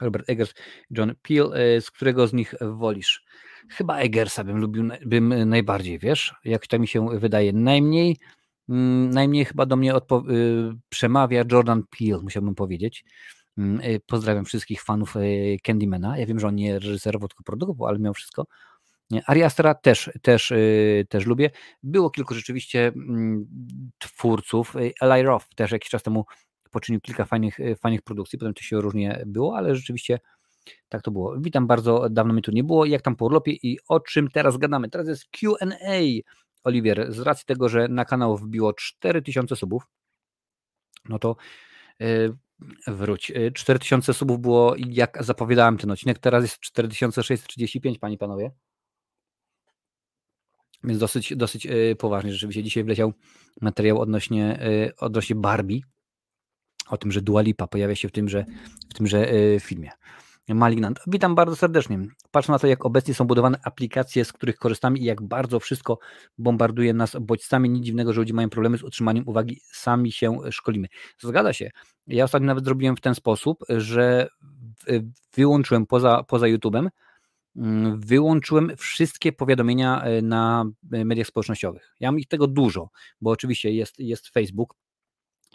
Robert Eggers, John Peel, z którego z nich wolisz? Chyba Eggersa bym lubił bym najbardziej, wiesz, jak to mi się wydaje. Najmniej, mm, najmniej chyba do mnie y, przemawia Jordan Peel, musiałbym powiedzieć. Mm, y, pozdrawiam wszystkich fanów e, Candymana. Ja wiem, że on nie reżyserował, tylko produkował, ale miał wszystko. Ari Astera też, też, też lubię. Było kilku rzeczywiście mm, twórców. Eli Roth też jakiś czas temu poczynił kilka fajnych, e, fajnych produkcji, potem to się różnie było, ale rzeczywiście tak to było. Witam bardzo, dawno mi tu nie było. Jak tam po urlopie i o czym teraz gadamy? Teraz jest Q&A. Oliwier, z racji tego, że na kanał wbiło 4000 subów, no to yy, wróć. 4000 subów było, jak zapowiadałem ten odcinek, teraz jest 4635, panie panowie. Więc dosyć, dosyć yy, poważnie rzeczywiście. Dzisiaj wleciał materiał odnośnie, yy, odnośnie Barbie o tym, że Dua Lipa pojawia się w tymże, w tymże e, filmie. Malignant. Witam bardzo serdecznie. Patrz na to, jak obecnie są budowane aplikacje, z których korzystamy i jak bardzo wszystko bombarduje nas bodźcami. Nic dziwnego, że ludzie mają problemy z utrzymaniem uwagi, sami się szkolimy. Zgadza się. Ja ostatnio nawet zrobiłem w ten sposób, że wyłączyłem poza, poza YouTube'em, mm, wyłączyłem wszystkie powiadomienia e, na mediach społecznościowych. Ja mam ich tego dużo, bo oczywiście jest, jest Facebook,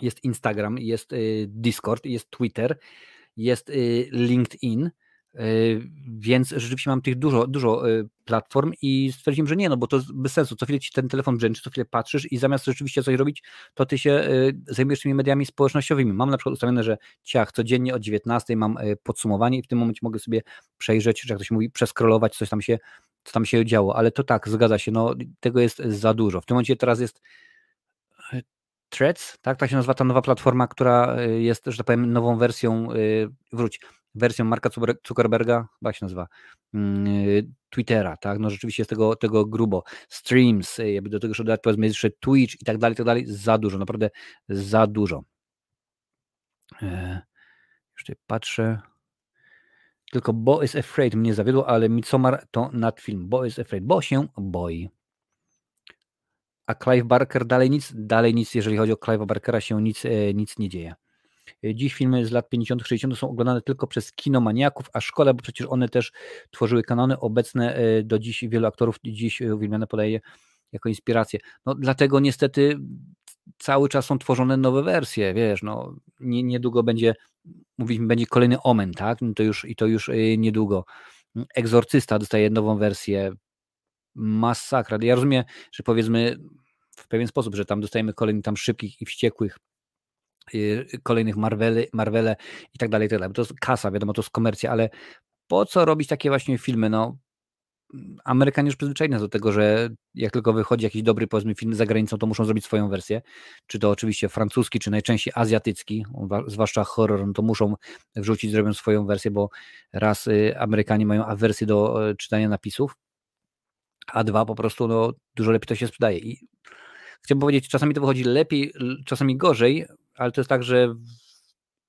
jest Instagram, jest y, Discord, jest Twitter, jest y, LinkedIn, y, więc rzeczywiście mam tych dużo, dużo platform i stwierdziłem, że nie, no bo to bez sensu, co chwilę ci ten telefon brzęczy, co chwilę patrzysz i zamiast rzeczywiście coś robić, to ty się zajmujesz tymi mediami społecznościowymi. Mam na przykład ustawione, że ciach, codziennie o 19 mam podsumowanie i w tym momencie mogę sobie przejrzeć, czy jak to się mówi, przeskrolować, coś tam się, co tam się działo, ale to tak, zgadza się, no tego jest za dużo. W tym momencie teraz jest Threads, tak? Tak się nazywa ta nowa platforma, która y, jest, że tak powiem, nową wersją, y, wróć, wersją Marka Zuckerberga, jak się nazywa, mm, y, Twittera, tak? No rzeczywiście jest tego, tego grubo. Streams, jakby do tego jeszcze dodać powiedzmy jeszcze Twitch i tak dalej, i tak dalej, za dużo, naprawdę za dużo. E, już tutaj patrzę. Tylko Bo is Afraid mnie zawiodło, ale Midsommar to nadfilm. Bo is Afraid, bo się boi a Clive Barker dalej nic, dalej nic, jeżeli chodzi o Clive'a Barkera się nic, e, nic nie dzieje. E, dziś filmy z lat 50., 60. są oglądane tylko przez kinomaniaków, a szkoda, bo przecież one też tworzyły kanony obecne e, do dziś wielu aktorów dziś uwielbiane podaje jako inspirację. No dlatego niestety cały czas są tworzone nowe wersje, wiesz, no nie, niedługo będzie, mówiliśmy, będzie kolejny Omen, tak, no to już, i to już niedługo. Egzorcysta dostaje nową wersję, masakra. Ja rozumiem, że powiedzmy w pewien sposób, że tam dostajemy kolejnych tam szybkich i wściekłych y, kolejnych Marvele, Marvele i tak dalej, i tak dalej. To jest kasa, wiadomo, to jest komercja, ale po co robić takie właśnie filmy? No, Amerykanie już przyzwyczajeni do tego, że jak tylko wychodzi jakiś dobry, powiedzmy, film za granicą, to muszą zrobić swoją wersję. Czy to oczywiście francuski, czy najczęściej azjatycki, zwłaszcza horror, no to muszą wrzucić, zrobią swoją wersję, bo raz y, Amerykanie mają awersję do e, czytania napisów, a dwa po prostu no, dużo lepiej to się sprzedaje. I chciałbym powiedzieć, czasami to wychodzi lepiej, czasami gorzej, ale to jest tak, że w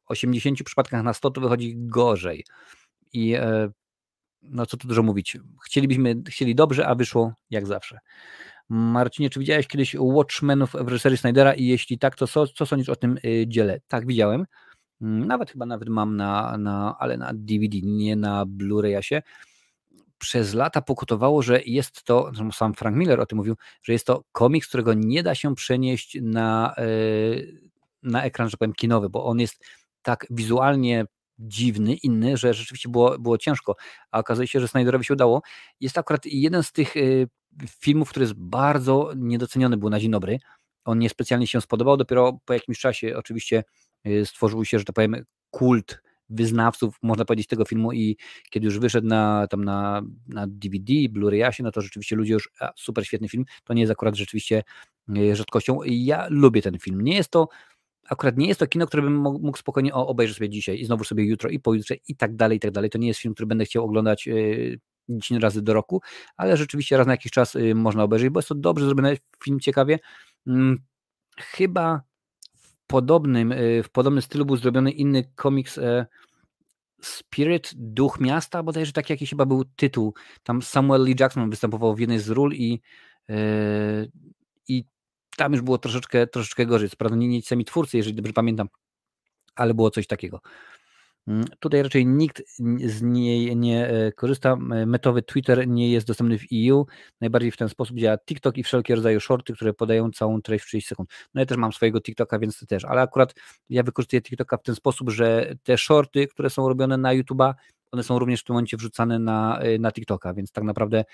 80 przypadkach na 100 to wychodzi gorzej. I e, no co tu dużo mówić. Chcielibyśmy, chcieli dobrze, a wyszło jak zawsze. Marcinie, czy widziałeś kiedyś Watchmenów w reżyserii Snydera i jeśli tak, to co, co sądzisz o tym y, dziele? Tak, widziałem. Mm, nawet chyba nawet mam na, na ale na DVD, nie na Blu-rayasie. Przez lata pokutowało, że jest to, sam Frank Miller o tym mówił, że jest to komiks, którego nie da się przenieść na, y, na ekran, że powiem, kinowy, bo on jest tak wizualnie dziwny, inny, że rzeczywiście było, było ciężko, a okazuje się, że Snyderowi się udało. Jest akurat jeden z tych y, filmów, który jest bardzo niedoceniony był na dzień dobry. On niespecjalnie się spodobał, dopiero po jakimś czasie oczywiście y, stworzył się, że tak powiem, kult wyznawców, można powiedzieć, tego filmu i kiedy już wyszedł na, tam na, na DVD, Blu-rayasie, no to rzeczywiście ludzie już, a, super świetny film, to nie jest akurat rzeczywiście y, rzadkością. Ja lubię ten film. Nie jest to akurat nie jest to kino, które bym mógł spokojnie obejrzeć sobie dzisiaj i znowu sobie jutro i pojutrze i tak dalej, i tak dalej. To nie jest film, który będę chciał oglądać 10 y, razy do roku, ale rzeczywiście raz na jakiś czas y, można obejrzeć, bo jest to dobrze zrobiony film, ciekawie. Mm, chyba podobnym, y, w podobnym stylu był zrobiony inny komiks e, Spirit, Duch Miasta, bodajże taki jakiś chyba był tytuł. Tam Samuel Lee Jackson występował w jednej z ról i, e, i tam już było troszeczkę, troszeczkę gorzej. Sprawda, nie, nie sami twórcy, jeżeli dobrze pamiętam, ale było coś takiego. Mm, tutaj raczej nikt z niej nie e, korzysta. Metowy Twitter nie jest dostępny w EU. Najbardziej w ten sposób działa TikTok i wszelkie rodzaje shorty, które podają całą treść w 30 sekund. No ja też mam swojego TikToka, więc też, ale akurat ja wykorzystuję TikToka w ten sposób, że te shorty, które są robione na YouTube'a, one są również w tym momencie wrzucane na, e, na TikToka, więc tak naprawdę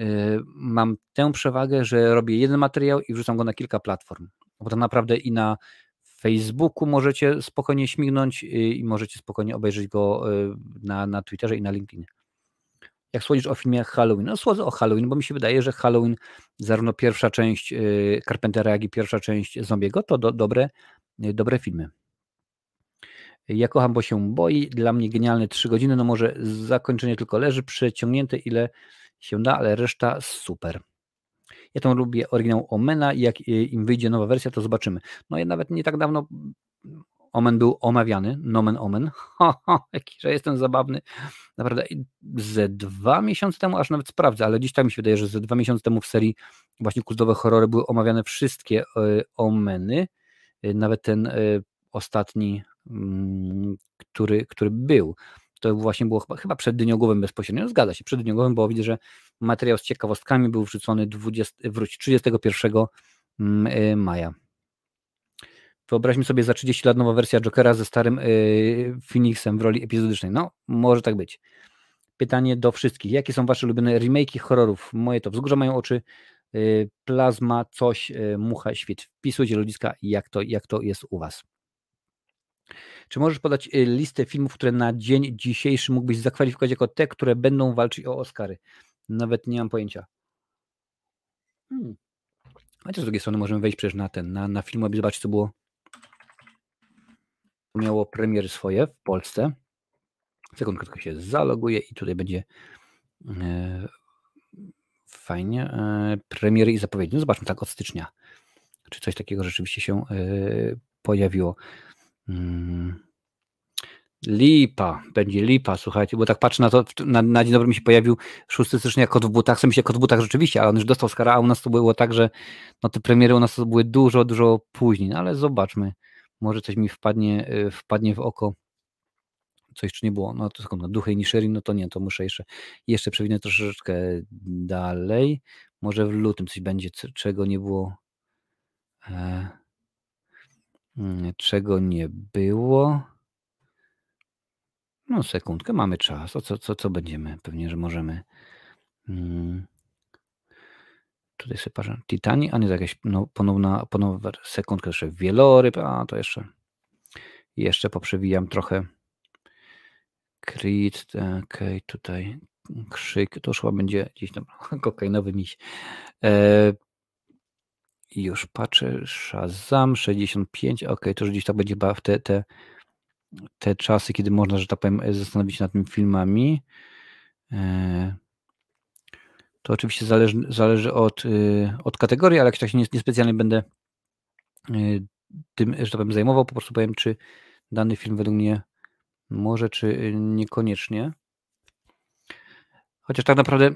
Y, mam tę przewagę, że robię jeden materiał i wrzucam go na kilka platform. Bo tak naprawdę i na Facebooku możecie spokojnie śmignąć y, i możecie spokojnie obejrzeć go y, na, na Twitterze i na LinkedInie. Jak słodzisz o filmie Halloween? No słodzę o Halloween, bo mi się wydaje, że Halloween, zarówno pierwsza część Carpentera, jak i pierwsza część Zombiego, to do, dobre, dobre filmy. Ja kocham, bo się boi. Dla mnie genialne 3 godziny. No może zakończenie tylko leży, przeciągnięte ile się da, ale reszta super. Ja tam lubię oryginał Omena i jak im wyjdzie nowa wersja, to zobaczymy. No ja nawet nie tak dawno Omen był omawiany, nomen omen, jaki, że jestem zabawny. Naprawdę ze dwa miesiące temu, aż nawet sprawdzę, ale dziś tak mi się wydaje, że ze dwa miesiące temu w serii właśnie kultowe horrory były omawiane wszystkie e, omeny, e, nawet ten e, ostatni, mm, który, który był to właśnie było chyba, chyba przed Dyniogłowym bezpośrednio, no, zgadza się, przed Dyniogłowym, bo widzę, że materiał z ciekawostkami był wrzucony 20, wróć, 31 mm, y, maja. Wyobraźmy sobie za 30 lat nowa wersja Jokera ze starym y, Phoenixem w roli epizodycznej. No, może tak być. Pytanie do wszystkich. Jakie są wasze ulubione remake'i horrorów? Moje to Wzgórza mają oczy, y, Plazma, coś, Mucha, Świt. Wpisujcie ludziska, jak to, jak to jest u was. Czy możesz podać y, listę filmów, które na dzień dzisiejszy mógłbyś zakwalifikować jako te, które będą walczyć o Oscary? Nawet nie mam pojęcia. Hmm. Chociaż z drugiej strony możemy wejść przecież na ten, na, na film, aby zobaczyć, co było. Miało premiery swoje w Polsce. Sekundkę tylko się zaloguje i tutaj będzie e, fajnie. E, premiery i zapowiedzi. No zobaczmy tak od stycznia. Czy coś takiego rzeczywiście się e, pojawiło. Hmm. Lipa, będzie lipa, słuchajcie, bo tak patrzę na to, na, na dzień dobry mi się pojawił 6 stycznia kot w butach, sobie się kot w butach rzeczywiście, ale on już dostał skara, a u nas to było tak, że no te premiery u nas to były dużo, dużo później, no ale zobaczmy, może coś mi wpadnie, y, wpadnie w oko, coś czy nie było, no to skąd, no, Duchy i Nisherin, no to nie, to muszę jeszcze, jeszcze przewinę troszeczkę dalej, może w lutym coś będzie, czego nie było, e Mm, czego nie było? No, sekundkę, mamy czas. O co, co, co będziemy? Pewnie, że możemy. Hmm. Tutaj sobie patrzę. Titani, a nie jakaś no, ponowna, ponowna sekundkę jeszcze wieloryb, a to jeszcze jeszcze poprzewijam trochę. Creed, okej, okay, tutaj krzyk, to chyba będzie gdzieś tam kokainowy miś. E, już patrzę, Shazam 65, ok, to już gdzieś tak będzie chyba w te, te, te czasy, kiedy można, że tak powiem, zastanowić się nad tymi filmami. E, to oczywiście zależy, zależy od, y, od kategorii, ale jak tak się niespecjalnie będę y, tym, że tak powiem, zajmował, po prostu powiem, czy dany film według mnie może, czy niekoniecznie. Chociaż tak naprawdę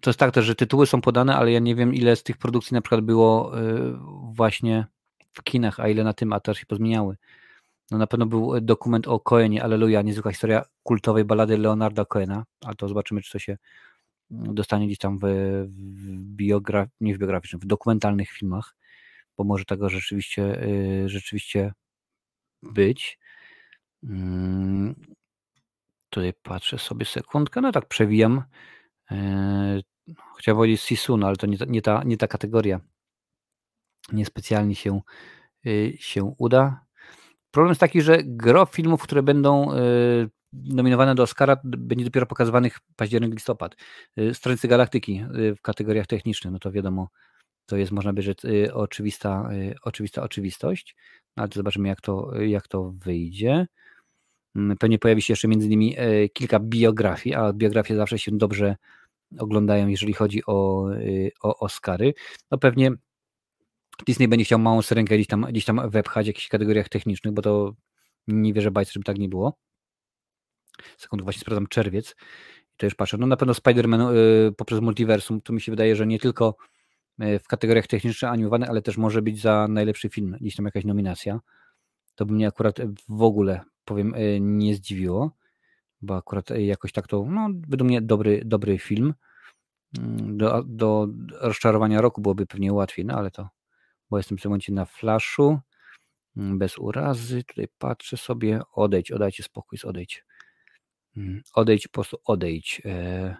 to jest tak też, że tytuły są podane, ale ja nie wiem, ile z tych produkcji na przykład było y, właśnie w kinach, a ile na tym, a też się pozmieniały. No na pewno był dokument o Coenie, Aleluja, niezwykła historia kultowej balady Leonarda Coena, ale to zobaczymy, czy to się dostanie gdzieś tam w, w biografii, nie w biograficznych, w dokumentalnych filmach, bo może tego rzeczywiście, y, rzeczywiście być. Tutaj patrzę sobie sekundkę, no tak przewijam. E, chciałem powiedzieć Sisun, ale to nie ta, nie ta, nie ta kategoria. Niespecjalnie się, y, się uda. Problem jest taki, że gro filmów, które będą y, nominowane do Oscara, będzie dopiero pokazywanych październik, listopad. Y, Galaktyki w kategoriach technicznych, no to wiadomo, to jest, można by rzec, oczywista, oczywista oczywistość, no ale zobaczymy, jak to, jak to wyjdzie. Mm, pewnie pojawi się jeszcze między innymi e, kilka biografii, a biografie zawsze się dobrze oglądają, jeżeli chodzi o, y, o Oscary. No pewnie Disney będzie chciał małą syrenkę gdzieś tam, gdzieś tam wepchać w jakichś kategoriach technicznych, bo to nie wierzę bajce, żeby tak nie było. Sekund, właśnie sprawdzam czerwiec. To już patrzę. No na pewno Spider-Man y, poprzez multiversum, to mi się wydaje, że nie tylko y, w kategoriach technicznych animowane, ale też może być za najlepszy film, gdzieś tam jakaś nominacja. To by mnie akurat w ogóle powiem, e, nie zdziwiło, bo akurat e, jakoś tak to, no, według mnie dobry, dobry film. Mm, do, do rozczarowania roku byłoby pewnie łatwiej, no ale to, bo jestem w tym momencie na flaszu, mm, bez urazy, tutaj patrzę sobie, odejdź, oddajcie spokój, odejdź. Mm, odejdź, po prostu odejdź. E,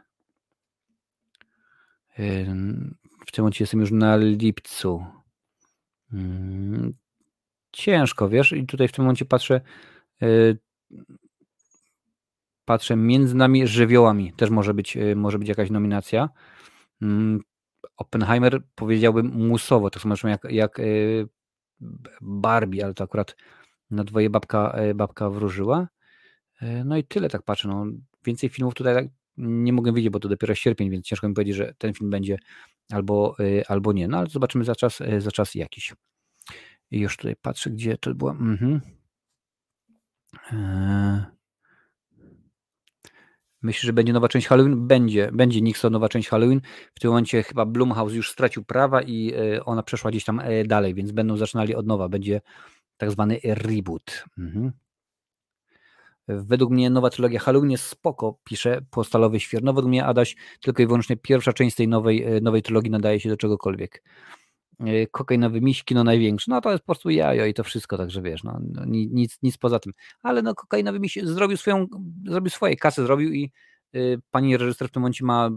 w tym momencie jestem już na lipcu. Ciężko, wiesz, i tutaj w tym momencie patrzę, patrzę, między nami żywiołami też może być, y, może być jakaś nominacja. Mm, Oppenheimer powiedziałbym musowo, tak samo jak, jak y, Barbie, ale to akurat na dwoje babka, babka wróżyła. No i tyle tak patrzę. No, więcej filmów tutaj tak nie mogę widzieć, bo to dopiero sierpień, więc ciężko mi powiedzieć, że ten film będzie albo, albo nie. No ale zobaczymy za czas, za czas jakiś. I już tutaj patrzę, gdzie to było. Mhm. Eee. Myślę, że będzie nowa część Halloween? Będzie, będzie Nixon nowa część Halloween. W tym momencie chyba Blumhouse już stracił prawa i e, ona przeszła gdzieś tam e, dalej, więc będą zaczynali od nowa. Będzie tak zwany reboot. Mhm. Według mnie nowa trylogia Halloween jest spoko, pisze Postalowy Świer. No według mnie, Adaś, tylko i wyłącznie pierwsza część tej nowej, e, nowej trylogii nadaje się do czegokolwiek. E, kokainowy miś, kino największy, no to jest po prostu jajo i to wszystko, także wiesz, no, no nic, nic poza tym. Ale no kokainowy miś zrobił swoją, zrobił swoje kasy, zrobił i y, pani reżyser w tym momencie ma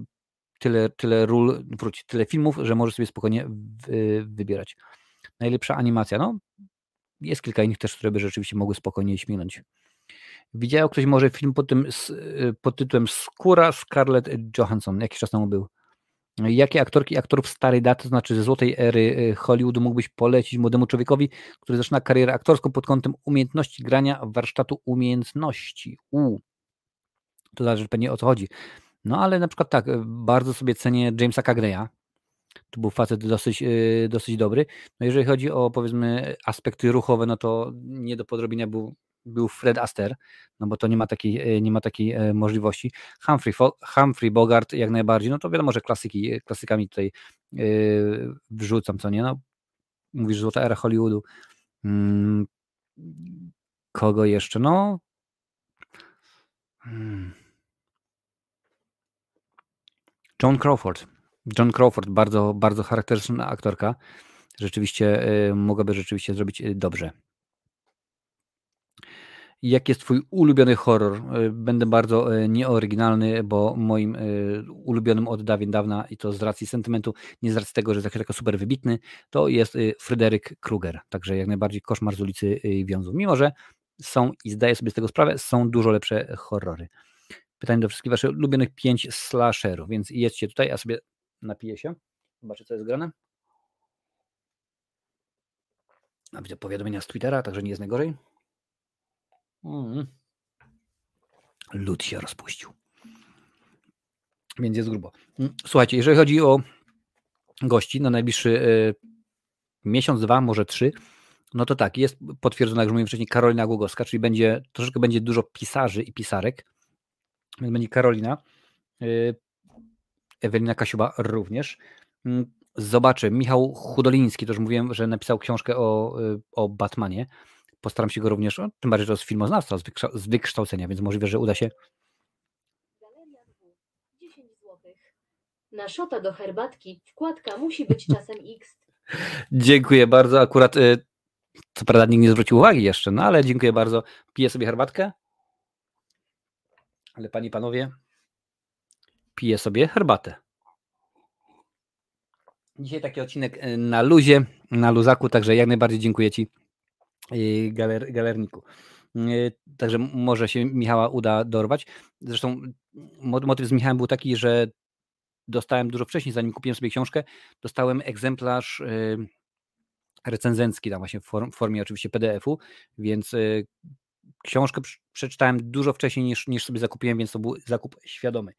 tyle, tyle ról, wróć, tyle filmów, że może sobie spokojnie wy, wybierać. Najlepsza animacja, no jest kilka innych też, które by rzeczywiście mogły spokojnie śmignąć. Widział ktoś może film pod, tym, y, pod tytułem Skóra Scarlett Johansson, jakiś czas temu był. Jakie aktorki i aktorów starej daty, to znaczy ze złotej ery y, Hollywoodu mógłbyś polecić młodemu człowiekowi, który zaczyna karierę aktorską pod kątem umiejętności grania, warsztatu umiejętności? U. To zależy pewnie o co chodzi. No ale na przykład tak, y, bardzo sobie cenię Jamesa Cagneya. To był facet dosyć, y, dosyć dobry. No jeżeli chodzi o powiedzmy aspekty ruchowe, no to nie do podrobienia był był Fred Aster, no bo to nie ma takiej, e, nie ma takiej e, możliwości. Humphrey, Humphrey Bogart jak najbardziej, no to wiadomo, że klasyki, klasykami tutaj wrzucam, co nie, no mówisz złota era Hollywoodu. Hmm, kogo jeszcze? No hmm. John Crawford. John Crawford, bardzo, bardzo charakterystyczna aktorka. Rzeczywiście mogłaby rzeczywiście zrobić dobrze. Jaki jest Twój ulubiony horror? E, będę bardzo e, nieoryginalny, bo moim e, ulubionym od dawien dawna i to z racji sentymentu, nie z racji tego, że jest taki super wybitny, to jest Fryderyk Kruger. Także jak najbardziej koszmar z ulicy Wiązów. Mimo, że są i zdaję sobie z tego sprawę, są dużo lepsze horrory. Pytanie do wszystkich Waszych ulubionych pięć slasherów, więc jedźcie tutaj, a sobie napiję się. Zobaczę, co jest grane. Widzę powiadomienia z Twittera, także nie jest najgorzej. Mm. Lud się rozpuścił. Więc jest grubo. Mm, słuchajcie, jeżeli chodzi o gości na najbliższy y, miesiąc, dwa, może trzy, no to tak, jest potwierdzona, jak już mówiłem wcześniej, Karolina Głogowska, czyli będzie troszeczkę będzie dużo pisarzy i pisarek. Więc będzie Karolina, y, Ewelina Kasiuba również. Mm, zobaczę, Michał Chudoliński, to już mówiłem, że napisał książkę o, y, o Batmanie. Postaram się go również, no, tym bardziej, że to jest filmoznawca z wykształcenia, więc możliwe, że uda się. Galeria 10 zł. Na szota do herbatki wkładka musi być czasem X. Dziękuję bardzo. Akurat y, co prawda nikt nie zwrócił uwagi jeszcze, no ale dziękuję bardzo. Piję sobie herbatkę. Ale panie i panowie, piję sobie herbatę. Dzisiaj taki odcinek y, na luzie, na luzaku, także jak najbardziej dziękuję Ci galer, galerniku. Także może się Michała uda dorwać. Zresztą motyw z Michałem był taki, że dostałem dużo wcześniej, zanim kupiłem sobie książkę, dostałem egzemplarz y, recenzencki, tam właśnie w formie oczywiście PDF-u, więc książkę przeczytałem dużo wcześniej niż, niż sobie zakupiłem, więc to był zakup świadomy.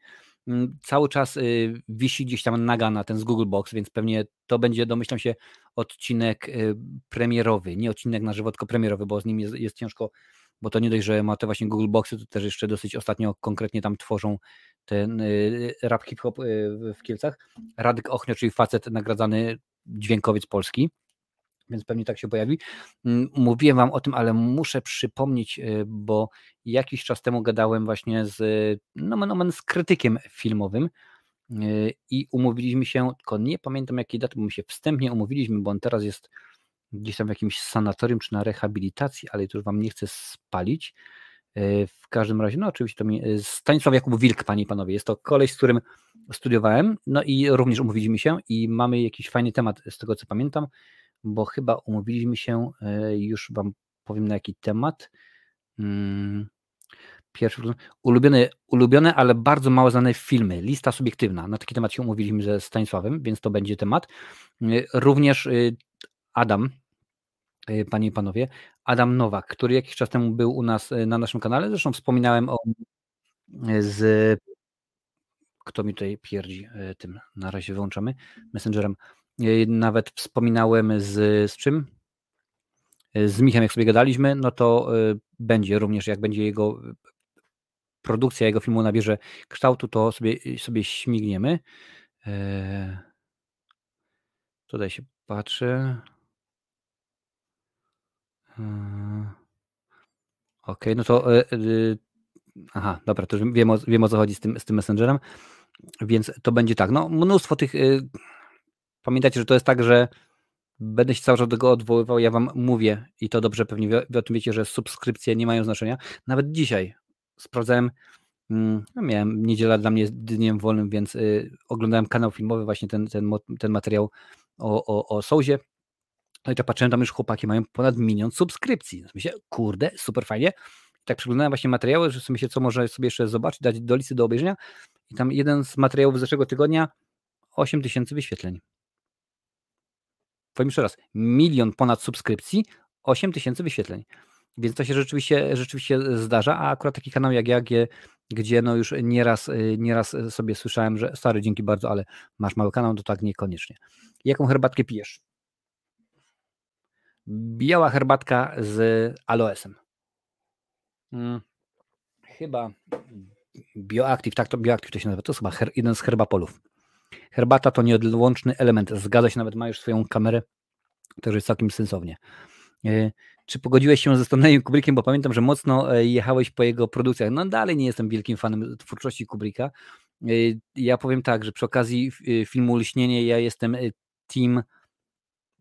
Cały czas y, wisi gdzieś tam nagana ten z Google Box, więc pewnie to będzie, domyślam się, odcinek y, premierowy, nie odcinek na żywo, tylko premierowy, bo z nim jest, jest ciężko, bo to nie dość, że ma te właśnie Google Boxy, to też jeszcze dosyć ostatnio konkretnie tam tworzą ten y, rap hip-hop w Kielcach. Radek Ochnio, czyli facet nagradzany dźwiękowiec polski, więc pewnie tak się pojawi. Mm, mówiłem Wam o tym, ale muszę przypomnieć, y, bo jakiś czas temu gadałem właśnie z, no, no, no, z krytykiem filmowym y, i umówiliśmy się, tylko nie pamiętam jakiej daty, bo my się wstępnie umówiliśmy, bo on teraz jest gdzieś tam w jakimś sanatorium czy na rehabilitacji, ale to już Wam nie chcę spalić. Y, w każdym razie, no oczywiście to mi, Stanisław Jakub Wilk, Panie i Panowie, jest to koleś, z którym studiowałem, no i również umówiliśmy się i mamy jakiś fajny temat, z tego co pamiętam, bo chyba umówiliśmy się, e, już Wam powiem na jaki temat. Mm, pierwszy, ulubione, ulubione, ale bardzo mało znane filmy, lista subiektywna. Na taki temat się umówiliśmy ze Stanisławem, więc to będzie temat. E, również e, Adam, panie i panowie, Adam Nowak, który jakiś czas temu był u nas na naszym kanale. Zresztą wspominałem o z kto mi tutaj pierdzi tym, na razie wyłączamy, messengerem nawet wspominałem z, z czym? Z Michem, jak sobie gadaliśmy, no to y, będzie również, jak będzie jego produkcja jego filmu nabierze kształtu, to sobie, sobie śmigniemy. E, tutaj się patrzę. E, ok, no to e, aha, dobra, to już wiem o, wiem o co chodzi z tym, z tym Messengerem, więc to będzie tak, no mnóstwo tych Pamiętajcie, że to jest tak, że będę się cały czas do tego odwoływał. Ja wam mówię i to dobrze pewnie wy, o tym wiecie, że subskrypcje nie mają znaczenia. Nawet dzisiaj sprawdzałem, mm, no miałem niedziela dla mnie dniem wolnym, więc y, oglądałem kanał filmowy, właśnie ten, ten, ten materiał o, o, o Souzie. No i to patrzyłem, tam już chłopaki mają ponad milion subskrypcji. Myślę, kurde, super fajnie. tak przeglądałem właśnie materiały, że sobie się, co może sobie jeszcze zobaczyć, dać do listy do obejrzenia. I tam jeden z materiałów z zeszłego tygodnia 8 tysięcy wyświetleń powiem jeszcze raz, milion ponad subskrypcji, 8 tysięcy wyświetleń. Więc to się rzeczywiście, rzeczywiście zdarza, a akurat taki kanał jak ja, gdzie, no już nieraz, nieraz sobie słyszałem, że stary, dzięki bardzo, ale masz mały kanał, to tak niekoniecznie. Jaką herbatkę pijesz? Biała herbatka z aloesem. Hmm, chyba Bioactive, tak to Bioactive to się nazywa, to jest chyba her, jeden z herbapolów. Herbata to nieodłączny element. Zgadza się, nawet ma już swoją kamerę. Też jest całkiem sensownie. E, czy pogodziłeś się ze Stanleyem Kubrickiem, bo pamiętam, że mocno e, jechałeś po jego produkcjach. No dalej nie jestem wielkim fanem twórczości Kubricka. E, ja powiem tak, że przy okazji filmu Lśnienie ja jestem team,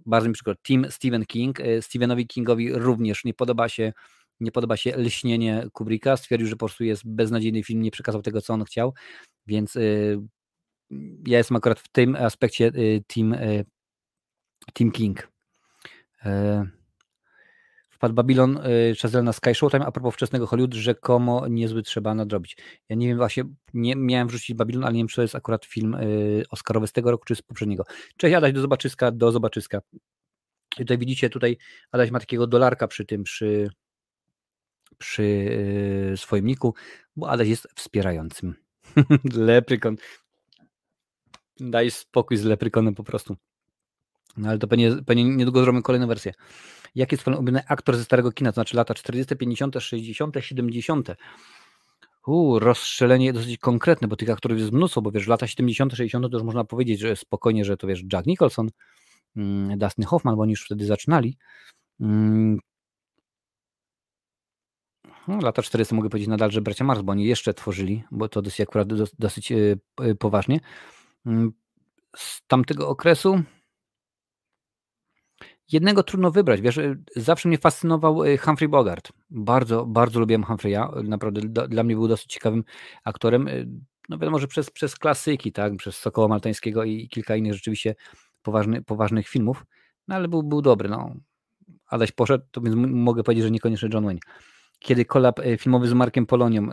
bardzo mi przykład, team Stephen King. Stephenowi Kingowi również nie podoba się nie podoba się lśnienie Kubricka, stwierdził, że po prostu jest beznadziejny film, nie przekazał tego, co on chciał, więc ja jestem akurat w tym aspekcie y, Team, y, team King. E, wpadł Babylon Chazelle na Sky Showtime, a propos wczesnego Hollywood, rzekomo niezły trzeba nadrobić. Ja nie wiem właśnie, nie miałem wrzucić Babylon, ale nie wiem, czy to jest akurat film Oscarowy z tego roku, czy z poprzedniego. Cześć Adaś, do zobaczyska, do zobaczyska. I tutaj widzicie, tutaj Adaś ma takiego dolarka przy tym, przy, przy swoim niku, bo Adaś jest wspierającym. Leprykon. Daj spokój z leprykonem po prostu. No ale to pewnie, pewnie niedługo zrobimy kolejną wersję. Jaki jest pan ulubiony aktor ze starego kina, to znaczy lata 40., 50., 60., 70. Uuu, rozstrzelenie dosyć konkretne, bo tych aktorów jest mnóstwo, bo wiesz, lata 70., 60. to już można powiedzieć, że spokojnie, że to wiesz, Jack Nicholson, mm, Dustin Hoffman, bo oni już wtedy zaczynali. Mm, no, lata 40 mogę powiedzieć nadal, że bracia Mars, bo oni jeszcze tworzyli, bo to dosyć akurat dosyć e, e, poważnie. Mm, z tamtego okresu jednego trudno wybrać. Wiesz, e, zawsze mnie fascynował Humphrey Bogart. Bardzo, bardzo lubiłem Humphrey'a. Naprawdę dla mnie był dosyć ciekawym aktorem. No wiadomo, że przez, przez klasyki, tak, przez Sokoła Maltańskiego i kilka innych rzeczywiście poważny, poważnych filmów, no ale był, był dobry. No. Adaś poszedł, to więc mogę powiedzieć, że niekoniecznie John Wayne kiedy kolab e, filmowy z Markiem Polonią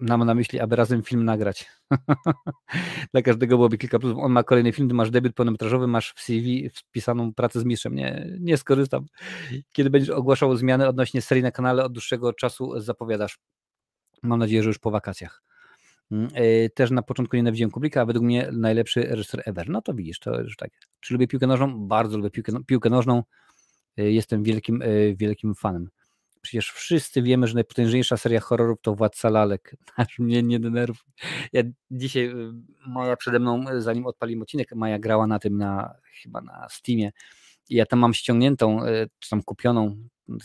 e, mam na myśli, aby razem film nagrać. Dla każdego byłoby kilka plusów. On ma kolejny film, ty masz debiut pełnometrażowy, masz w CV wpisaną pracę z mistrzem. Nie, nie skorzystam. Kiedy będziesz ogłaszał zmiany odnośnie serii na kanale, od dłuższego czasu zapowiadasz. Mam nadzieję, że już po wakacjach. Mm, e, też na początku nienawidziłem Kublika, a według mnie najlepszy reżyser ever. No to widzisz, to już tak. Czy lubię piłkę nożną? Bardzo lubię piłkę, piłkę nożną. Jestem wielkim, wielkim fanem. Przecież wszyscy wiemy, że najpotężniejsza seria horrorów to Władca Lalek. Aż mnie nie denerwuj. Ja dzisiaj, y, Maja przede mną, y, zanim odpaliłem odcinek, Maja grała na tym, na, chyba na Steamie. I ja tam mam ściągniętą, y, czy tam kupioną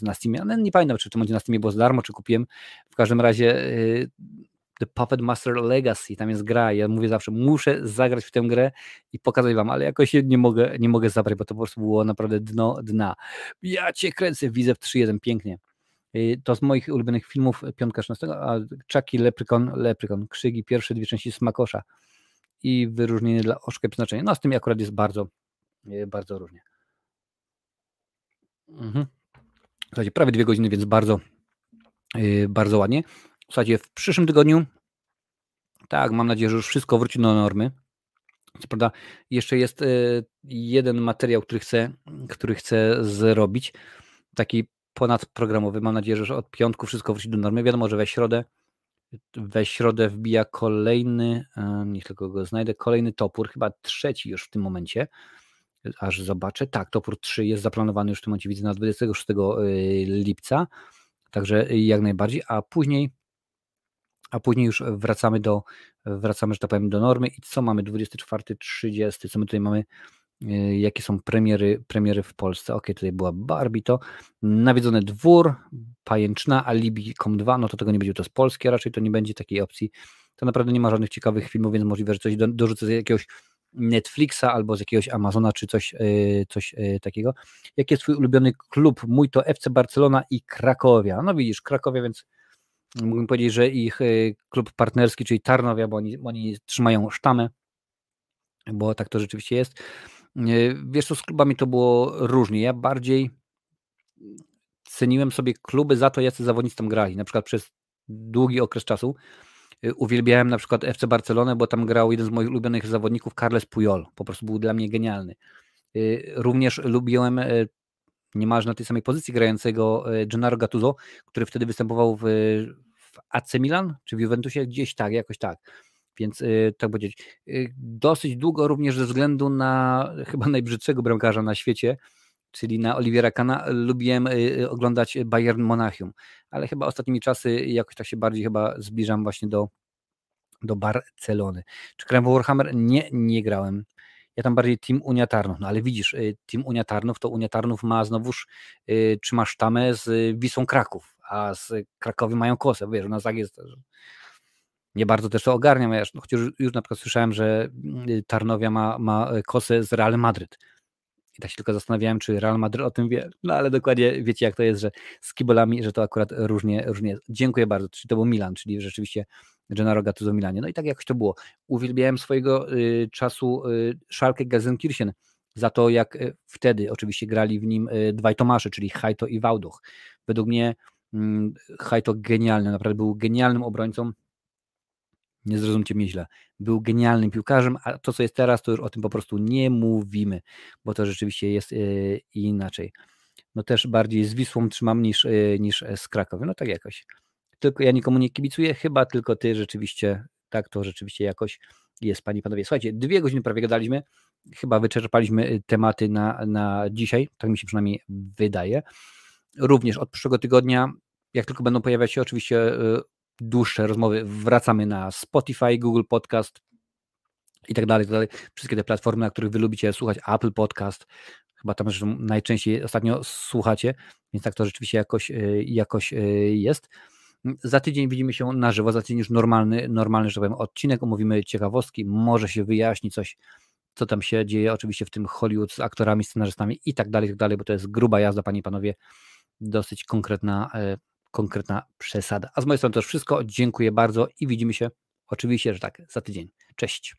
na Steamie, ale nie pamiętam, czy to będzie na Steamie było za darmo, czy kupiłem. W każdym razie The Puppet Master Legacy, tam jest gra. Ja mówię zawsze, muszę zagrać w tę grę i pokazać wam, ale jakoś nie mogę, nie mogę zabrać, bo to po prostu było naprawdę dno dna. Ja cię kręcę, widzę w 3.1 pięknie. Y, to z moich ulubionych filmów Piątka 16, a Chucky, Leprykon, Leprykon, Krzygi, pierwsze dwie części Smakosza i wyróżnienie dla oczka przeznaczenia. No z tym akurat jest bardzo, y, bardzo różnie. Mhm. Słuchajcie, prawie dwie godziny, więc bardzo, y, bardzo ładnie. Słuchajcie, w przyszłym tygodniu, tak, mam nadzieję, że już wszystko wróci do normy. Co prawda, jeszcze jest jeden materiał, który chcę, który chcę zrobić. Taki ponadprogramowy. Mam nadzieję, że od piątku wszystko wróci do normy. Wiadomo, że we środę we środę wbija kolejny, e, niech tylko go znajdę, kolejny topór, chyba trzeci już w tym momencie, aż zobaczę. Tak, topór 3 jest zaplanowany już w tym momencie, widzę na 26 e, lipca, także jak najbardziej, a później a później już wracamy do, wracamy, że tak powiem, do normy i co mamy 24, 30, co my tutaj mamy jakie są premiery, premiery w Polsce. Ok, tutaj była Barbie to, Nawiedzony Dwór, Pajęczna, Alibi.com 2, no to tego nie będzie, to jest polskie, raczej to nie będzie takiej opcji. To naprawdę nie ma żadnych ciekawych filmów, więc możliwe, że coś do, dorzucę z jakiegoś Netflixa albo z jakiegoś Amazona, czy coś, y, coś y, takiego. Jaki jest twój ulubiony klub? Mój to FC Barcelona i Krakowia. No widzisz, Krakowia, więc mógłbym powiedzieć, że ich klub partnerski, czyli Tarnowia, bo oni, oni trzymają sztamę, bo tak to rzeczywiście jest. Wiesz co, z klubami to było różnie. Ja bardziej ceniłem sobie kluby za to, jacy zawodnicy tam grali. Na przykład przez długi okres czasu y, uwielbiałem na przykład FC Barcelonę, bo tam grał jeden z moich ulubionych zawodników, Carles Puyol. Po prostu był dla mnie genialny. Y, również lubiłem niemalże na tej samej pozycji grającego Gennaro Gattuso, który wtedy występował w, w AC Milan, czy w Juventusie, gdzieś tak, jakoś tak. Więc y, tak powiedzieć, y, dosyć długo również ze względu na chyba najbrzydszego bramkarza na świecie, czyli na Oliviera Kana, lubiłem y, oglądać Bayern Monachium, ale chyba ostatnimi czasy jakoś tak się bardziej chyba zbliżam właśnie do, do Barcelony. Czy grałem w Warhammer? Nie, nie grałem. Ja tam bardziej Team Unia Tarnów, no ale widzisz, Team Unia Tarnów, to Unia Tarnów ma znowuż, trzyma sztamę z Wisą Kraków, a z Krakowi mają kosę, wiesz, na tak jest, nie bardzo też to ogarniam, no, chociaż już na przykład słyszałem, że y, Tarnowia ma, ma kosę z Real Madryt. I tak się tylko zastanawiałem, czy Real Madrid o tym wie. No ale dokładnie wiecie, jak to jest, że z kibolami, że to akurat różnie, różnie jest. Dziękuję bardzo. Czyli to był Milan, czyli rzeczywiście Gennaro Gattuso Milanie. No i tak jakoś to było. Uwielbiałem swojego y, czasu y, Schalke Gelsenkirchen za to, jak y, wtedy oczywiście grali w nim y, dwaj Tomasze, czyli Hajto i Wałduch. Według mnie y, Hajto genialny, naprawdę był genialnym obrońcą nie zrozumcie mnie źle, był genialnym piłkarzem, a to, co jest teraz, to już o tym po prostu nie mówimy, bo to rzeczywiście jest yy, inaczej. No też bardziej z Wisłą trzymam niż, yy, niż z Krakowem, no tak jakoś. Tylko ja nikomu nie kibicuję, chyba tylko ty rzeczywiście, tak to rzeczywiście jakoś jest, panie i panowie. Słuchajcie, dwie godziny prawie gadaliśmy, chyba wyczerpaliśmy tematy na, na dzisiaj, tak mi się przynajmniej wydaje. Również od przyszłego tygodnia, jak tylko będą pojawiać się oczywiście dłuższe rozmowy, wracamy na Spotify, Google Podcast i tak dalej, tak dalej. Wszystkie te platformy, na których wy lubicie słuchać, Apple Podcast, chyba tam zresztą najczęściej ostatnio słuchacie, więc tak to rzeczywiście jakoś, y, jakoś y, jest. Za tydzień widzimy się na żywo, za tydzień już normalny, normalny, że powiem, odcinek, omówimy ciekawostki, może się wyjaśni coś, co tam się dzieje, oczywiście w tym Hollywood z aktorami, scenarzystami i tak dalej, i tak dalej, bo to jest gruba jazda, panie i panowie, dosyć konkretna y, konkretna przesada. A z mojej strony to już wszystko. Dziękuję bardzo i widzimy się oczywiście, że tak, za tydzień. Cześć.